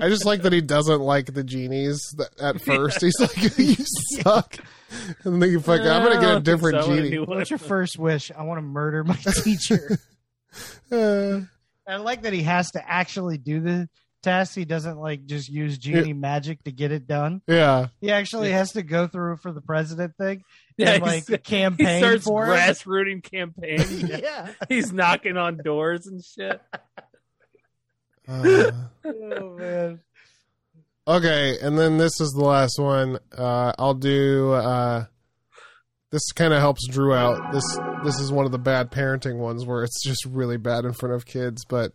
I just like that he doesn't like the genies at [LAUGHS] first. He's like, [LAUGHS] "You suck," and then you fuck. I'm gonna get a different so. A genie. What's your first wish? I want to murder my teacher. Uh, I like that he has to actually do the test. He doesn't like just use genie magic to get it done. yeah, He actually has to go through for the president thing Yeah, and he's- like he campaign starts for it. grassrooting campaign. [LAUGHS] Yeah. He's knocking on doors and shit. Uh, [LAUGHS] Oh man. Okay, and then this is the last one. Uh, I'll do. Uh, this kind of helps Drew out. This this is one of the bad parenting ones where it's just really bad in front of kids, but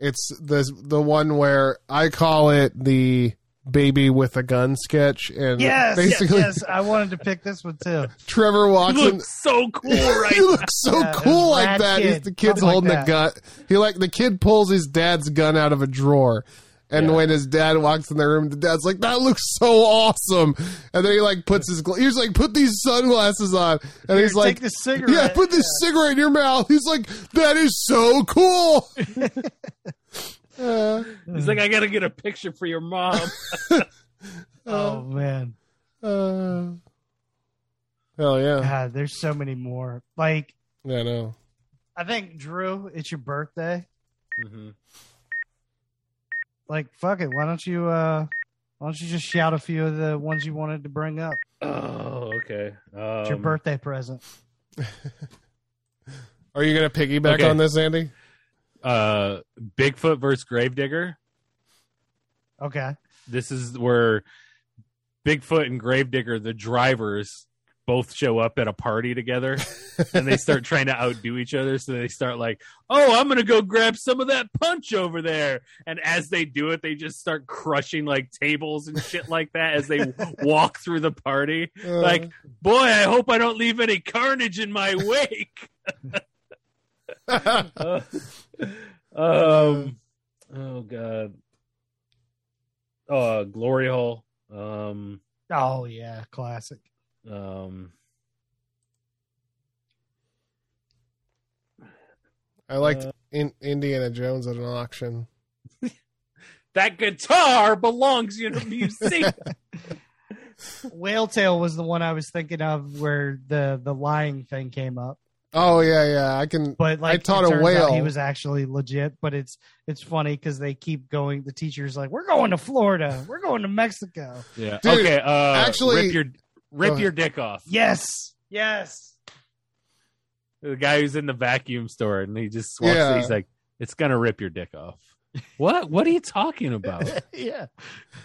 it's the the one where I call it the baby with a gun sketch, and Yes, basically yes, I wanted to pick this one too. [LAUGHS] Trevor He walks in. looks so cool [LAUGHS] right he looks so Yeah, cool like rad that. He's, the kid's Something holding that. the gun. He like the kid pulls his dad's gun out of a drawer. And Yeah. when his dad walks in the room, the dad's like, "That looks so awesome!" And then he like puts his gla- he's like, "Put these sunglasses on," and he's like, take the cigarette. "Yeah, put this cigarette in your mouth." He's like, "That is so cool." [LAUGHS] uh, He's like, I gotta get a picture for your mom. [LAUGHS] [LAUGHS] Oh man. uh, hell yeah, God, there's so many more. Like, yeah, know. I think Drew, it's your birthday. hmm Like, fuck it. Why don't you uh why don't you just shout a few of the ones you wanted to bring up? Oh, okay. It's your Um, birthday present. [LAUGHS] are you gonna piggyback Okay. on this, Andy? Uh, Bigfoot versus Gravedigger. Okay. This is where Bigfoot and Gravedigger, the drivers, both show up at a party together [LAUGHS] and they start trying to outdo each other. So they start like, "Oh, I'm gonna go grab some of that punch over there." And as they do it, they just start crushing like tables and shit like that as they [LAUGHS] walk through the party. Uh, Like, boy, I hope I don't leave any carnage in my wake. Uh, [LAUGHS] um, oh god. Oh, Glory Hole. Um, Oh yeah, classic. um, I liked in, Indiana Jones at an auction. [LAUGHS] that guitar belongs in a museum. [LAUGHS] Whale Tail was the one I was thinking of where the the lying thing came up. Oh yeah, yeah. I can. But like I taught a out whale. he was actually legit. But it's it's funny because they keep going. The teacher's like, "We're going to Florida. We're going to Mexico." yeah. Dude, okay. Uh, actually- rip your rip your dick off. Yes, yes. The guy who's in the vacuum store and he just walks. Yeah. He's like, "It's gonna rip your dick off." What? What are you talking about? [LAUGHS] yeah.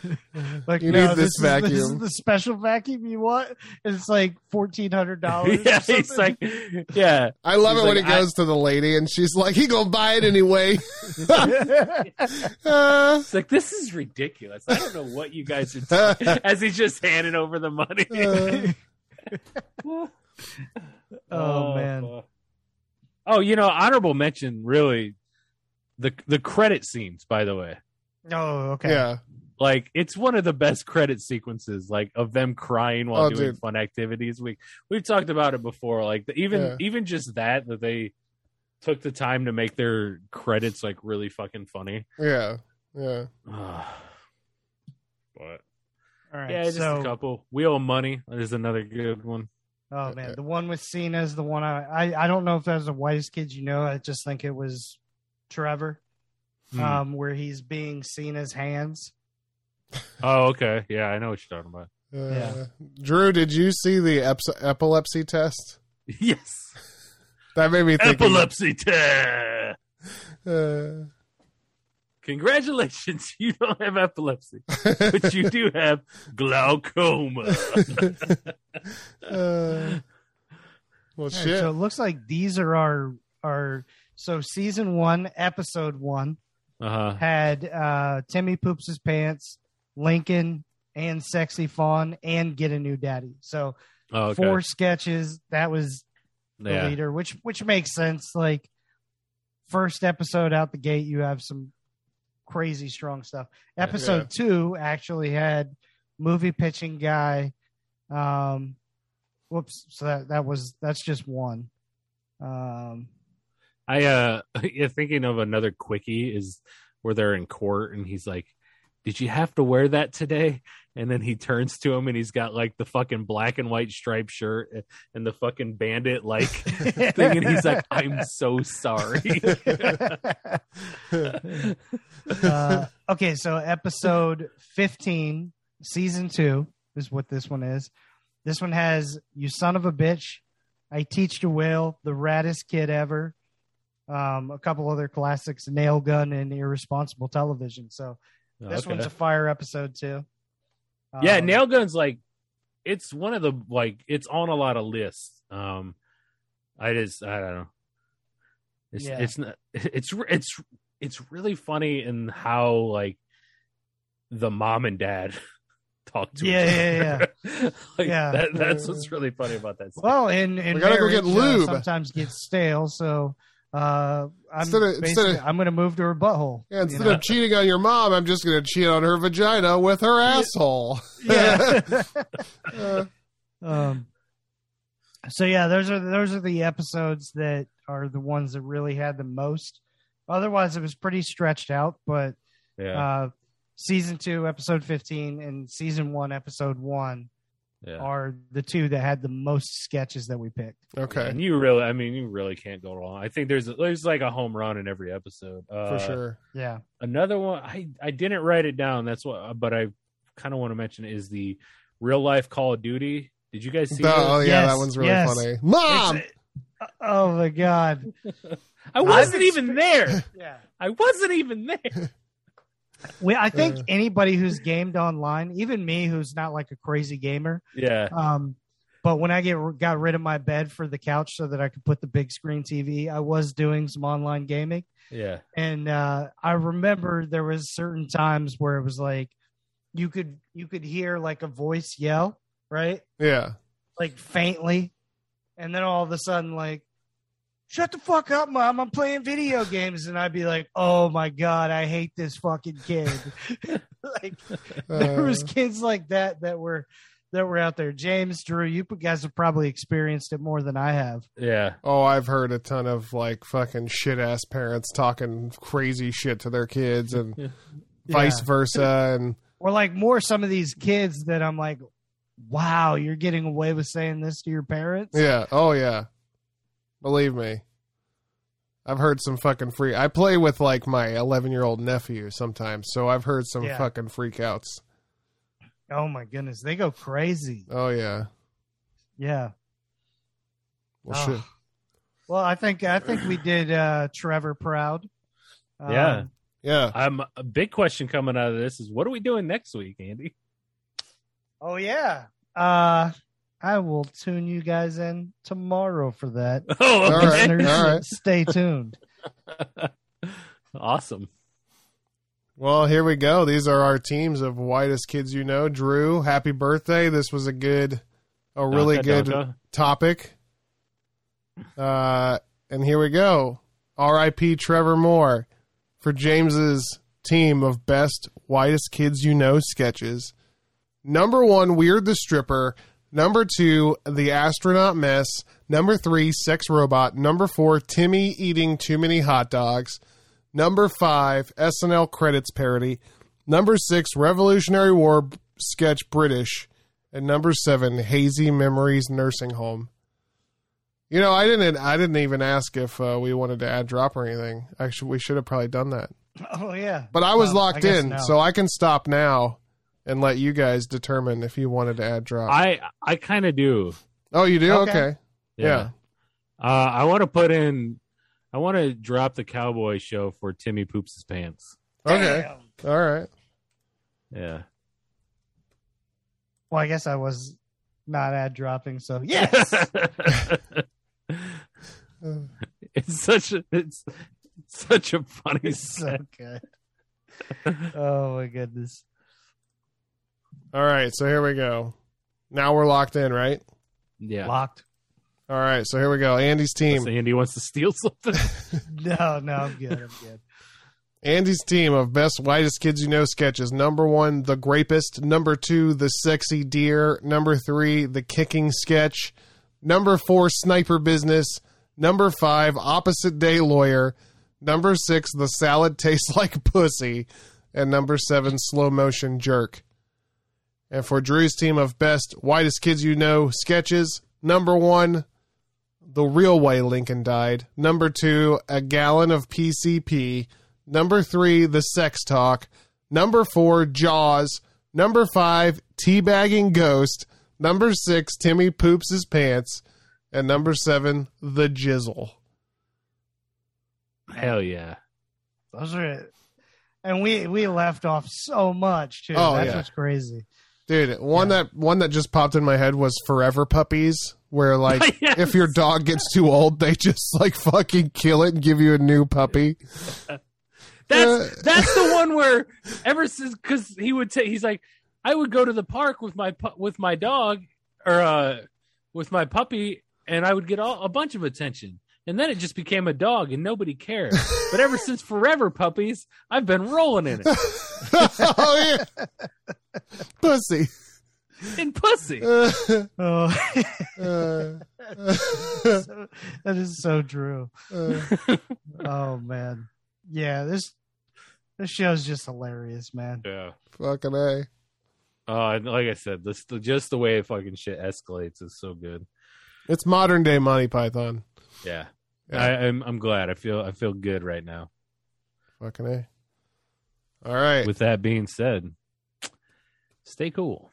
[LAUGHS] Like You no, need this is- This is the special vacuum you want. And it's like fourteen hundred dollars. [LAUGHS] yeah, he's like, yeah. I love He's it when like, he goes to the lady and she's like, "He gonna buy it anyway." Uh, It's like this is ridiculous. I don't know what you guys are talking. As he's just handing over the money. uh, Oh, man. Oh, you know, honorable mention. Really, the the credit scenes. By the way, oh, okay. yeah, like it's one of the best credit sequences. Like of them crying while Oh, doing dude. fun activities. We we've talked about it before. Like the, even Yeah. even just that that they took the time to make their credits like really fucking funny. Yeah, yeah. [SIGHS] but All right. yeah, just so, a couple. Wheel of Money is another good one. oh man, the one with Cena is the one I, I I don't know if that was the whitest kids you know. I just think it was Trevor, Hmm. um, where he's being seen as hands. Oh, okay. Yeah, I know what you're talking about. Uh, Yeah. Drew, did you see the eps- epilepsy test? yes. That made me think. of- Epilepsy test. Uh, Congratulations, [LAUGHS] you don't have epilepsy, but you do have glaucoma. [LAUGHS] uh, well, All right, shit. so it looks like these are our our so season one, episode one Uh huh. had uh Timmy poops his pants, Lincoln, and Sexy Fawn, and Get a New Daddy. So Oh, okay. four sketches. That was the yeah. leader, which which makes sense. Like first episode out the gate, you have some crazy strong stuff. Episode two actually had movie pitching guy. Um, whoops. So that that was that's just one. Um, I uh, [LAUGHS] yeah, thinking of another quickie is where they're in court and he's like, "Did you have to wear that today?" And then he turns to him and he's got like the fucking black and white striped shirt and the fucking bandit like [LAUGHS] thing, and he's like, "I'm so sorry." [LAUGHS] uh, okay, so episode 15, season two is what this one is. This one has You Son of a Bitch, I Teach to Whale, The Raddest Kid Ever, um, a couple other classics, Nail Gun, and Irresponsible Television. So this Okay. one's a fire episode too. yeah Um, nail guns like it's one of the like it's on a lot of lists um i just i don't know it's Yeah. it's not it's it's it's really funny in how like the mom and dad [LAUGHS] talk to Yeah, each yeah, other. [LAUGHS] like, Yeah. that, that's what's really funny about that Well, and, and We gotta go get lube. sometimes gets stale. So uh, I'm Instead of- instead of- I'm going to move to her butthole. Yeah, you instead know? of cheating on your mom, I'm just going to cheat on her vagina with her asshole. [LAUGHS] yeah. Uh, [LAUGHS] um, so yeah, those are those are the episodes that are the ones that really had the most. Otherwise, it was pretty stretched out. But yeah uh, season two, episode fifteen, and season one, episode one yeah are the two that had the most sketches that we picked. okay, and you really i mean you really can't go wrong i think there's there's like a home run in every episode uh, for sure. Yeah, another one i i didn't write it down that's what but i kind of want to mention is the real life call of duty did you guys see Oh, yeah, Yes, that one's really yes. funny. Mom! It's- oh my god, [LAUGHS] i wasn't even there [LAUGHS] yeah. i wasn't even there [LAUGHS] We, I think Uh. anybody who's gamed online, even me, who's not like a crazy gamer, yeah Um, but when I get got rid of my bed for the couch so that I could put the big screen TV, I was doing some online gaming, yeah and uh, I remember there was certain times where it was like you could you could hear like a voice yell, right, Yeah. like faintly, and then all of a sudden like. Shut the fuck up, mom! I'm playing video games, and I'd be like, "Oh my god, I hate this fucking kid." [LAUGHS] like, there was Uh, kids like that that were that were out there. James, Drew, you guys have probably experienced it more than I have. yeah oh, I've heard a ton of like fucking shit ass parents talking crazy shit to their kids and [LAUGHS] vice versa. And Or like more some of these kids that I'm like, wow, you're getting away with saying this to your parents. yeah, oh, yeah. Believe me. I've heard some fucking free. I play with like my 11 year old nephew sometimes, so I've heard some Yeah. fucking freakouts. Oh my goodness, they go crazy. Oh, yeah. Yeah. Well, Oh. shit. Well, I think I think we did uh, Trevor proud. Um, Yeah. Yeah. i'm a big question coming out of this is what are we doing next week andy Oh yeah. Uh, I will tune you guys in tomorrow for that. [LAUGHS] oh all right, all right. Stay tuned. [LAUGHS] awesome Well, here we go. These are our teams of whitest kids you know. Drew, happy birthday. This was a good, a really Donka, good donka. topic. Uh, and here we go. R.I.P. Trevor Moore for James's team of best whitest kids you know sketches. Number one, Weird the Stripper. Number two, The Astronaut Mess. Number three, Sex Robot. Number four, Timmy eating too many hot dogs. Number five, SNL credits parody. Number six, Revolutionary War sketch British. And number seven, Hazy Memories Nursing Home. You know, I didn't. I didn't even ask if uh, we wanted to add drop or anything. Actually, we should have probably done that. [LAUGHS] Oh yeah. But I was Well, locked guess in, no. so I can stop now and let you guys determine if you wanted to add drop. I I kind of do. oh, you do? Okay. Okay. Yeah. Uh, I want to put in. I want to drop the cowboy show for Timmy poops his pants. Okay. Damn. All right. Yeah. Well, I guess I was not ad dropping, so [LAUGHS] yes. [LAUGHS] it's such a it's such a funny it's so good. Oh my goodness. All right. So here we go. Now we're locked in, right? Yeah. Locked. All right. So here we go. Andy's team. So Andy wants to steal something. [LAUGHS] [LAUGHS] No, no, I'm good. I'm good. Andy's team of best whitest kids you know sketches. Number one, the grapist. Number two, the sexy deer. Number three, the kicking sketch. Number four, sniper business. Number five, opposite day lawyer. Number six, the salad tastes [LAUGHS] like pussy. And number seven, slow motion jerk. And for Drew's team of best whitest kids you know sketches, number one, the real way Lincoln died. Number two, a gallon of PCP. Number three, the sex talk. Number four, Jaws. Number five, teabagging ghost. Number six, Timmy poops his pants. And number seven, the jizzle. Hell yeah. Those are it. and we we left off so much too. Oh, That's yeah. what's crazy. Dude, one that one that just popped in my head was Forever Puppies, where like [LAUGHS] Yes. if your dog gets too old, they just like fucking kill it and give you a new puppy. [LAUGHS] That's that's the one where [LAUGHS] ever since because he would say he's like I would go to the park with my pu- with my dog or uh with my puppy and I would get all, a bunch of attention and then it just became a dog and nobody cared. [LAUGHS] but ever since Forever Puppies, I've been rolling in it [LAUGHS] oh yeah, pussy. in pussy. [LAUGHS] Uh, Oh, uh, so- that is so true. uh, Oh man, yeah this this show's just hilarious, man. Yeah. fucking a. Oh, and like I said, this just the way fucking shit escalates is so good. It's modern day Monty Python. Yeah. Yeah. I, I'm I'm glad. I feel I feel good right now. Fucking a. All right. With that being said, stay cool.